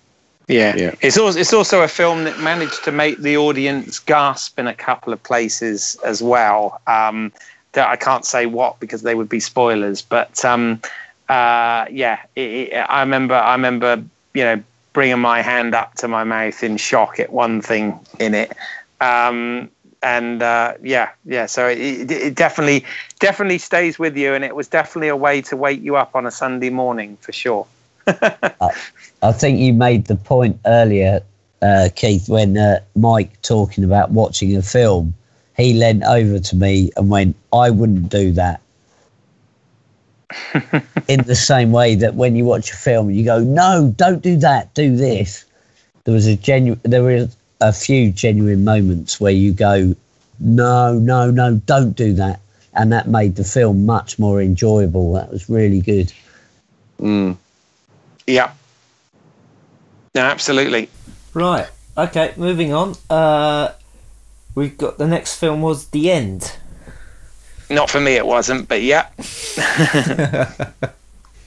Yeah. Yeah. It's also it's also a film that managed to make the audience gasp in a couple of places as well. Um, that I can't say what because they would be spoilers, but um, uh, yeah, it, it, I remember I remember you know bringing my hand up to my mouth in shock at one thing in it. Um, and uh, yeah, yeah. So it, it definitely, definitely stays with you, and it was definitely a way to wake you up on a Sunday morning for sure. I think you made the point earlier, uh, Keith, when uh, Mike talking about watching a film, he leant over to me and went, "I wouldn't do that." In the same way that when you watch a film, you go, "No, don't do that. Do this." There was a genuine. There was a few genuine moments where you go, no, no, no, don't do that, and that made the film much more enjoyable. That was really good. Mm. Yeah. No, absolutely. Right. Okay. Moving on. Uh, we've got the next film was The End. Not for me, it wasn't, but yeah.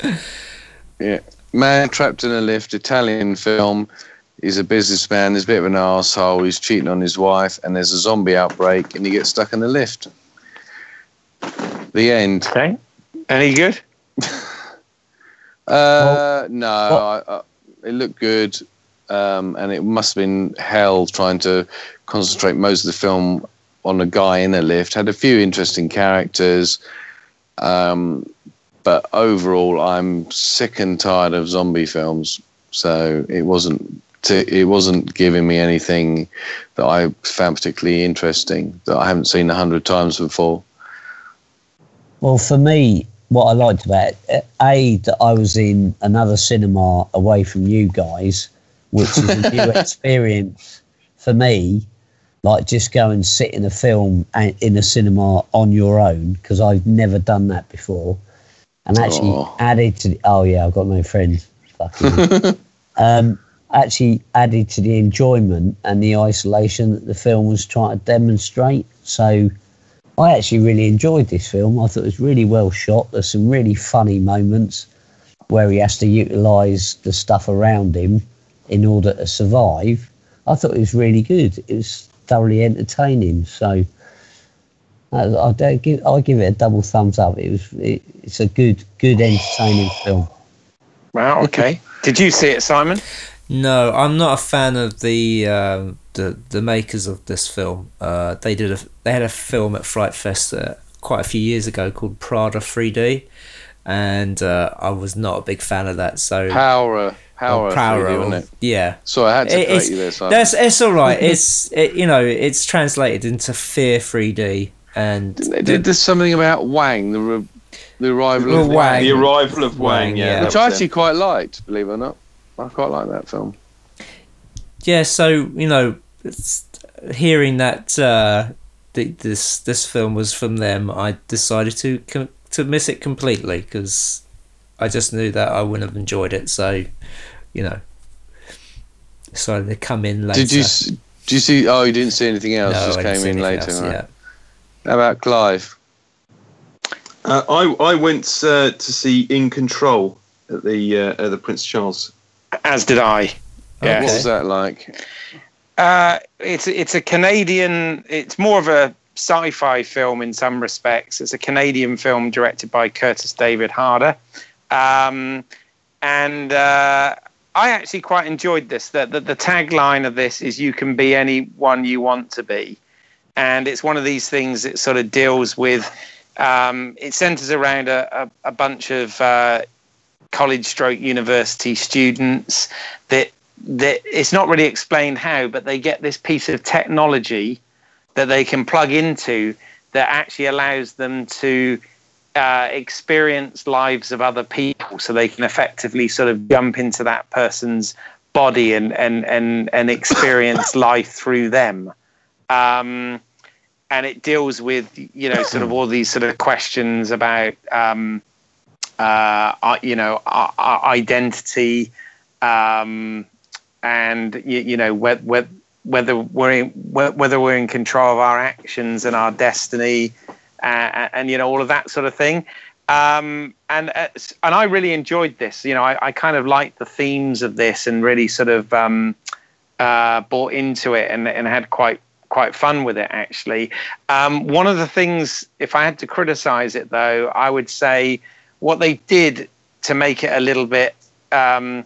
Yeah. Man trapped in a lift, Italian film. He's a businessman, he's a bit of an asshole, he's cheating on his wife, and there's a zombie outbreak, and he gets stuck in the lift. The end. Okay. Any good? Uh, no, I, I, it looked good, um, and it must have been hell trying to concentrate most of the film on a guy in a lift. Had a few interesting characters, um, but overall, I'm sick and tired of zombie films. So it wasn't to, it wasn't giving me anything that I found particularly interesting that I haven't seen a hundred times before. Well, for me, what I liked about it, a that I was in another cinema away from you guys, which is a new experience for me. Like just go and sit in a film and in a cinema on your own because I've never done that before, and actually Oh. added to the, oh yeah, I've got no friends. Fucking um, actually added to the enjoyment and the isolation that the film was trying to demonstrate. So I actually really enjoyed this film. I thought it was really well shot. There's some really funny moments where he has to utilise the stuff around him in order to survive. I thought it was really good. It was thoroughly entertaining. So I, I give I give it a double thumbs up. It was it, it's a good good entertaining film. Wow, okay. Did you see it, Simon? No, I'm not a fan of the um the the makers of this film. Uh, they did a they had a film at Fright Fest uh, quite a few years ago called Paura 3D, and uh, I was not a big fan of that. So Power, power, Power, 3D, wasn't it? yeah. So I had to It- correct it's, you there. Simon. that's it's all right. It's it, you know it's translated into Fear 3D, and They did there's something about Wang, the re- the arrival Well, of Wang. Wang, The Arrival of Wang, Wang, yeah. yeah. which was I it. actually quite liked. Believe it or not, I quite like that film. yeah. So you know, it's, hearing that uh, th- this this film was from them, I decided to com- to miss it completely because I just knew that I wouldn't have enjoyed it. So you know, decided to come in later. Did you s- did you see? Oh, you didn't see anything else. No, just I didn't came see in later. else, right. yeah. How about Clive? Uh, I I went uh, to see In Control at the uh, at the Prince Charles. As did I. Yeah. What was that like? Uh, it's it's a Canadian. It's more of a sci-fi film in some respects. It's a Canadian film directed by Curtis David Harder, um, and uh, I actually quite enjoyed this. The, the the tagline of this is "You can be anyone you want to be," and it's one of these things that sort of deals with. Um, it centers around a, a, a bunch of uh, college stroke university students that that it's not really explained how, but they get this piece of technology that they can plug into that actually allows them to uh, experience lives of other people, so they can effectively sort of jump into that person's body and and and and experience life through them. Um, and it deals with you know sort of all these sort of questions about um, uh, uh, you know uh, uh, identity um, and you, you know whether, whether we're in, whether we're in control of our actions and our destiny uh, and you know all of that sort of thing. Um, and uh, and I really enjoyed this. You know I, I kind of liked the themes of this and really sort of um, uh, bought into it and, and had quite quite fun with it actually. Um, one of the things if I had to criticize it though I would say what they did to make it a little bit um,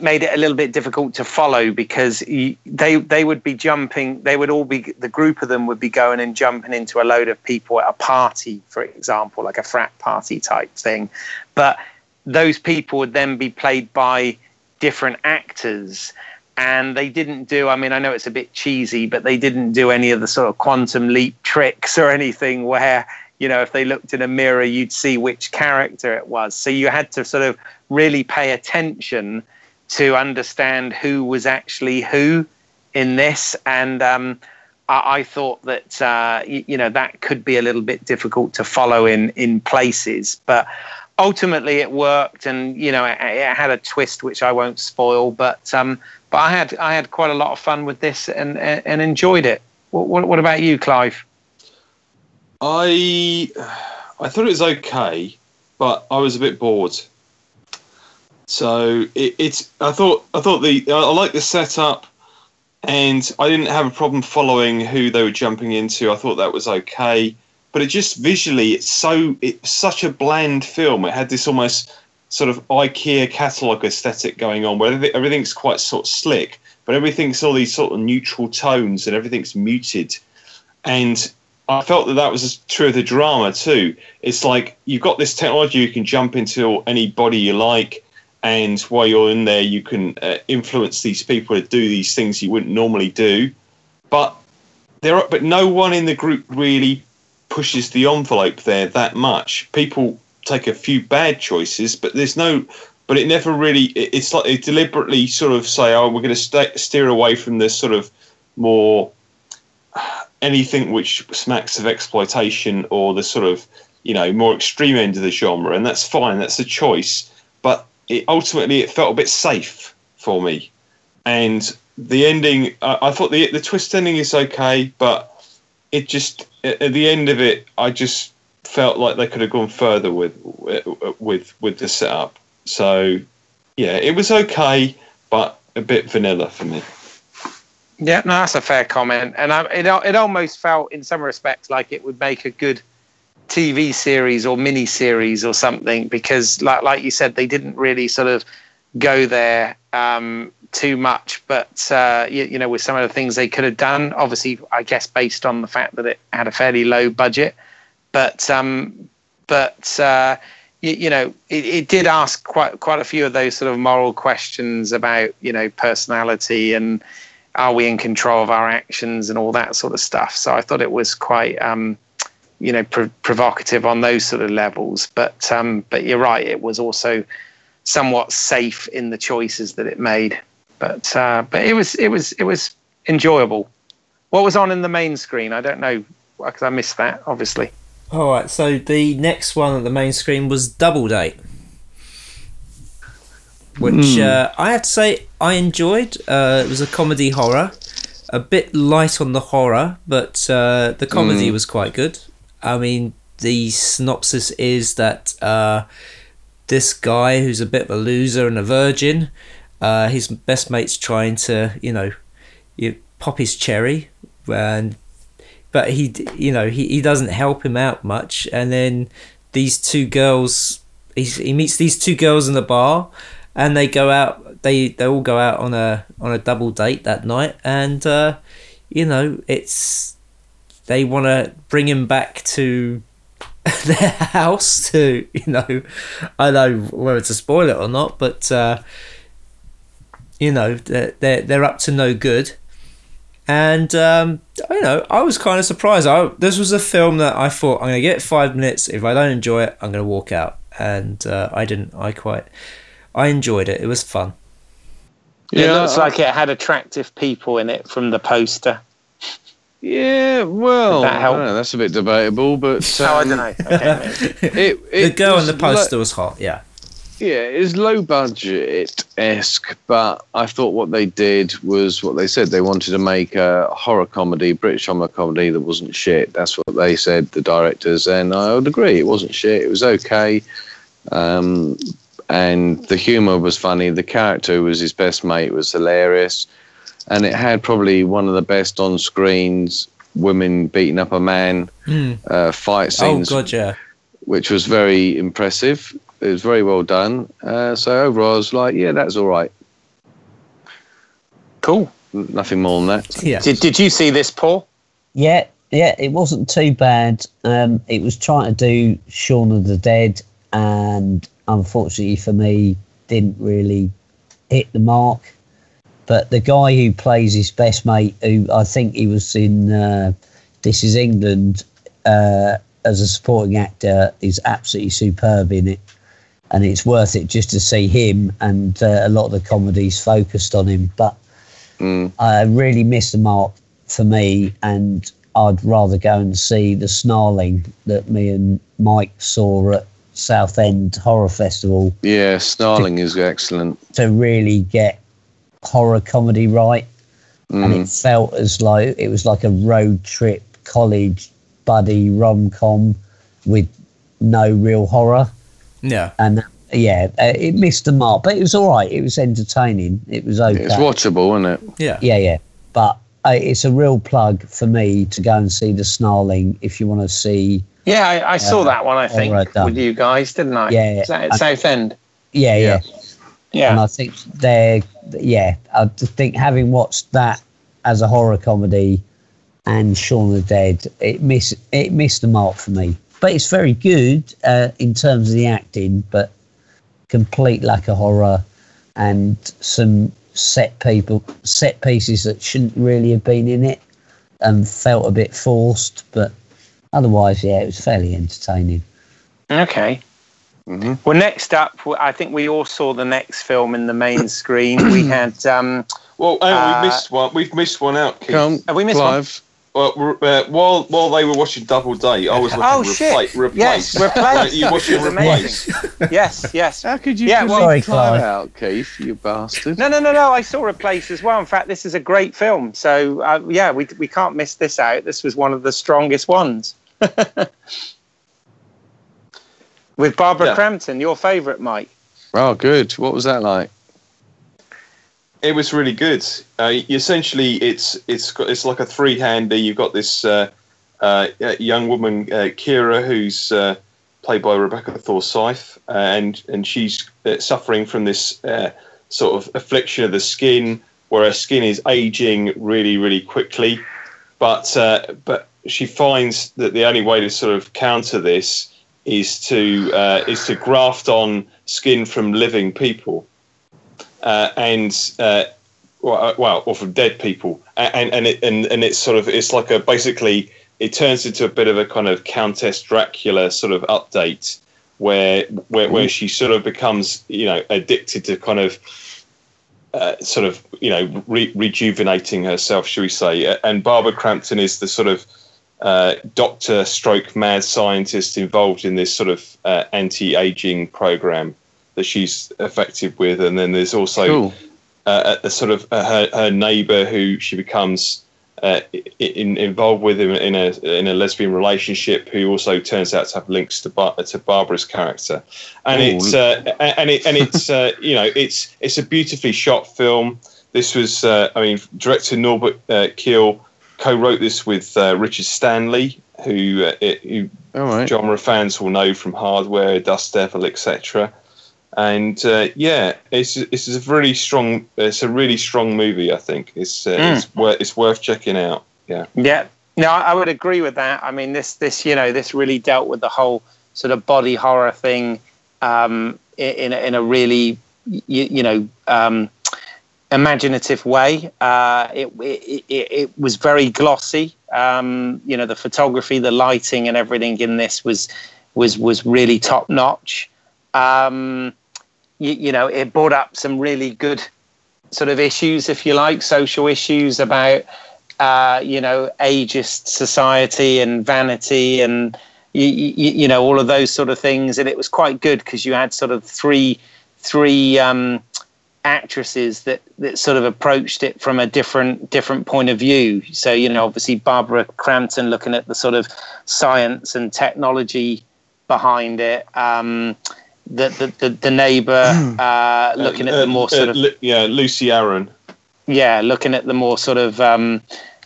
made it a little bit difficult to follow because they they would be jumping they would all be the group of them would be going and jumping into a load of people at a party for example like a frat party type thing. But those people would then be played by different actors. And they didn't do i mean i know it's a bit cheesy but they didn't do any of the sort of quantum leap tricks or anything where you know if they looked in a mirror you'd see which character it was. So you had to sort of really pay attention to understand who was actually who in this, and um, I, I, thought that uh, you, you, know that could be a little bit difficult to follow in in places, but ultimately it worked, and you know it, it had a twist which I won't spoil, but um, but I had I had quite a lot of fun with this and and, and enjoyed it. What, what, what about you, Clive? I I thought it was okay, but I was a bit bored. So it, it's I thought I thought the I like the setup, and I didn't have a problem following who they were jumping into. I thought that was okay, but it just visually it's so it's such a bland film. It had this almost sort of IKEA catalog aesthetic going on, where everything's quite sort of slick, but everything's all these sort of neutral tones and everything's muted, and I felt that that was true of the drama too. It's like you've got this technology you can jump into any body you like, and while you're in there, you can uh, influence these people to do these things you wouldn't normally do. But there, are, but no one in the group really pushes the envelope there that much. People take a few bad choices, but there's no. But it never really. It's like they deliberately sort of say, "Oh, we're going to steer away from this sort of more." anything which smacks of exploitation or the sort of you know more extreme end of the genre, and that's fine. That's a choice, it, ultimately it felt a bit safe for me. And the ending, uh, I thought the the twist ending is okay, but it just at, at the end of it, I just felt like they could have gone further with with with the setup. So yeah, it was okay, but a bit vanilla for me. Yeah, no, that's a fair comment, and I, it it almost felt, in some respects, like it would make a good TV series or mini series or something because, like like you said, they didn't really sort of go there um, too much. But uh, you, you, know, with some of the things they could have done, obviously, I guess based on the fact that it had a fairly low budget, but um, but uh, you, you, know, it, it did ask quite quite a few of those sort of moral questions about you know personality and are we in control of our actions and all that sort of stuff. So I thought it was quite, um, you know, provocative on those sort of levels. But um, but you're right, it was also somewhat safe in the choices that it made. But uh, but it was it was it was enjoyable. What was on in the main screen? I don't know because I missed that, obviously. All right, so the next one at the main screen was Double Date which mm. uh, I have to say I enjoyed. Uh, it was a comedy horror, a bit light on the horror, but uh, the comedy mm. was quite good. I mean, the synopsis is that uh, this guy who's a bit of a loser and a virgin, uh, his best mate's trying to, you know, you pop his cherry, and but he, you know, he, he doesn't help him out much, and then these two girls, he meets these two girls in the bar and they go out. They they all go out on a on a double date that night, and uh, you know it's they want to bring him back to their house to you know I don't know whether to spoil it or not, but uh, you know they're, they're they're up to no good. And um, you know, I was kind of surprised. I, this was a film that I thought I'm gonna get five minutes. If I don't enjoy it, I'm gonna walk out. And uh, I didn't. I quite I enjoyed it. It was fun. Yeah, it looks like it had attractive people in it from the poster. Yeah, well, that know, that's a bit debatable, but um, oh, I don't know. Okay, it, it the girl in the poster lo- was hot. Yeah, yeah, it's low budget esque, but I thought what they did was what they said. They wanted to make a horror comedy, British horror comedy that wasn't shit. That's what they said, the directors, and I would agree. It wasn't shit. It was okay. Um, and the humor was funny. The character who was his best mate was hilarious, and it had probably one of the best on screens women beating up a man mm. uh, fight oh, scenes. Oh god, yeah. Which was very impressive. It was very well done. Uh, so overall, I was like, yeah, that's all right. Cool. Nothing more than that. Yeah. Did Did you see this, Paul? Yeah, yeah. It wasn't too bad. Um, it was trying to do Shaun of the Dead and unfortunately for me, didn't really hit the mark. But the guy who plays his best mate, who I think he was in uh, This Is England uh, as a supporting actor, is absolutely superb in it. And it's worth it just to see him, and uh, a lot of the comedies focused on him. But Mm. uh, really missed the mark for me, and I'd rather go and see the Snarling that me and Mike saw at Southend Horror Festival Yeah, Snarling is excellent. to really get horror comedy right. and Mm. it felt as like it was like a road trip college buddy rom com with no real horror Yeah. and yeah uh, it missed the mark but it was all right it was entertaining it was okay It's watchable, isn't it? Yeah. yeah yeah but uh, it's a real plug for me to go and see the snarling if you want to see Yeah, I, I saw Yeah. that one. I think with you guys, didn't I? Yeah, Is that at I- Southend? yeah yeah, Yeah. and i think they're yeah i think having watched that as a horror comedy and Shaun of the Dead, it missed it missed the mark for me. But it's very good uh, in terms of the acting, but complete lack of horror and some set people set pieces that shouldn't really have been in it and felt a bit forced. But otherwise, yeah, it was fairly entertaining. Okay. Mhm. Well, next up, I think we all saw the next film in the main screen. we had. Um, Well, hang on, Uh, we missed one. We've missed one out, Keith. Come, Have we missed one? Clive. Well, uh, while while they were watching Double Date, I was looking oh repla- shit! replace. Yes, replace. you watching It replace? amazing. yes, yes. How could you Yeah, yeah, well- Sorry, Clive Clive. out, Keith? You bastard. No, no, no, no. I saw Replace as well. In fact, this is a great film. So, uh, yeah, we, we can't miss this out. This was one of the strongest ones. With Barbara Yeah. Crampton, your favourite, Mike. Oh, good. What was that like? It was really good. Uh, essentially, it's it's got, it's like a three hander. You've got this uh, uh, young woman, uh, Kira, who's uh, played by Rebecca Forsythe, uh, and and she's uh, suffering from this uh, sort of affliction of the skin, where her skin is aging really, really quickly. But uh, but she finds that the only way to sort of counter this is to uh, is to graft on skin from living people uh, and uh, well, well, or from dead people, and and it and, and it's sort of it's like a basically it turns into a bit of a kind of Countess Dracula sort of update where where where she sort of becomes you know addicted to kind of. Uh, sort of, you know, re- rejuvenating herself, shall we say? And Barbara Crampton is the sort of uh, doctor, stroke mad scientist involved in this sort of uh, anti-aging program that she's affected with. And then there's also Cool. uh, a sort of uh, her, her neighbour who she becomes uh, in, involved with in, in a in a lesbian relationship, who also turns out to have links to Bar- to Barbara's character, and Ooh. it's uh, and it and it's uh, you know it's it's a beautifully shot film. This was uh, I mean director Norbert uh, Keil co-wrote this with uh, Richard Stanley, who uh, it, who right. genre fans will know from Hardware, Dust Devil, etc. And uh, yeah, it's it's a really strong. It's a really strong movie. I think it's uh, Mm. it's worth it's worth checking out. Yeah, Yeah, no, I would agree with that. I mean, this this you know this really dealt with the whole sort of body horror thing um, i- in a- in a really you, you know um, imaginative way. Uh, it, it it was very glossy. Um, you know, the photography, the lighting, and everything in this was was was really top notch. Um, you, you know, it brought up some really good sort of issues, if you like, social issues about uh, you know, ageist society and vanity and you, you, you know all of those sort of things. And it was quite good because you had sort of three three um, actresses that that sort of approached it from a different different point of view. So you know, obviously Barbara Crampton looking at the sort of science and technology behind it. Um, the, the, the, the neighbor uh, looking at Uh, the more uh, sort of Lu- yeah Lucie Aron. yeah, looking at the more sort of um,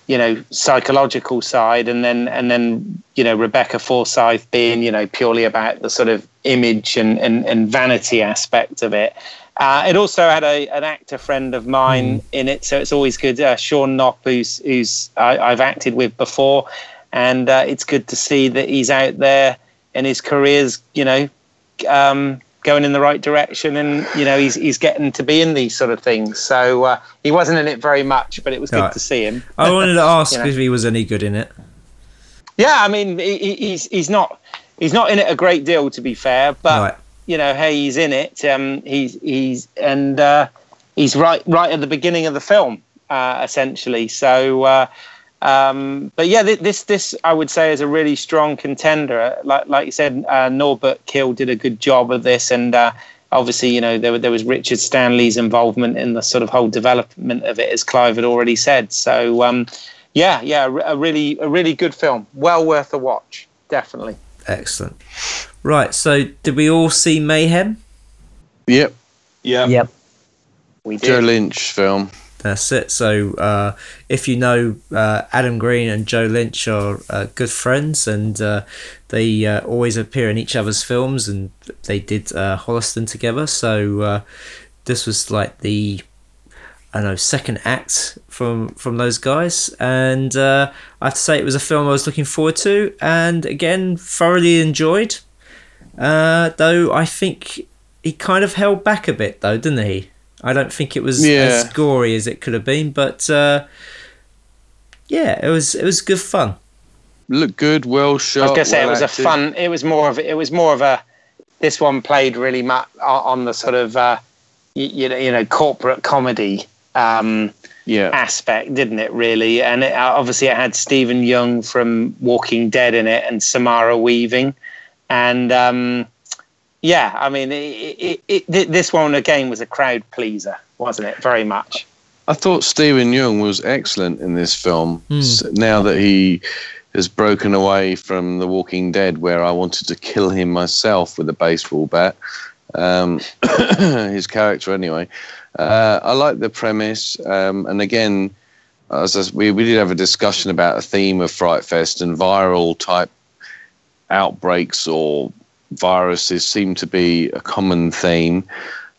you know psychological side, and then and then you know Rebecca Forsythe being you know purely about the sort of image and and, and vanity aspect of it. Uh, it also had a an actor friend of mine in it, so it's always good. Uh, Sean Knopp, who's who's I, I've acted with before, and uh, it's good to see that he's out there and his career's you know um, going in the right direction, and you know he's he's getting to be in these sort of things. So uh, he wasn't in it very much, but it was good Right. to see him. I wanted to ask You know. if he was any good in it. Yeah, I mean he, he- he's he's not he's not in it a great deal to be fair, but right. You know hey he's in it. Um, he's he's and uh, he's right right at the beginning of the film. uh, essentially. So, uh, um, but yeah, th- this this I would say is a really strong contender. Like like you said, uh, Norbert Keil did a good job of this, and uh, obviously, you know, there, there was Richard Stanley's involvement in the sort of whole development of it, as Clive had already said. So, um, yeah, yeah, a really a really good film, well worth a watch, definitely. Excellent. Right, so did we all see Mayhem? Yep. Yeah. Yep. We did. Joe. Lynch film. That's it. So, uh, if you know, uh, Adam Green and Joe Lynch are uh, good friends, and uh, they uh, always appear in each other's films, and they did uh, Holliston together. So, uh, this was like the I don't know second act from from those guys, and uh, I have to say it was a film I was looking forward to, and again thoroughly enjoyed. Uh, though I think he kind of held back a bit, though, didn't he? I don't think it was Yeah. as gory as it could have been, but uh, yeah, it was it was good fun. Looked good, well shot. I was gonna say it well was a fun. It was more of it was more of a. This one played really much on the sort of uh, you, you know you know corporate comedy um, Yeah. aspect, didn't it? Really, and it, uh, obviously it had Steven Yeun from Walking Dead in it and Samara Weaving, and um, yeah, I mean it, it, it, it, this one again was a crowd pleaser, wasn't it? Very much. I thought Steven Yeun was excellent in this film. S- Now that he has broken away from The Walking Dead, where I wanted to kill him myself with a baseball bat, um, his character anyway. Uh, I like the premise, um, and again, as I, we we did have a discussion about a theme of Fright Fest and viral type outbreaks or viruses seem to be a common theme.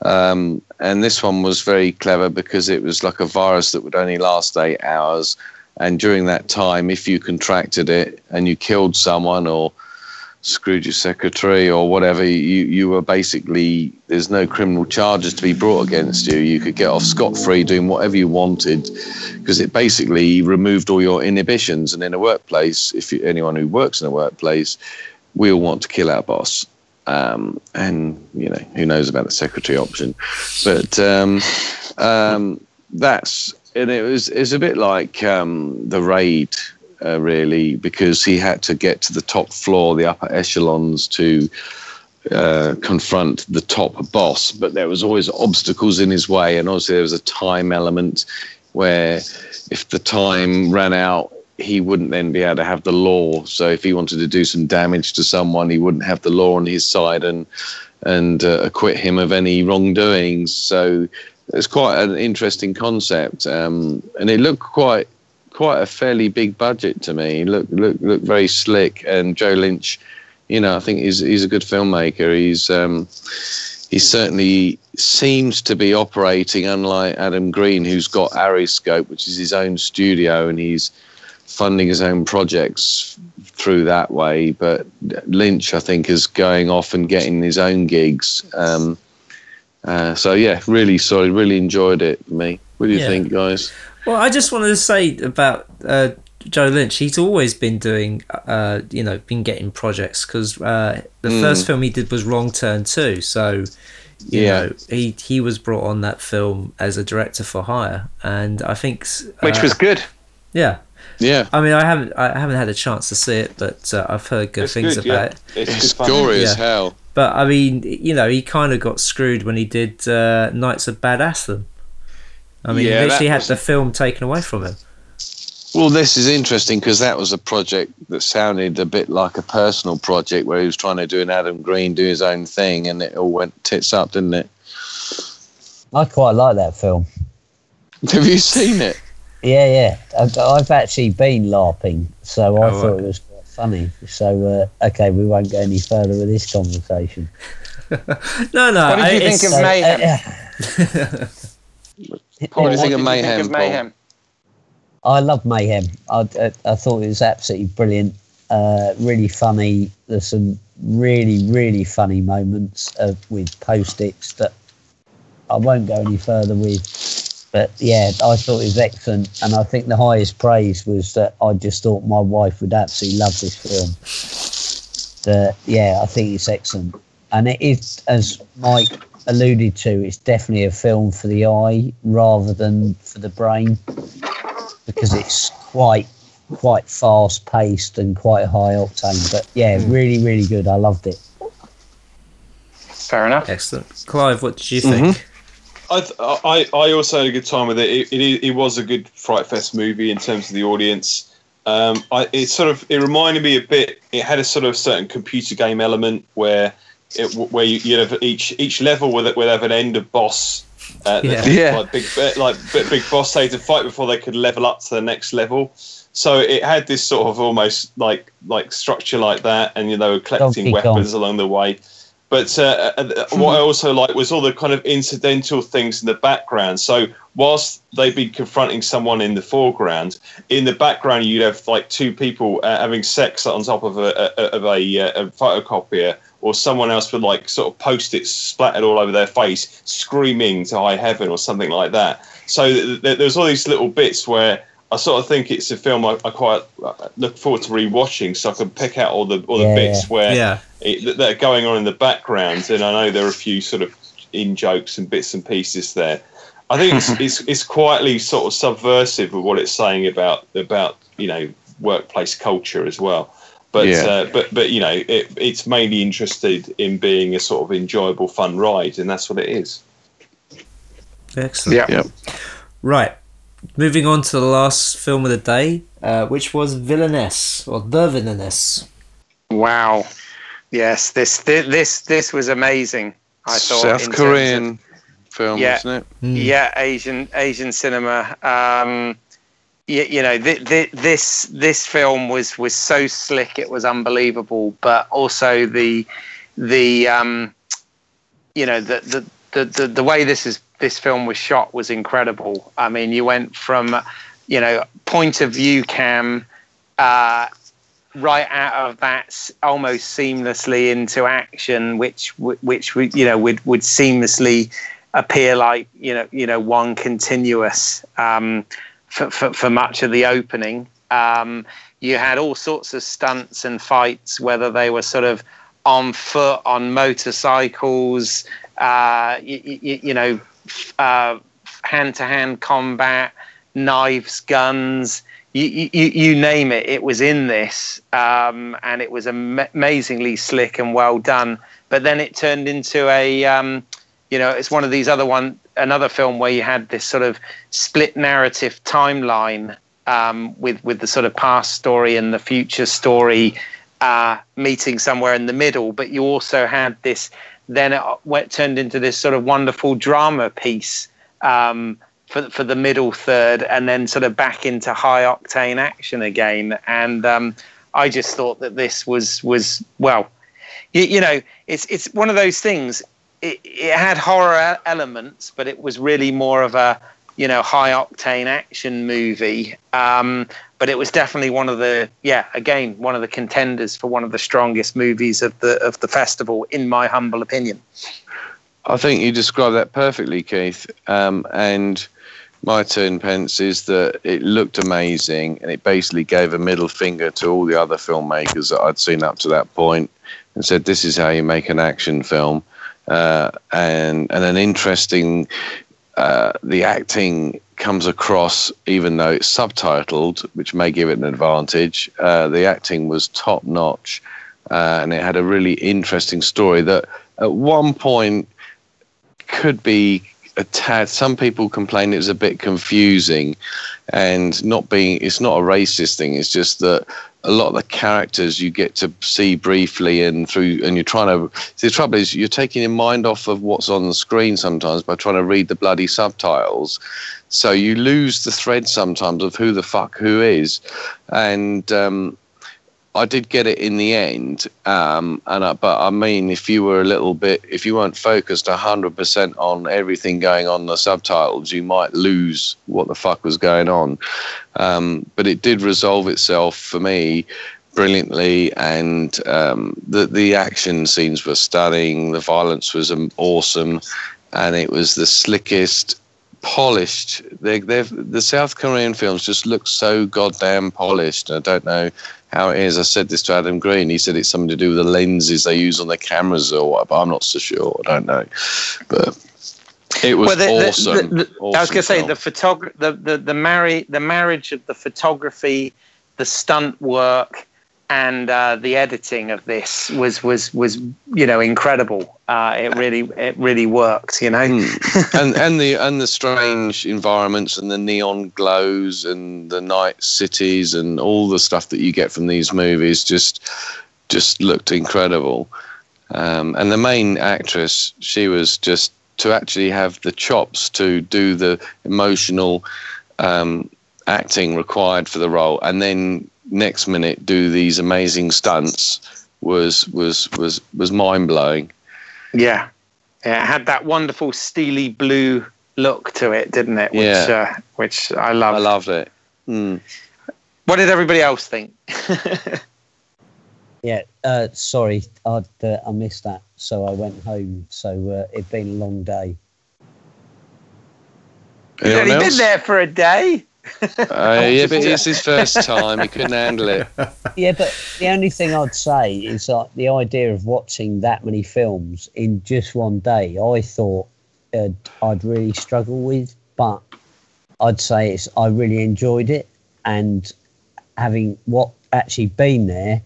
Um, and this one was very clever because it was like a virus that would only last eight hours. And during that time, if you contracted it and you killed someone or screwed your secretary or whatever, you, you were basically, there's no criminal charges to be brought against you. You could get off scot free doing whatever you wanted because it basically removed all your inhibitions. And in a workplace, if you, anyone who works in a workplace, we all want to kill our boss. Um, and you know who knows about the secretary option, but um, um, that's and it was it's a bit like um, the raid uh, really because he had to get to the top floor, the upper echelons to uh, confront the top boss, but there was always obstacles in his way, and obviously there was a time element where if the time ran out, he wouldn't then be able to have the law. So if he wanted to do some damage to someone, he wouldn't have the law on his side and and uh, acquit him of any wrongdoings. So it's quite an interesting concept, um, and it looked quite quite a fairly big budget to me. Look look look very slick, and Joe Lynch, you know, I think he's he's a good filmmaker. He's um, he certainly seems to be operating unlike Adam Green, who's got ArieScope, which is his own studio, and he's funding his own projects through that way. But Lynch, I think, is going off and getting his own gigs. Um, uh, so yeah, really solid. Really enjoyed it. Me, what do you Yeah. think, guys? Well, I just wanted to say about uh, Joe Lynch. He's always been doing, uh, you know, been getting projects because uh, the Mm. first film he did was Wrong Turn 2. So, you Yeah. know, he he was brought on that film as a director for hire, and I think, s- Which uh, was good. yeah. Yeah, I mean, I haven't I haven't had a chance to see it, but uh, I've heard good It's things good, about yeah. it. It's, it's good fun. gory as Yeah. hell. But I mean, you know, he kind of got screwed when he did uh, Knights of Badassdom. I mean, Yeah, he literally had was- the film taken away from him. Well, this is interesting because that was a project that sounded a bit like a personal project where he was trying to do an Adam Green, do his own thing, and it all went tits up, didn't it? I quite like that film. Have you seen it? Yeah, yeah. I've, I've actually been LARPing, so I Oh, thought right. it was quite funny. So, uh, okay, we won't go any further with this conversation. No, no. What did I- you think of So, Mayhem? uh, What do you What think of Mayhem? Paul? Mayhem? I love Mayhem. I, I, I thought it was absolutely brilliant. Uh, really funny. There's some really, really funny moments of, with post-its that I won't go any further with. But yeah, I thought it was excellent, and I think the highest praise was that I just thought my wife would absolutely love this film. That yeah, I think it's excellent, and it is as Mike alluded to, it's definitely a film for the eye rather than for the brain because it's quite quite fast paced and quite high octane. But yeah, really, really good. I loved it. Fair enough. Excellent. Clive, what did you Mm-hmm. think? I, th- I I also had a good time with it. It, it. it was a good Fright Fest movie in terms of the audience. Um, I, it sort of it reminded me a bit. It had a sort of certain computer game element where it, where you, you have each each level would would have an end of boss. Uh, Yeah. Yeah. Like big like big, big boss they had to fight before they could level up to the next level. So it had this sort of almost like like structure like that, and you know, collecting Donkey Kong. weapons along the way. But uh, uh, what I also liked was all the kind of incidental things in the background. So whilst they'd be confronting someone in the foreground, in the background you'd have like two people uh, having sex on top of a, a of a, uh, a photocopier, or someone else would like sort of post-its splattered all over their face, screaming to high heaven or something like that. So th- th- there's all these little bits where. I sort of think it's a film I, I quite uh, look forward to rewatching, so I can pick out all the all the Yeah, bits where Yeah. it, that- that are going on in the background, and I know there are a few sort of in jokes and bits and pieces there. I think it's, it's it's quietly sort of subversive of what it's saying about about you know workplace culture as well. But Yeah. uh, but but you know it, it's mainly interested in being a sort of enjoyable, fun ride, and that's what it is. Excellent. Yeah. Yep. Right. Moving on to the last film of the day, uh, which was Villainess or The Villainess. Wow. Yes, this this this, this was amazing. I thought in South terms of- Korean film, Yeah. isn't it? Mm. yeah asian asian cinema um you, you know th- th- this this film was was so slick it was unbelievable but also the the um you know the the the, the, the way this is this film was shot was incredible. I mean you went from you know point of view cam uh right out of that almost seamlessly into action which which would you know would would seamlessly appear like you know you know one continuous um, for, for for much of the opening. Um, you had all sorts of stunts and fights, whether they were sort of on foot, on motorcycles, uh, you, you, know, hand to hand combat, knives, guns. You, you, you name it, it was in this, um, and it was am- amazingly slick and well done. But then it turned into a um, you know it's one of these other one another film where you had this sort of split narrative timeline um, with with the sort of past story and the future story uh, meeting somewhere in the middle. But you also had this then it went, turned into this sort of wonderful drama piece um, for, for the middle third and then sort of back into high octane action again. And um, I just thought that this was was well you, you know it's it's one of those things it, it had horror elements, but it was really more of a you know high octane action movie. Um, but it was definitely one of the yeah again one of the contenders for one of the strongest movies of the of the festival, in my humble opinion. I think you described that perfectly, Keith. Um, and my turn pence is that it looked amazing and it basically gave a middle finger to all the other filmmakers that I'd seen up to that point and said, This is how you make an action film. Uh, and and an interesting uh, the acting comes across even though it's subtitled, which may give it an advantage. Uh, the acting was top notch, uh, and it had a really interesting story that at one point could be a tad. Some people complain it was a bit confusing, and not being. It's not a racist thing. It's just that a lot of the characters you get to see briefly and through, and you're trying to. The trouble is you're taking your mind off of what's on the screen sometimes by trying to read the bloody subtitles. So you lose the thread sometimes of who the fuck who is, and um, I did get it in the end. Um, and I, but I mean, if you were a little bit, if you weren't focused hundred percent on everything going on in the subtitles, you might lose what the fuck was going on. Um, but it did resolve itself for me brilliantly, and um, the the action scenes were stunning. The violence was awesome, and it was the slickest polished. They, the South Korean films just look so goddamn polished. I don't know how it is. I said this to Adam Green. He said it's something to do with the lenses they use on the cameras or what. But I'm not so sure. I don't know. But it was Well, the- awesome. the- the- I was going to say the photog- the the the, marry, the marriage of the photography, the stunt work, and uh, the editing of this was was was you know incredible. Uh, it really it really worked. You know. Hmm. and and the and the strange environments and the neon glows and the night cities and all the stuff that you get from these movies just just looked incredible. Um, and the main actress, she was just to actually have the chops to do the emotional um, acting required for the role, and then next minute do these amazing stunts was was was was mind blowing. Yeah. Yeah, it had that wonderful steely blue look to it, didn't it? Which, Yeah. uh, which I love. I loved it. Mm. What did everybody else think? Yeah, uh, sorry, I'd, uh, I missed that, so I went home. So uh, it'd been a long day. He's Anyone only else? been there for a day. Uh, yeah, but it's his first time. He couldn't handle it. Yeah, but the only thing I'd say is like the idea of watching that many films in just one day. I thought uh, I'd really struggle with, but I'd say it's I really enjoyed it, and having what actually been there,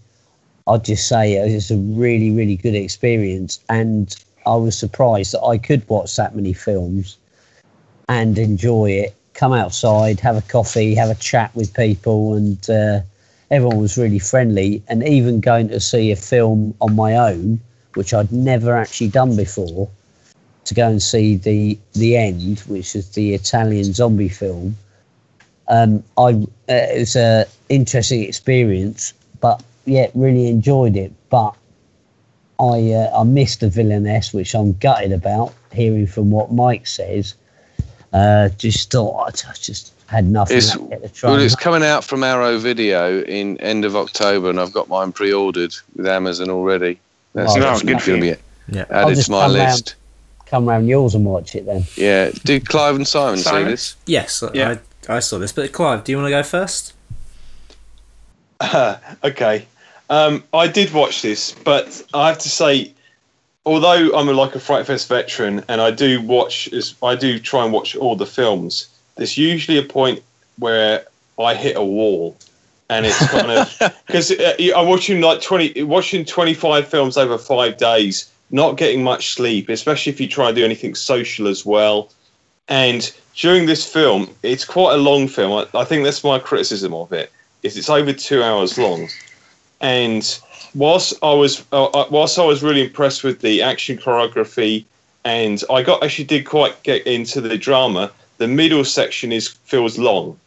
I'd just say it was a really really good experience, and I was surprised that I could watch that many films and enjoy it. Come outside, have a coffee, have a chat with people, and. Uh, everyone was really friendly and even going to see a film on my own which i'd never actually done before to go and see the the end which is the italian zombie film um i uh, it was a interesting experience but yeah really enjoyed it but i uh, i missed the villainess which i'm gutted about hearing from what mike says uh just thought i just had nothing It's, to get the train well, it's coming out from Arrow Video in end of October, and I've got mine pre-ordered with Amazon already. That's Oh, definitely good for going to you. Yeah. I'll added just to my come round. list. come round yours and watch it then Yeah, did Clive and Simon, Simon? see this? Yes, Yeah. I, I saw this. But Clive, do you want to go first? okay. Um, I did watch this, but I have to say, although I'm a, like a Fright Fest veteran and I do watch, is I do try and watch all the films. There's usually a point where I hit a wall, and it's kind of because uh, I'm watching like 20, watching 25 films over five days, not getting much sleep, especially if you try and do anything social as well. And during this film, it's quite a long film. I, I think that's my criticism of it. Is it's over two hours long, and whilst I was uh, uh, whilst I was really impressed with the action choreography, and I got actually did quite get into the drama. The middle section is feels long,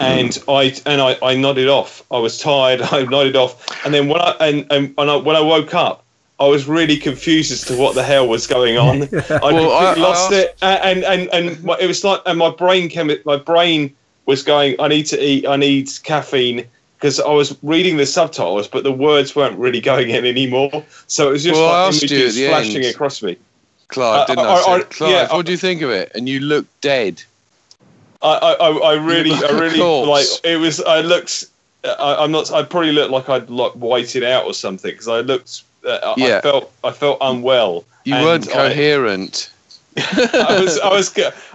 and I and I, I nodded off. I was tired. I nodded off, and then when I and, and, and I, when I woke up, I was really confused as to what the hell was going on. I Well, I- lost I it, and and and my, it was like, and my brain came. My brain was going. I need to eat. I need caffeine because I was reading the subtitles, but the words weren't really going in anymore. So it was just Well, like asked you at images flashing end. across me. Clive, Uh, didn't I? I- I- say, Clive, yeah, what do you think of it? And you look dead. I, I, I I really, I really like. It was. I looked. I, I'm not. I probably looked like I'd like whited out or something because I looked. Uh, I- Yeah. I felt. I felt unwell. You weren't I- coherent. I was, I was,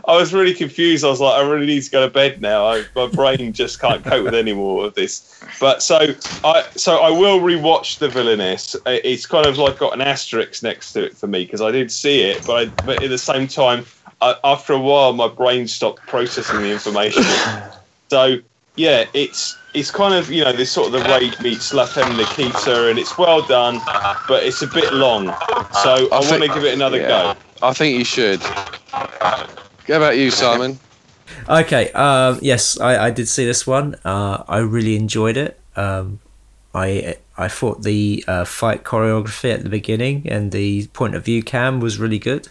I was really confused. I was like, I really need to go to bed now. I, my brain just can't cope with any more of this. But so I, so I will rewatch the villainess. It's kind of like got an asterisk next to it for me because I did see it, but I, but at the same time, I, after a while, my brain stopped processing the information. so yeah, it's it's kind of you know this sort of the raid meets La Femme Nikita, and it's well done, but it's a bit long. So I, want to give it another yeah. go. I think you should. How about you, Simon? Okay. Um, yes, I, I did see this one. Uh, I really enjoyed it. Um, I I thought the uh, fight choreography at the beginning and the point of view cam was really good.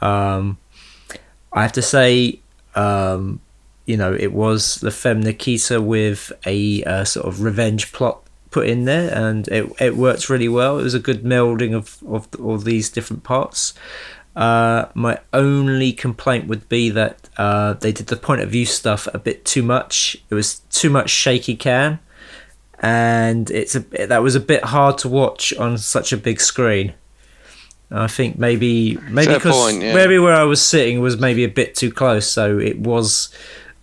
Um, I have to say, um, you know, it was the Femme Nikita with a uh, sort of revenge plot put in there, and it it worked really well. It was a good melding of of all these different parts. Uh, my only complaint would be that uh, they did the point of view stuff a bit too much. It was too much shaky cam, and it's a that was a bit hard to watch on such a big screen. I think maybe maybe because point, yeah. maybe where I was sitting was maybe a bit too close, so it was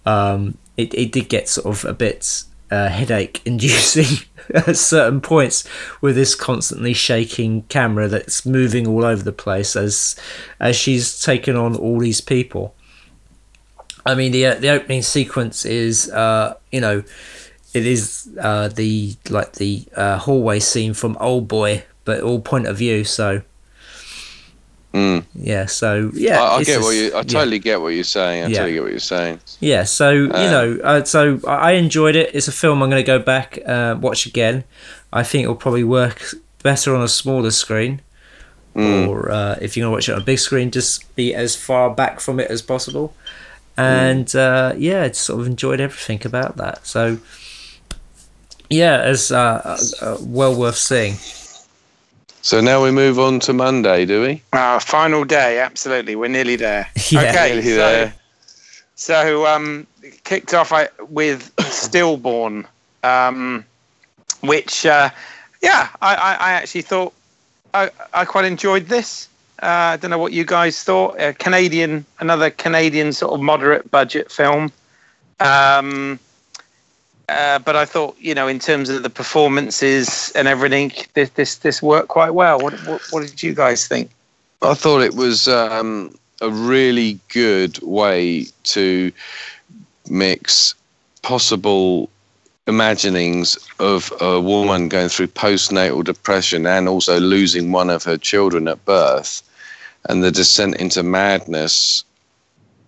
um, it it did get sort of a bit uh, headache inducing at certain points with this constantly shaking camera that's moving all over the place as as she's taken on all these people. I mean the uh, the opening sequence is uh, you know it is uh, the like the uh, hallway scene from Old Boy, but all point of view. So Mm. yeah, so yeah, I, I get what just- you. I yeah. totally get what you're saying. I Yeah. totally get what you're saying. Yeah, so you Uh, know, uh, so I enjoyed it. It's a film I'm going to go back uh, watch again. I think it'll probably work better on a smaller screen, Mm. or uh, if you're going to watch it on a big screen, just be as far back from it as possible. And uh, yeah, I just sort of enjoyed everything about that. So yeah, it's uh, uh, well worth seeing. So now we move on to Monday, do we? Uh, final day, absolutely. We're nearly there. Yeah. okay, Nearly so, there. so um, kicked off I, with Stillborn, um, which, uh, yeah, I, I, I actually thought I, I quite enjoyed this. Uh, I don't know what you guys thought. A Canadian, another Canadian sort of moderate budget film. Um, uh, but I thought, you know, in terms of the performances and everything, this this, this worked quite well. What, what what did you guys think? I thought it was um, a really good way to mix possible imaginings of a woman going through postnatal depression and also losing one of her children at birth and the descent into madness,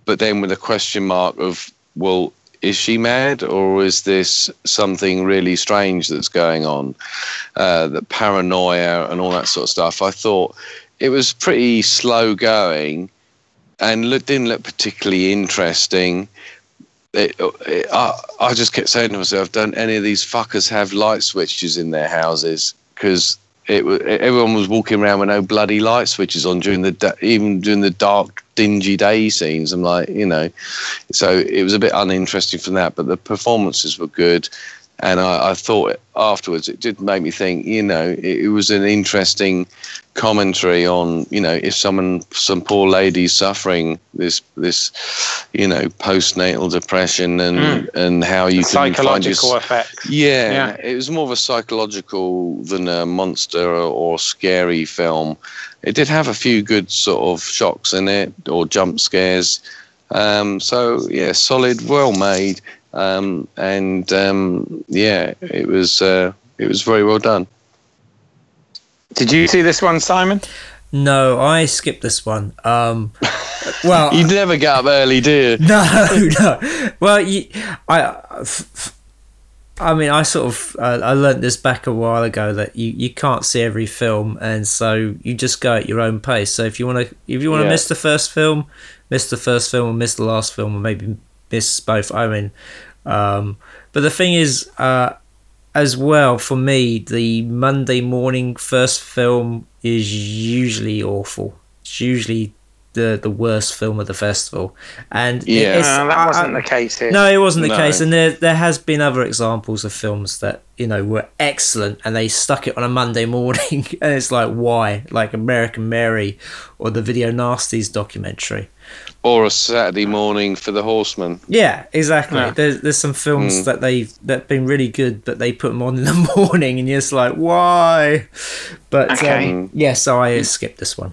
but then with a question mark of, well, is she mad or is this something really strange that's going on? Uh, the paranoia and all that sort of stuff. I thought it was pretty slow going and look, didn't look particularly interesting. It, it, I, I just kept saying to myself, don't any of these fuckers have light switches in their houses? Because it, everyone was walking around with no bloody light switches on during the even during the dark, dingy day scenes. I'm like, you know, so it was a bit uninteresting from that. But the performances were good, and I, I thought afterwards it did make me think. You know, it, it was an interesting commentary on you know if someone some poor lady suffering this this you know postnatal depression and Mm. and how you can find psychological your, effects. yeah, Yeah. it was more of a psychological than a monster or, or scary film. It did have a few good sort of shocks in it or jump scares. Um, so yeah, solid, well made, um, and um, yeah, it was uh, it was very well done. Did you see this one, Simon? No, I skipped this one. Um, well, You never get up early, do you? no, no. Well, you, I, I mean, I sort of uh, I learnt this back a while ago that you, you can't see every film, and so you just go at your own pace. So if you want to if you want to Yeah. miss the first film, miss the first film, or miss the last film, or maybe miss both. I mean, um, but the thing is, uh, as well for me, the Monday morning first film is usually awful. It's usually the the worst film of the festival, and Yeah. it's, Uh, that wasn't I- the case here. no, it wasn't the No. case, and there there has been other examples of films that you know were excellent, and they stuck it on a Monday morning, and it's like why, like American Mary, or the Video Nasties documentary. Or a Saturday morning for the Horsemen. Yeah, exactly. Yeah. There's there's some films Mm. that they that've been really good, but they put them on in the morning, and you're just like why? But Okay. um, yeah, so I skipped this one.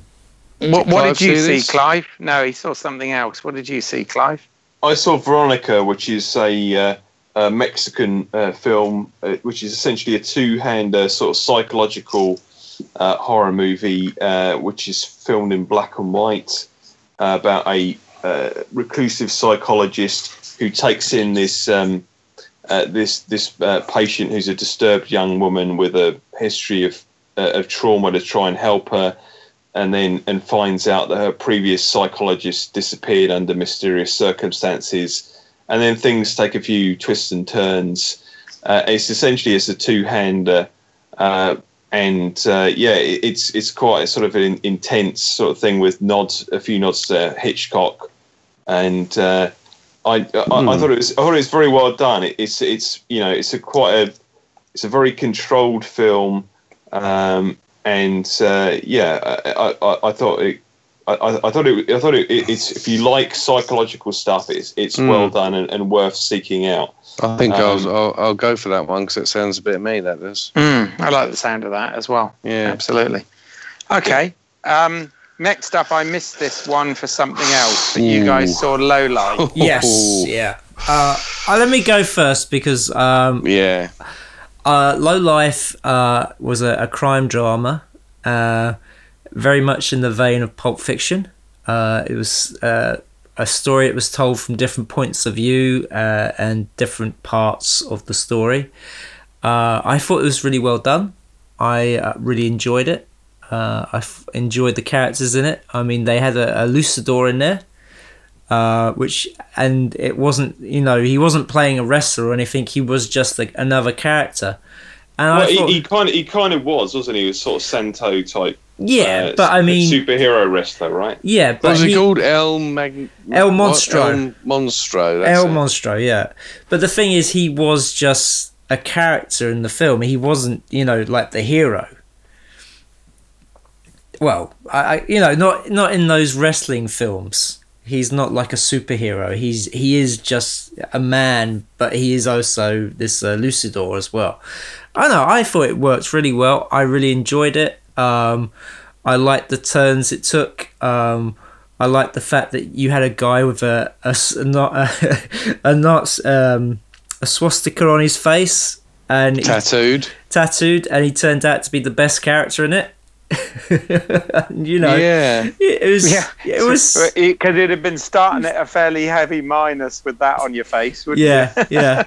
What, what did you see see, this? Clive? No, he saw something else. What did you see, Clive? I saw Veronica, which is a, uh, a Mexican uh, film, uh, which is essentially a two-hander sort of psychological uh, horror movie, uh, which is filmed in black and white uh, about a uh, reclusive psychologist who takes in this um, uh, this this uh, patient who's a disturbed young woman with a history of uh, of trauma to try and help her and then and finds out that her previous psychologist disappeared under mysterious circumstances, and then things take a few twists and turns. Uh, it's essentially it's a two-hander, uh, and uh, yeah, it's it's quite a sort of an intense sort of thing with nods, a few nods to Hitchcock, and uh, I, I, Hmm. I thought it was I thought it was very well done. It, it's it's you know it's a quite a it's a very controlled film, um, and uh, yeah, I, I, I thought it. I, I- I thought it. I thought it, it's. If you like psychological stuff, it's it's Hmm. well done and, and worth seeking out. I think Um, I'll, I'll I'll go for that one because it sounds a bit me. That does. Mm, I like the sound of that as well. Yeah. Absolutely. Okay. Um, next up, I missed this one for something else, but you guys saw Low Life. Yes, yeah. Uh, uh, let me go first because um, Yeah. uh, Low Life uh, was a, a crime drama, uh, very much in the vein of Pulp Fiction. Uh, it was uh, a story. It was told from different points of view uh, and different parts of the story. Uh, I thought it was really well done. I uh, really enjoyed it. Uh, I f- enjoyed the characters in it. I mean, they had a, a luchador in there, uh, which and it wasn't you know he wasn't playing a wrestler or anything. He was just like another character. And Well, I he, thought, he kind of he kind of was, wasn't he? He was sort of Santo type. yeah, uh, but I mean, superhero wrestler, right? yeah, but was he, it called? El Mag. El? Monstro. El Monstro. That's El it. Monstro, yeah. But the thing is, he was just a character in the film. He wasn't, you know, like the hero. Well, I, I you know, not not in those wrestling films. He's not like a superhero. He's he is just a man, but he is also this uh, luchador as well. I know. I thought it worked really well. I really enjoyed it. Um, I liked the turns it took. Um, I liked the fact that you had a guy with a a not a, a not um, a swastika on his face and he- Tattooed. tattooed, and he turned out to be the best character in it. you know, Yeah. it was Yeah. it was Because it'd have been starting at a fairly heavy minus with that on your face, wouldn't yeah it? yeah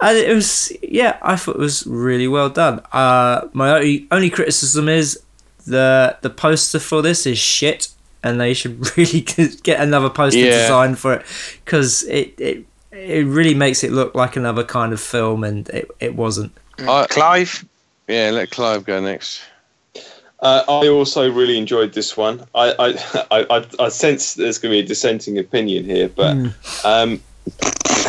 and it was yeah i thought it was really well done uh my only, only criticism is the the poster for this is shit and they should really get another poster Yeah. design for it because it, it it really makes it look like another kind of film and it, it wasn't I, Clive? yeah. Let Clive go next. Uh, I also really enjoyed this one. I I, I, I, sense there's going to be a dissenting opinion here, but um,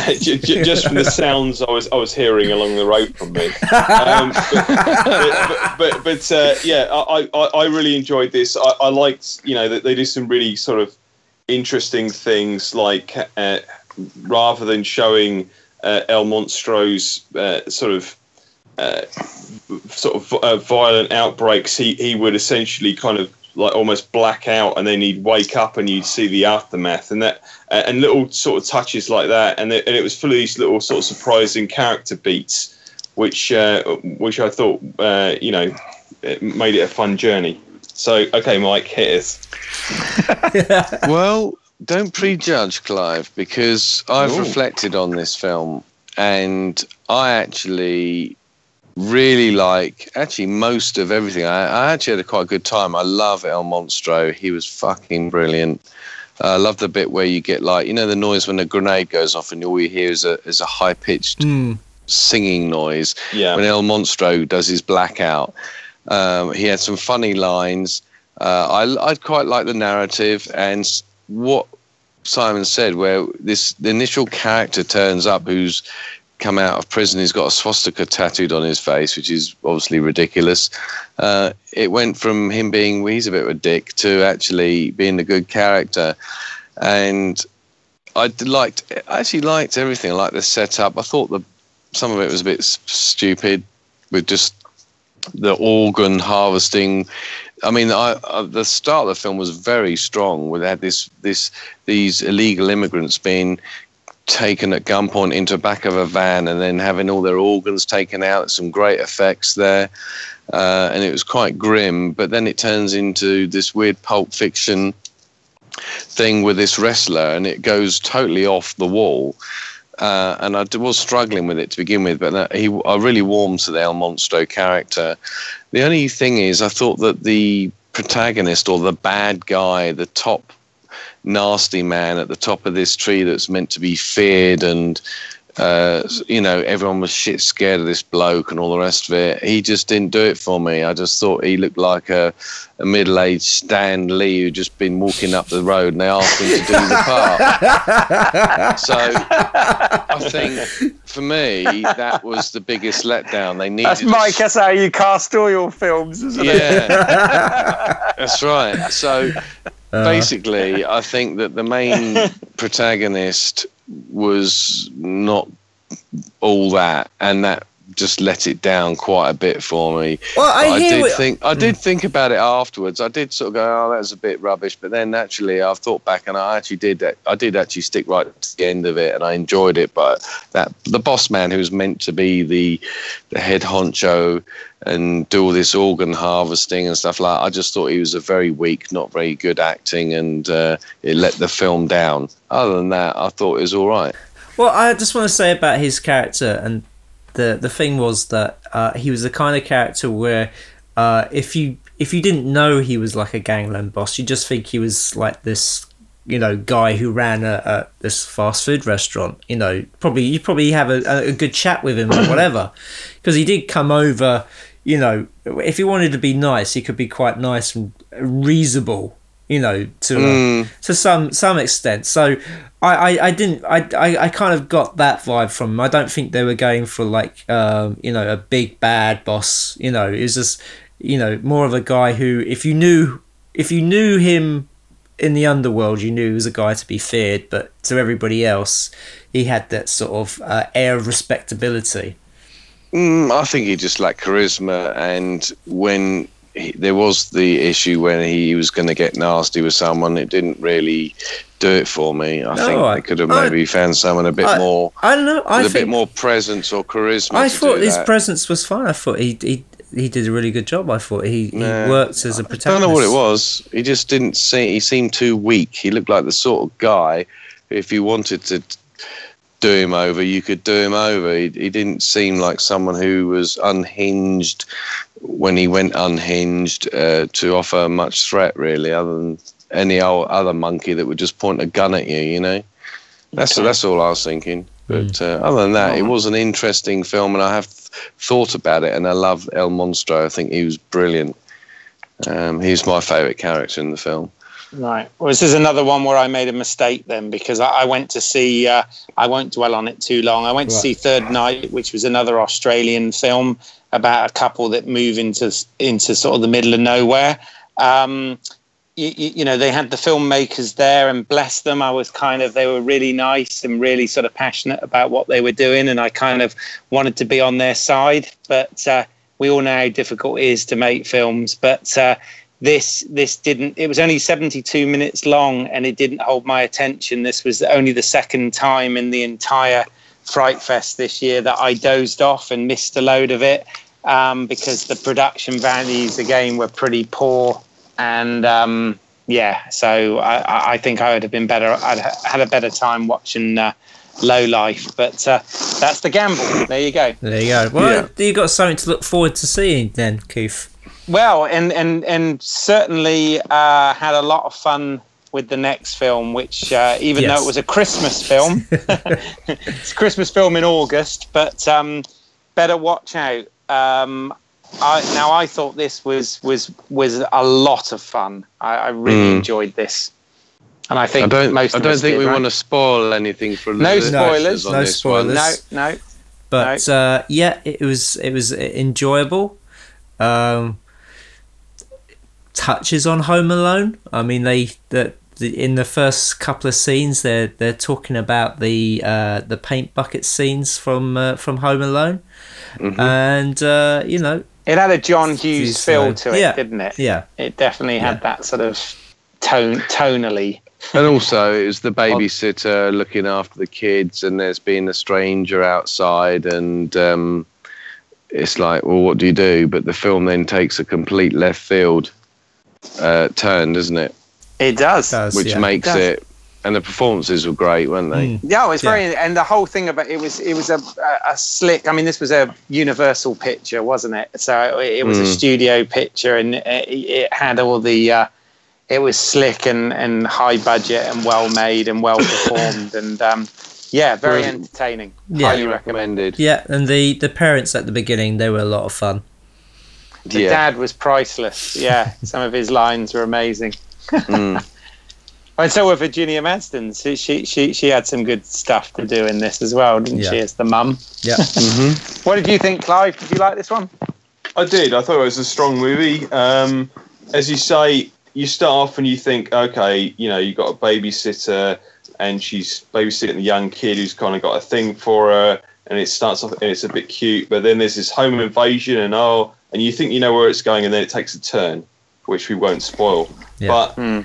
j- j- just from the sounds I was I was hearing along the road from me. Um, but but, but, but uh, yeah, I, I, I really enjoyed this. I, I liked you know that they do some really sort of interesting things like uh, rather than showing uh, El Monstro's uh, sort of uh, sort of uh, violent outbreaks, he, he would essentially kind of like almost black out, and then he'd wake up, and you'd see the aftermath, and that uh, and little sort of touches like that, and it, and it was full of these little sort of surprising character beats, which uh, which I thought uh, you know it made it a fun journey. So okay, Mike, hit us. well, don't prejudge Clive because I've Ooh. reflected on this film and I actually really like actually most of everything. I, I actually had a quite good time. I love El Monstro. He was fucking brilliant. I love the bit where you get like you know the noise when a grenade goes off and all you hear is a is a high pitched mm. singing noise Yeah, when El Monstro does his blackout. Um, he had some funny lines. Uh, I, I quite like the narrative and what Simon said, where this the initial character turns up who's come out of prison. He's got a swastika tattooed on his face, which is obviously ridiculous. Uh, it went from him being well, he's a bit of a dick to actually being a good character, and I liked I actually liked everything. I liked the setup. I thought the some of it was a bit stupid with just the organ harvesting. I mean, I, I, the start of the film was very strong. We had this, this, these illegal immigrants being taken at gunpoint into back of a van, and then having all their organs taken out. Some great effects there, uh, and it was quite grim. But then it turns into this weird pulp fiction thing with this wrestler, and it goes totally off the wall uh, and I was struggling with it to begin with, but he, I really warmed to the El Monstro character. The only thing is, I thought that the protagonist or the bad guy, the top nasty man at the top of this tree that's meant to be feared and uh, you know, everyone was shit scared of this bloke and all the rest of it. He just didn't do it for me. I just thought he looked like a, a middle aged Stan Lee who'd just been walking up the road and they asked him to do the part. so I think for me, that was the biggest letdown. They needed. That's a Mike. That's how you cast all your films, isn't it? yeah, that's right. So Uh, basically, I think that the main protagonist was not all that, and that just let it down quite a bit for me. well, I, I, did what- think I did think about it afterwards. I did sort of go, "Oh, that was a bit rubbish," but then naturally, I've thought back, and I actually did. I did actually stick right to the end of it, and I enjoyed it. But that the boss man, who's meant to be the the head honcho and do all this organ harvesting and stuff like, that, I just thought he was a very weak, not very good acting, and uh, it let the film down. Other than that, I thought it was all right. Well, I just want to say about his character, and the the thing was that uh, he was the kind of character where uh, if you if you didn't know he was like a gangland boss, you just think he was like this, you know, guy who ran a, a this fast food restaurant. You know, probably you probably have a, a good chat with him or whatever, because he did come over. You know, if he wanted to be nice, he could be quite nice and reasonable. You know, to uh, to some some extent. So I, I, I didn't I, I, I kind of got that vibe from him. I don't think they were going for like um, you know a big bad boss. You know, it was just you know more of a guy who if you knew if you knew him in the underworld, you knew he was a guy to be feared. But to everybody else, he had that sort of uh, air of respectability. Mm, I think he just lacked charisma, and when he, there was the issue when he was going to get nasty with someone, it didn't really do it for me. I No, think I- they could have I- maybe found someone a bit I- more, I don't know. I with a bit more presence or charisma. I thought his that. presence was fine. I thought he he, he did a really good job. I thought he, he worked as a I protagonist. I don't know what it was. He just didn't see. He seemed too weak. He looked like the sort of guy. If you wanted to do him over, you could do him over. He, he didn't seem like someone who was unhinged when he went unhinged uh, to offer much threat, really, other than any old other monkey that would just point a gun at you. You know, that's Okay. that's all I was thinking. But uh, other than that, it was an interesting film, and I have thought about it, and I love El Monstro. I think he was brilliant. Um, he's my favourite character in the film. Right. Well, this is another one where I made a mistake then because I, I went to see. Uh, I won't dwell on it too long. I went to see Third Night, which was another Australian film about a couple that move into into sort of the middle of nowhere. Um, you, you know, they had the filmmakers there, and bless them, I was kind of. They were really nice and really sort of passionate about what they were doing, and I kind of wanted to be on their side. But uh, we all know how difficult it is to make films. But uh, this this didn't it was only 72 minutes long and it didn't hold my attention this was only the second time in the entire fright fest this year that i dozed off and missed a load of it um, because the production values again were pretty poor and um, yeah so I, I- I think i would have been better i'd had a better time watching uh, low life but uh, that's the gamble there you go There you go. Well, you got something to look forward to seeing then, Keith. Well, and and and certainly uh, had a lot of fun with the next film, which uh, even Yes. though it was a Christmas film, it's a Christmas film in August, but um, better watch out. Um, I, now I thought this was was was a lot of fun. I, I really Mm. enjoyed this, and I think I don't. most I don't think did, we right? want to spoil anything for No spoilers, listeners on no this spoilers. One. No, no. But uh, yeah, it was it was enjoyable. Um, touches on Home Alone. I mean, they the, the in the first couple of scenes they're they're talking about the uh, the paint bucket scenes from uh, from Home Alone, Mm-hmm. and uh, you know It had a John Hughes Hughes, feel to it, yeah. didn't it? yeah It definitely had Yeah. that sort of tone tonally. And also, it was the babysitter looking after the kids, and there's been a stranger outside, and um, it's like, well, what do you do? But the film then takes a complete left field uh, turn, doesn't it? It does. does Which yeah. makes Does. it, and the performances were great, weren't they? Mm. Yeah, it was very, and the whole thing about it was it was a, a, a slick. I mean, this was a Universal picture, wasn't it? So it, it was a Mm. studio picture, and it, it had all the. Uh, it was slick and, and high budget and well made and well performed, and um, Yeah, very entertaining. Yeah. Highly recommended. Yeah, and the the parents at the beginning they were a lot of fun. The Yeah. dad was priceless. Yeah, some of his lines were amazing. Mm. And so were Virginia Madsen. She, she she she had some good stuff to do in this as well, didn't Yeah. she? As the mum. Yeah, Mhm. What did you think, Clive? Did you like this one? I did. I thought it was a strong movie. Um, as you say, you start off and you think, okay, you know, you've got a babysitter and she's babysitting a young kid who's kind of got a thing for her, and it starts off and it's a bit cute, but then there's this home invasion and oh, and you think you know where it's going, and then it takes a turn, which we won't spoil. Yeah. But Hmm.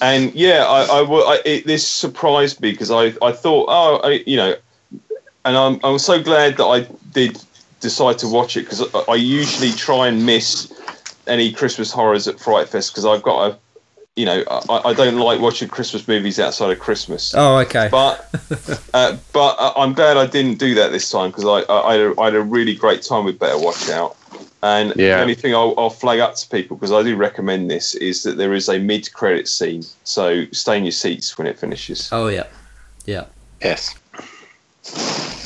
And yeah, I, I, I it, this surprised me because I, I thought, oh, I, you know, and I'm, I'm so glad that I did decide to watch it because I, I usually try and miss any Christmas horrors at Fright Fest because I've got a, you know, I, I don't like watching Christmas movies outside of Christmas. Oh, okay. But uh, but uh, I'm glad I didn't do that this time because I, I, I, had a, I had a really great time with Better Watch Out. And Yeah. the only thing I'll, I'll flag up to people because I do recommend this is that there is a mid-credit scene, so stay in your seats when it finishes. Oh yeah, yeah. Yes.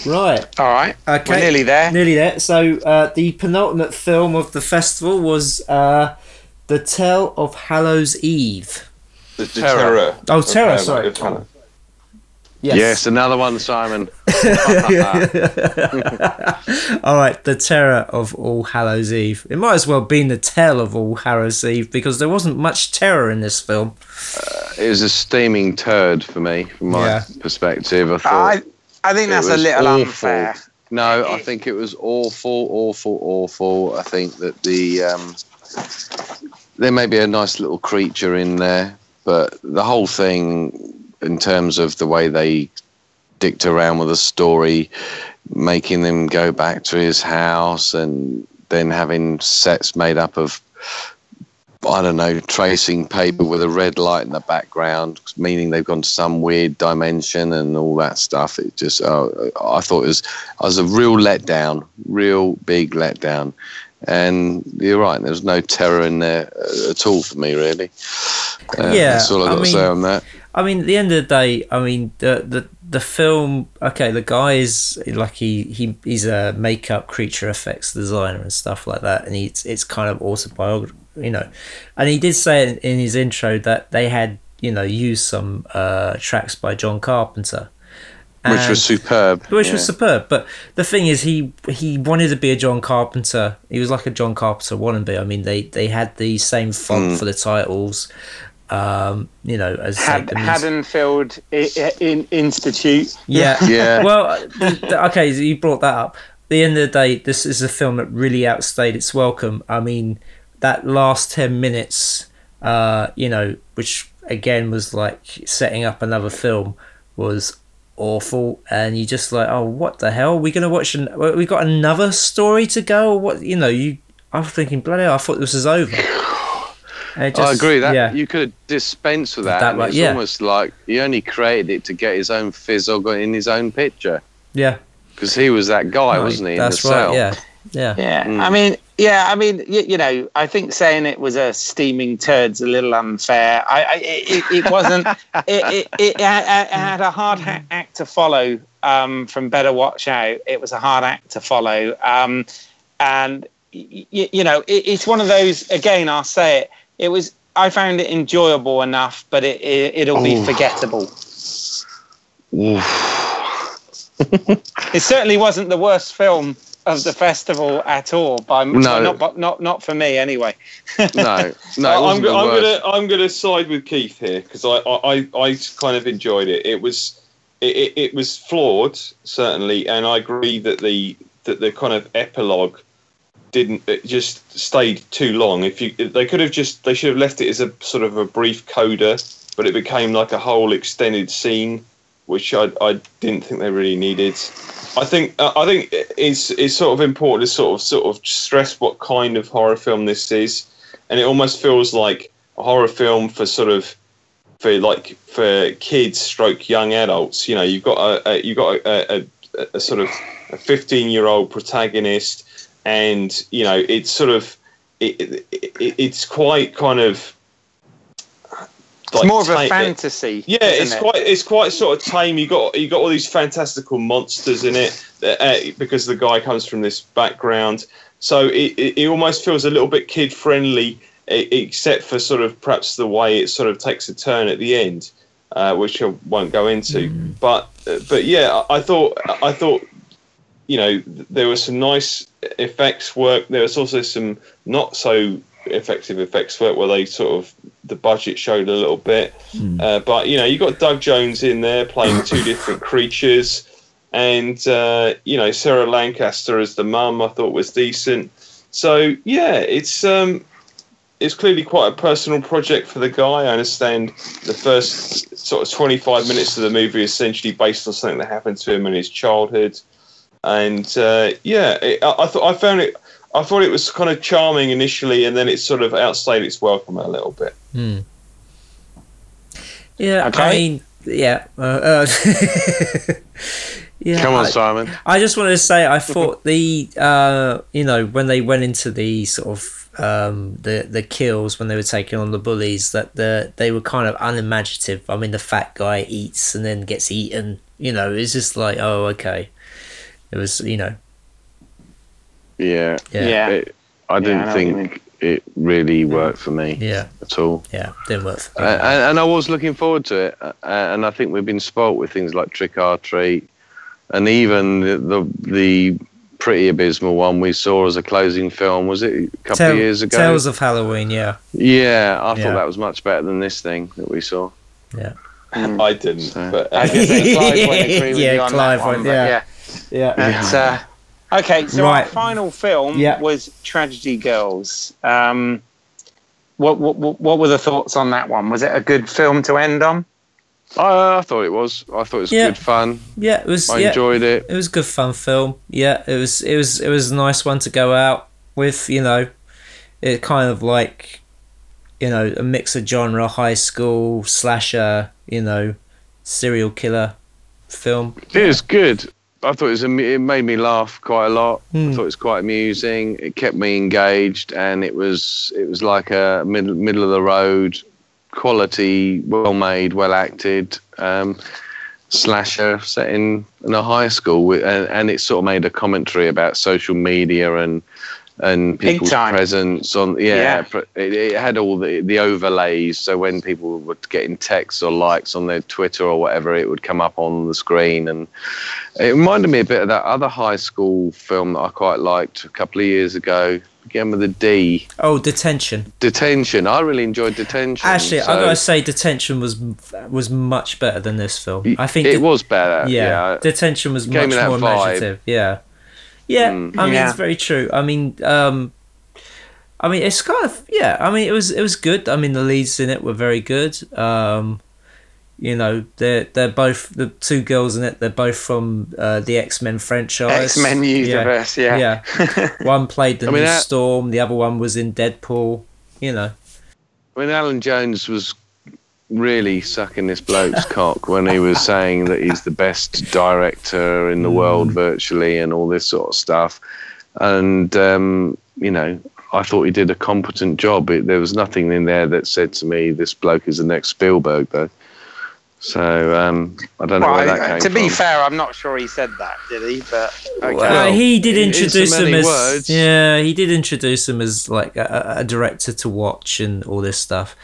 Right. All right. Okay. We're nearly there. Nearly there. So uh, the penultimate film of the festival was uh, the Tale of Hallows Eve. The, the Terror. terror. Oh, Terror, Hannah- sorry. of Hannah. Yes. another one, Simon. all right, the terror of All Hallows Eve. It might as well be the tale of All Hallows Eve because there wasn't much terror in this film. It was a steaming turd for me, from my Yeah. perspective. I thought. I I think that's a little awful. unfair. No, I think it was awful, awful, awful. I think that the um, there may be a nice little creature in there, but the whole thing, in terms of the way they dicked around with the story, making them go back to his house, and then having sets made up of I don't know, tracing paper with a red light in the background, meaning they've gone to some weird dimension and all that stuff. It just, uh, I thought it was, I was a real letdown, real big letdown. And you're right, there's no terror in there uh, at all for me, really. Uh, Yeah, that's all I've I got to say on that. I mean, at the end of the day, I mean, the the the film. Okay, the guy is like he he he's a makeup creature effects designer and stuff like that, and he's it's kind of autobiographical, you know. And he did say in, in his intro that they had you know used some uh, tracks by John Carpenter, Which was superb. which yeah. was superb. But the thing is, he he wanted to be a John Carpenter. He was like a John Carpenter wannabe. I mean, they they had the same font Mm. for the titles. Um, you know, as like Had, the Haddonfield I- I- in, Institute. yeah, Yeah. well, th- th- okay, so you brought that up. At the end of the day, this is a film that really outstayed its welcome. I mean, that last 10 minutes, uh, you know, which again was like setting up another film, was awful. And you just like, oh, what the hell? we're going to watch, an- we got another story to go? Or what, you know, you, I was thinking, bloody hell, I thought this was over. And it I agree that yeah. you could dispense with that. That and way, it's yeah. almost like he only created it to get his own fizzle in his own picture yeah. because he was that guy, Right, wasn't he? In That's the right, cell? yeah. Yeah. Yeah, Mm. I mean, yeah, I mean, you, you know, I think saying it was a steaming turd's a little unfair. I, I it, it wasn't. it, it, it, had, it had a hard ha- act to follow um, from Better Watch Out. It was a hard act to follow, um, and y- y- you know, it, it's one of those. Again, I'll say it. It was. I found it enjoyable enough, but it, it it'll be Ooh. forgettable. Oof. It certainly wasn't the worst film of the festival at all. By No. not, not not not for me anyway. No, no, I'm, wasn't go- the I'm gonna I'm gonna side with Keith here because I, I I I kind of enjoyed it. It was it, it, it was flawed certainly, and I agree that the that the kind of epilogue didn't it just stayed too long. If you they could have just they should have left it as a sort of a brief coda, but it became like a whole extended scene, which I I didn't think they really needed. I think uh, I think it's it's sort of important to sort of sort of stress what kind of horror film this is, and it almost feels like a horror film for sort of for like for kids stroke young adults. You know, you've got a, a you've got a, a, a, sort of a fifteen year old protagonist, and you know it's sort of it, it, it, it's quite kind of like, It's more of a tame- fantasy. Yeah, it's it? quite it's quite sort of tame. You got you got all these fantastical monsters in it uh, because the guy comes from this background. So it, it, it almost feels a little bit kid friendly, except for sort of perhaps the way it sort of takes a turn at the end, uh, which I won't go into. But uh, but yeah, I I thought I thought you know there was some nice effects work. There was also some not so effective effects work where they sort of the budget showed a little bit. Uh, but you know, you got Doug Jones in there playing two different creatures, and uh, you know Sarah Lancaster as the mum. I thought was decent. So yeah, it's um, it's clearly quite a personal project for the guy. I understand the first sort of twenty five minutes of the movie is essentially based on something that happened to him in his childhood, and uh, yeah, it, I, I thought I found it. I thought it was kind of charming initially, and then it sort of outstayed its welcome a little bit. Hmm. Yeah, I mean, yeah. Uh, uh, yeah. Come on, I, Simon. I just wanted to say, I thought the, uh, you know, when they went into the sort of um, the the kills when they were taking on the bullies, that the they were kind of unimaginative. I mean, the fat guy eats and then gets eaten. You know, it's just like, oh, okay. It was, you know, Yeah. yeah, yeah, Yeah. It, I I didn't know what you think it really worked for me yeah, at all. Yeah, didn't work. For Uh, and, and I was looking forward to it. Uh, and I think we've been spoilt with things like Trick or Treat, and even the, the the pretty abysmal one we saw as a closing film. Was it a couple Tale- of years ago? Tales of Halloween, yeah, yeah, I Yeah. thought that was much better than this thing that we saw. yeah, Mm. I didn't, So- but I was say, Clive won't agree with Yeah, you on Clive that one, won't, yeah. yeah. yeah. That's, uh, okay, so Right. our final film Yeah. was Tragedy Girls. Um, what, what what what were the thoughts on that one? Was it a good film to end on? I, I thought it was. I thought it was Yeah. good fun. Yeah, it was. I yeah, enjoyed it. it was a good fun film. Yeah, it was. It was. It was a nice one to go out with. You know, it kind of like, you know, a mix of genre, high school slasher. You know, serial killer film. It was good. I thought it was. It made me laugh quite a lot. Hmm. I thought it was quite amusing. It kept me engaged, and it was. It was like a middle middle of the road, quality, well made, well acted um, slasher set in in a high school, and, and it sort of made a commentary about social media and and Big people's time. presence on yeah, Yeah. It, it had all the the overlays so when people were getting texts or likes on their twitter or whatever it would come up on the screen and it reminded me a bit of that other high school film that i quite liked a couple of years ago again with a d Oh, detention. detention i really enjoyed detention Actually, so I gotta say, detention was was much better than this film. I think it det- was better yeah, yeah, detention was Gave much more vibe. imaginative. Yeah, yeah. Mm. I mean, Yeah. it's very true. I mean, um, I mean, it's kind of yeah. I mean, it was it was good. I mean, the leads in it were very good. Um, you know, they're they're both the two girls in it. They're both from uh, the X Men franchise. X Men universe, yeah. Yeah. One played the I mean, new that- Storm. The other one was in Deadpool. You know. I mean, Alan Jones was really sucking this bloke's cock when he was saying that he's the best director in the world virtually and all this sort of stuff. And, um, you know, I thought he did a competent job. It, there was nothing in there that said to me, this bloke is the next Spielberg, though. So um, I don't know Well, where that came to from. be fair, I'm not sure he said that, did he? But okay. Well, he did in- in so introduce him as words. yeah, he did introduce him as like a, a director to watch and all this stuff.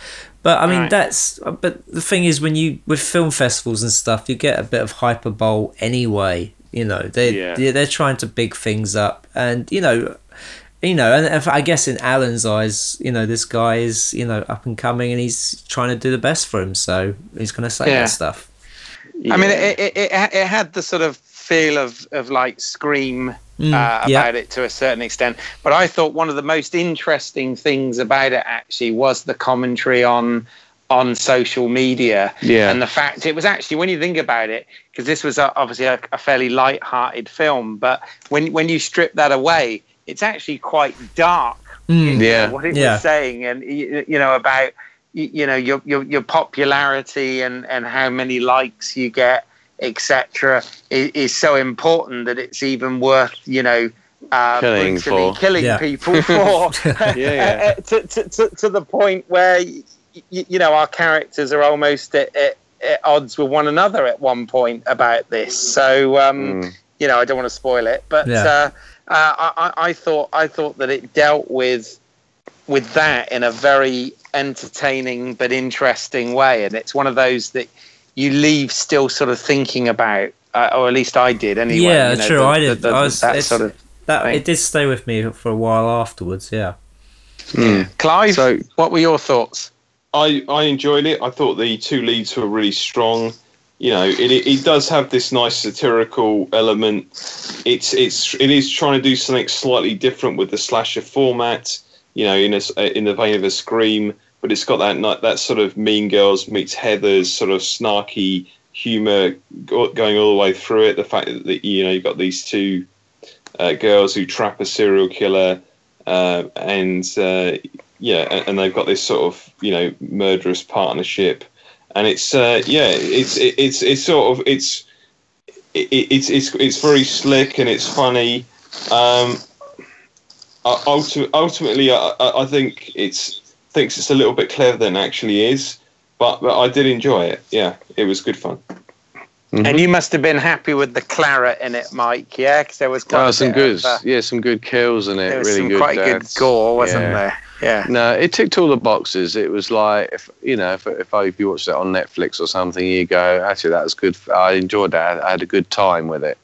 But I mean, Right. that's but the thing is when you with film festivals and stuff, you get a bit of hyperbole anyway. You know, they Yeah. they're, they're trying to big things up, and you know. You know, and if, I guess in Alan's eyes, you know, this guy is, you know, up and coming, and he's trying to do the best for him. So he's going to say Yeah. that stuff. I mean, it, it, it, it had the sort of feel of, of like Scream Mm, uh, yeah. about it to a certain extent. But I thought one of the most interesting things about it actually was the commentary on on social media Yeah. and the fact it was actually when you think about it because this was a, obviously a, a fairly light-hearted film but when when you strip that away it's actually quite dark Mm. Yeah. what it Yeah. was saying and you, you know about you, you know your, your your popularity and and how many likes you get etc is, is so important that it's even worth you know uh, Killing for. killing Yeah. people for Yeah, yeah. to, to, to, to the point where y- you know, our characters are almost at, at, at odds with one another at one point about this. So, um, Mm. you know, I don't want to spoil it, but Yeah. uh, uh, I, I- I thought I thought that it dealt with with that in a very entertaining but interesting way, and it's one of those that you leave still sort of thinking about, uh, or at least I did anyway. Yeah, you know, true, the- I did. the- I was- that sort of That Right. it did stay with me for a while afterwards. Yeah. Mm. Clive. So what were your thoughts? I, I enjoyed it. I thought the two leads were really strong. You know, it, it, it does have this nice satirical element. It's it's it is trying to do something slightly different with the slasher format. You know, in a, in the vein of a scream, but it's got that that sort of Mean Girls meets Heathers sort of snarky humor going all the way through it. The fact that, you know you've got these two uh, girls who trap a serial killer, uh, and uh, yeah, and, and they've got this sort of you know murderous partnership, and it's uh, yeah, it's it, it's it's sort of it's it, it's it's it's very slick and it's funny. Um, ulti- ultimately, I, I I think it's thinks it's a little bit clever than it actually is, but but I did enjoy it. Yeah, it was good fun. Mhm. And you must have been happy with the claret in it, Mike. Yeah, because there was quite oh, a some bit good, Of, uh, yeah, some good kills in it. there was really some good quite good gore, wasn't Yeah. there? Yeah. No, it ticked all the boxes. It was like, if you know, if if, I, if you watched it on Netflix or something, you go, actually, that was good. I enjoyed that. I had a good time with it.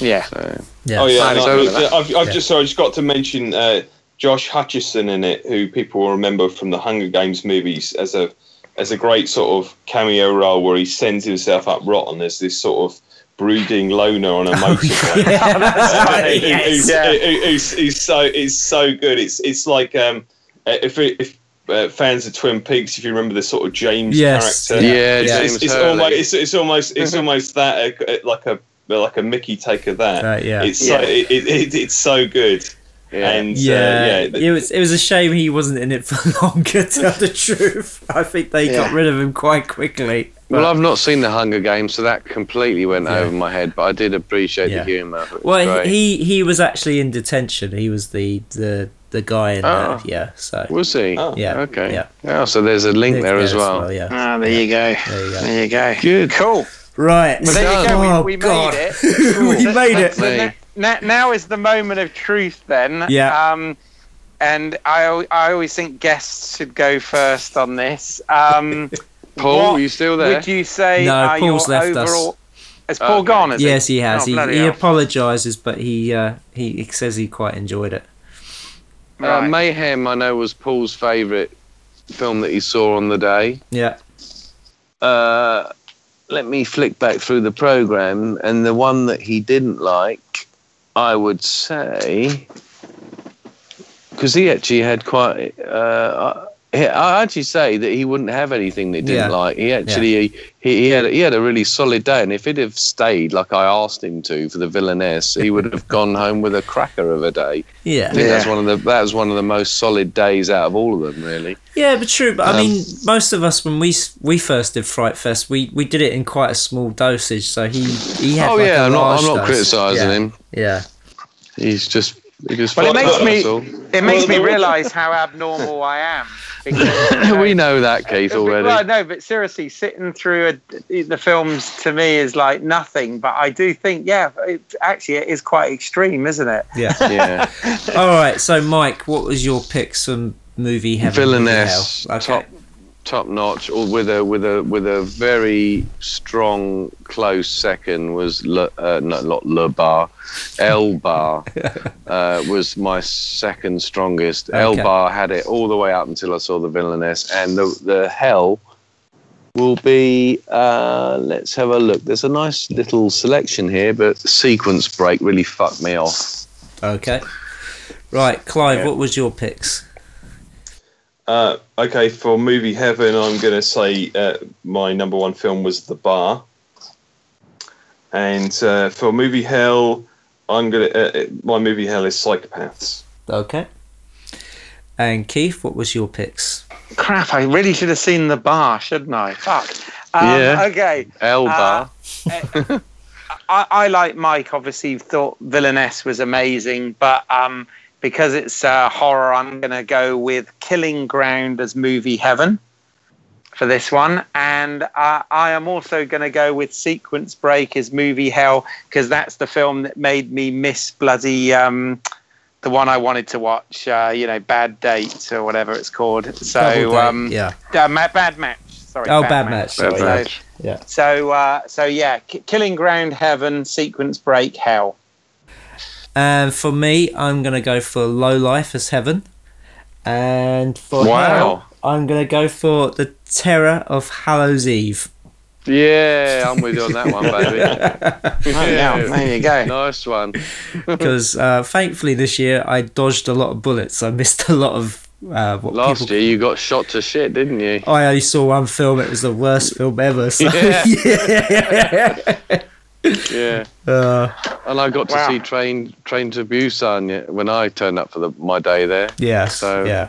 Yeah. So, Yeah. Oh yeah, Fine, and so- I- I've, I've Yeah. just sorry, I just got to mention uh, Josh Hutcherson in it, who people will remember from the Hunger Games movies as a as a great sort of cameo role where he sends himself up rotten as this sort of brooding loner on a motorbike. Yeah, that's right, who- yes. who's- Yeah. he's so it's so good. It's it's like um, uh, if if uh, fans of Twin Peaks, if you remember the sort of James Yes. character, yeah, it's, James it's, it's Hurley. almost it's, it's almost it's almost that uh, like a like a Mickey take of that. Uh, yeah. It's so Yeah. it, it, it, it's so good. Yeah. And yeah, uh, yeah, it was it was a shame he wasn't in it for longer. To tell the truth, I think they got rid of him quite quickly. well, I've not seen the Hunger Games, so that completely went Yeah. over my head. But I did appreciate Yeah. the humour. Well, great. he he was actually in detention. He was the the the guy in Oh. that. Yeah. So was he? Oh. yeah. Okay. Yeah. Oh, so there's a link there as well. Yeah. Ah, there you go. There you go. There you go. Good. Cool. Right. Well, there you go. Oh, we, we made it. we made it. So na- na- now is the moment of truth, then. Yeah. Um, and I, I always think guests should go first on this. Um, Paul, what are you still there? Would you say No, are Paul's your left us. overall? Has Paul Okay. gone? Yes, he? he has. Oh, he he apologises, but he uh, he he says he quite enjoyed it. Uh, Right. Mayhem, I know, was Paul's favourite film that he saw on the day. Yeah. Uh, let me flick back through the program, and the one that he didn't like, I would say, because he actually had quite. Uh, I actually say that he wouldn't have anything that he didn't Yeah. like. He actually he, he had he had a really solid day, and if he'd have stayed like I asked him to for the villainess, he would have gone home with a cracker of a day. Yeah. I think that's one of the that was one of the most solid days out of all of them, really. Yeah, but true. But I Um, mean, most of us when we we first did Fright Fest, we, we did it in quite a small dosage. So he he had. oh like yeah, a I'm not I'm not criticising yeah. him. Yeah. He's just he just. Well, it makes me it makes me realise how abnormal I am. Because, we know that, Keith, Because we- already. Well, no, but seriously, sitting through a, the films to me is like nothing. But I do think, yeah, it, actually, it is quite extreme, isn't it? Yeah. yeah, All right. So, Mike, what was your picks from movie heaven? movie villainess, hell? Okay. top top notch, or with a with a with a very strong close second was Le, uh, no, not Le Bar, El Bar uh, was my second strongest. El Okay. Bar had it all the way up until I saw the villainess, and the the hell will be. Uh, let's have a look. There's a nice little selection here, but sequence break really fucked me off. Okay. Right, Clive, Yeah. what was your picks? Uh, okay, for movie heaven, I'm going to say uh, my number one film was The Bar, and uh, for movie hell, I'm going to uh, my movie hell is Psychopaths. Okay. And Keith, what was your picks? Crap! I really should have seen the bar, shouldn't I? Fuck. Um, Yeah. Okay. El Uh, Bar. I, I like Mike. Obviously, thought Villainess was amazing, but um, because it's uh, horror, I'm going to go with Killing Ground as movie heaven for this one. And uh, I am also going to go with Sequence Break as movie hell because that's the film that made me miss bloody. Um, the one I wanted to watch, uh, you know, Bad Date or whatever it's called. So, um, yeah. uh, Bad Match. Sorry. Oh, Bad Match, Sorry. Bad So- Match. Yeah. So, uh, so yeah, K- Killing Ground, Heaven, Sequence Break, Hell. And for me, I'm going to go for Low Life as Heaven. And for Wow. Hell, I'm going to go for The Terror of Hallows Eve. Yeah, I'm with you on that one, baby. Oh, yeah, there you go. Nice one. Because uh, thankfully this year I dodged a lot of bullets. I missed a lot of uh, what Last people. year you got shot to shit, didn't you? I only saw one film. It was the worst film ever. So Yeah. yeah. Yeah. Uh, And I got to Wow. see Train Train to Busan when I turned up for the, my day there. Yeah. So- yeah.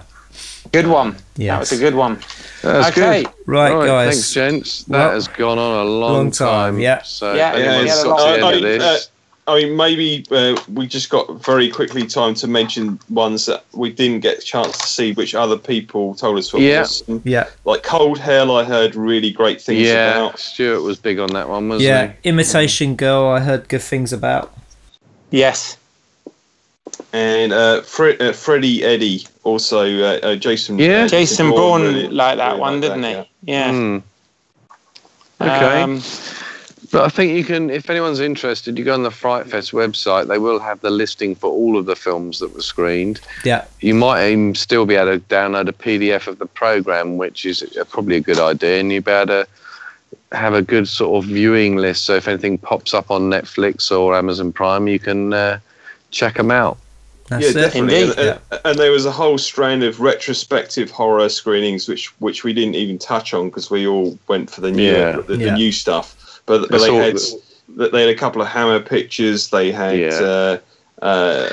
Good one. Yeah, That was a good one. That's okay. good. Right, All guys. Thanks, gents. That Well, has gone on a long, long time, yeah. So Yeah, if yeah, yeah, got to the I- end of I- this, I mean, maybe uh, we just got very quickly time to mention ones that we didn't get a chance to see, which other people told us were Yeah. awesome. Yeah. Like Cold Hell, I heard really great things yeah, about. Stuart was big on that one, wasn't he? Yeah. Imitation Girl. I heard good things about. Yes. And uh, Fre- uh, Freddie Eddie, also uh, uh, Jason. Yeah. uh, Jason Bourne Bourne really- liked that really one, liked didn't that, he? yeah. Yeah. Hmm. Okay. Um, But I think you can, if anyone's interested, you go on the Fright Fest website. They will have the listing for all of the films that were screened. Yeah. You might even still be able to download a PDF of the program, which is uh, probably a good idea, and you'll be able to have a good sort of viewing list. So if anything pops up on Netflix or Amazon Prime, you can uh, check them out. That's yeah, it. definitely. Indeed. And, and, and there was a whole strand of retrospective horror screenings, which which we didn't even touch on because we all went for the new Yeah. the, the Yeah. new stuff. But, but they had that they had a couple of Hammer pictures. They had Yeah. uh, uh,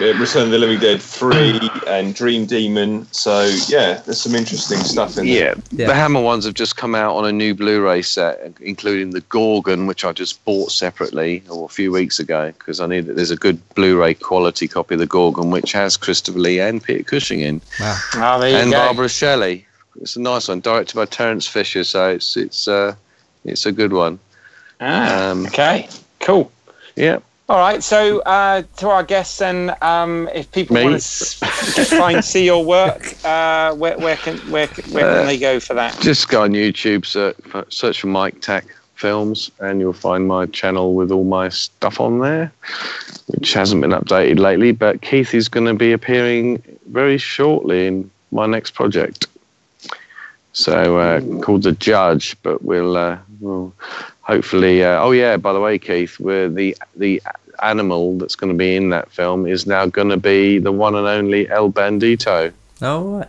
Return of the Living Dead three and Dream Demon. So yeah, there's some interesting stuff in there. Yeah, Yeah. the Hammer ones have just come out on a new Blu-ray set, including the Gorgon, which I just bought separately or a few weeks ago because I knew that There's a good Blu-ray quality copy of the Gorgon, which has Christopher Lee and Peter Cushing in, Wow. oh, there you and go. Barbara Shelley. It's a nice one, directed by Terence Fisher, so it's it's uh, it's a good one. Ah, Um, okay. Cool. Yeah, All right. So uh, to our guests, then, um, if people Me? want to find see your work, uh, where, where can where, where Uh, can they go for that? just go on YouTube, search for, search for Mike Tack Films, and you'll find my channel with all my stuff on there, which hasn't been updated lately. But Keith is going to be appearing very shortly in my next project. So uh, called the Judge, but we'll uh, we'll hopefully. Uh, oh yeah, by the way, Keith, we're the the animal that's going to be in that film is now going to be the one and only El Bandito. All right.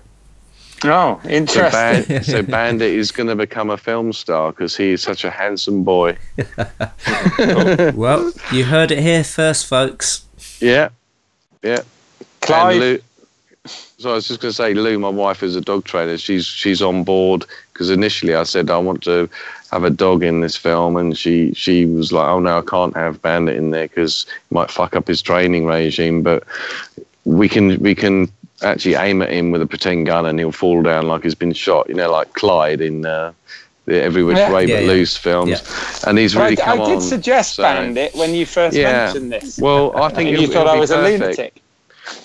Oh, So, interesting. Band, so Bandit is going to become a film star because he is such a handsome boy. Well, you heard it here first, folks. Yeah, yeah. Clive. Lou, so I was just going to say, Lou, my wife is a dog trainer. She's she's on board because initially I said I want to have a dog in this film, and she she was like, oh no, I can't have Bandit in there because it might fuck up his training regime. But we can we can actually aim at him with a pretend gun, and he'll fall down like he's been shot. You know, like Clyde in. Uh, the Every Which Yeah. Way Yeah, But yeah. Loose films, Yeah. and he's But really I, come I on. did suggest so- Bandit when you first Yeah. mentioned this. Well, I think and it, you thought it'd I be was a lunatic.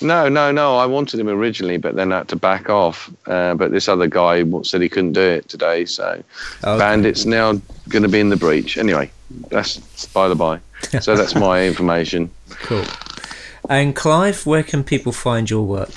No, no, no. I wanted him originally, but then I had to back off. Uh, but this other guy said he couldn't do it today, so Okay. Bandit's now going to be in the breach. Anyway, that's by the by. So that's my information. Cool. And Clive, where can people find your work?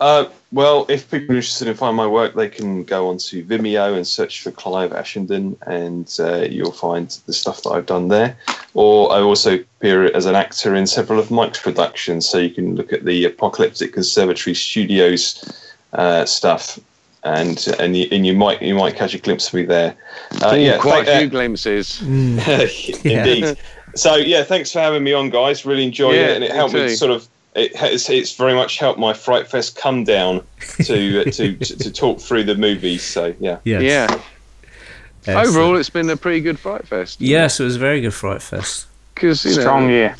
Uh, well, if people are interested in finding my work, they can go onto Vimeo and search for Clive Ashenden, and uh, you'll find the stuff that I've done there. Or I also appear as an actor in several of Mike's productions, so you can look at the Apocalyptic Conservatory Studios uh, stuff, and and you, and you might you might catch a glimpse of me there. Uh, Ooh, yeah, quite a few uh, glimpses. Indeed. So yeah, thanks for having me on, guys. Really enjoyed Yeah, it, and it helped me too. to sort of. It has, it's very much helped my Fright Fest come down to uh, to, to to talk through the movies. So yeah, Yes. Yeah. Excellent. Overall, it's been a pretty good Fright Fest. Yes, it was a very good Fright Fest. Because, you know, Strong year.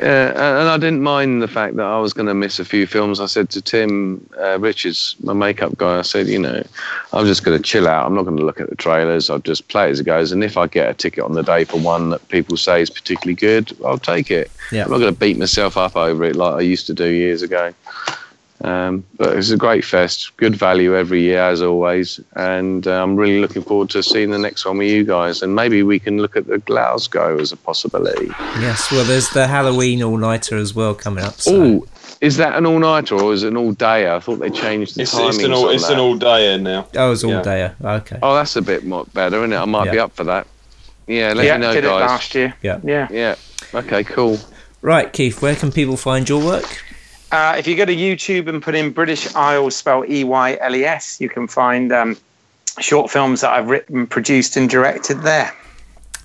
Yeah, and I didn't mind the fact that I was going to miss a few films. I said to Tim uh, Richards, my makeup guy, I said, you know, I'm just going to chill out. I'm not going to look at the trailers. I'll just play it as it goes. And if I get a ticket on the day for one that people say is particularly good, I'll take it. Yeah. I'm not going to beat myself up over it like I used to do years ago. Um, but it's a great fest, good value every year as always, and uh, I'm really looking forward to seeing the next one with you guys. And maybe we can look at the Glasgow as a possibility. Yes, well, there's the Halloween all nighter as well coming up. So. Oh, is that an all nighter or is it an all dayer? I thought they changed the It's, timings it's an all on it's that. an all dayer now. Oh, it's all Yeah. day. Okay. Oh, that's a bit more better, isn't it? I might be up for that. Yeah, let yeah, me know, did it last year. Yeah. Yeah. Yeah. Okay, cool. Right, Keith, where can people find your work? Uh, if you go to YouTube and put in British Eyles, spell E Y L E S, you can find um, short films that I've written, produced, and directed there.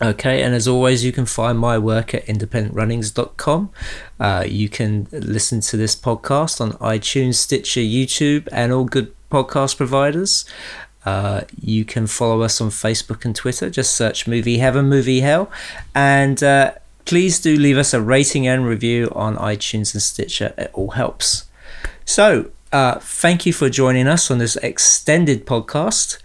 Okay, and as always, you can find my work at independentrunnings.com. Uh, you can listen to this podcast on iTunes, Stitcher, YouTube, and all good podcast providers. Uh, you can follow us on Facebook and Twitter. Just search Movie Heaven, Movie Hell. And uh, please do leave us a rating and review on iTunes and Stitcher. It all helps. So, uh, thank you for joining us on this extended podcast.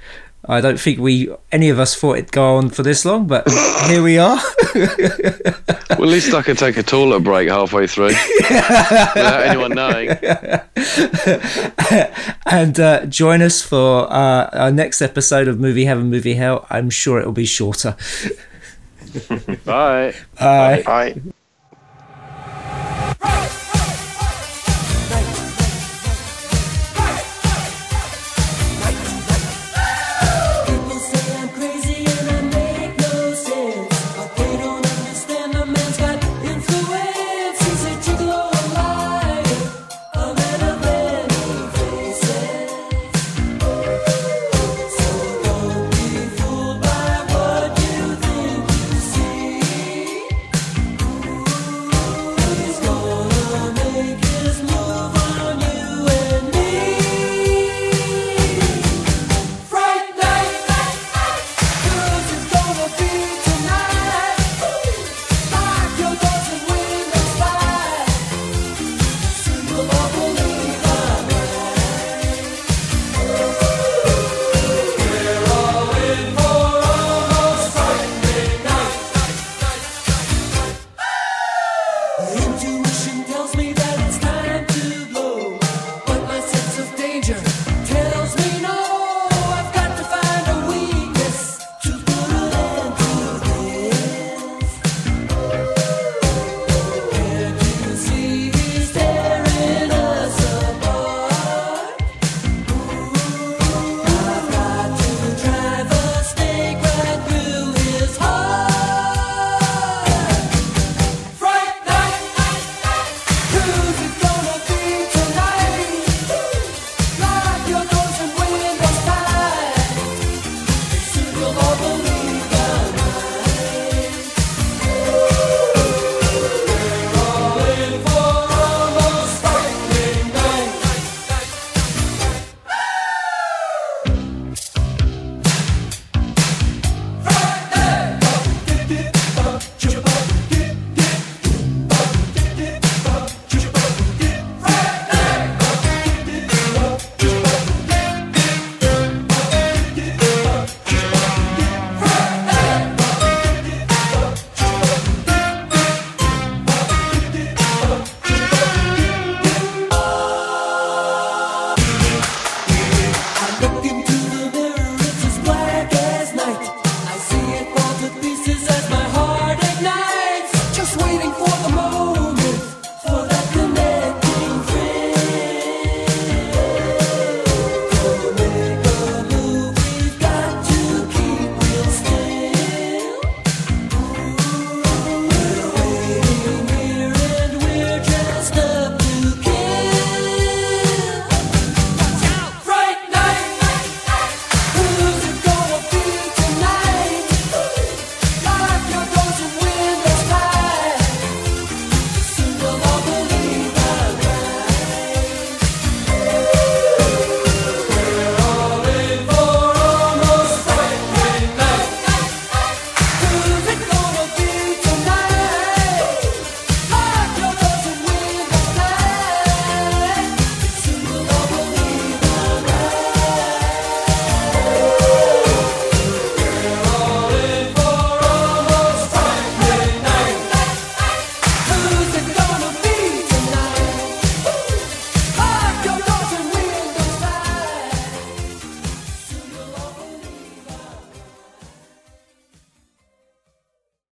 I don't think we any of us thought it'd go on for this long, but here we are. Well, at least I could take a toilet break halfway through without anyone knowing. and uh, join us for uh, our next episode of Movie Heaven, Movie Hell. I'm sure it'll be shorter. Bye. Bye. Bye. Bye.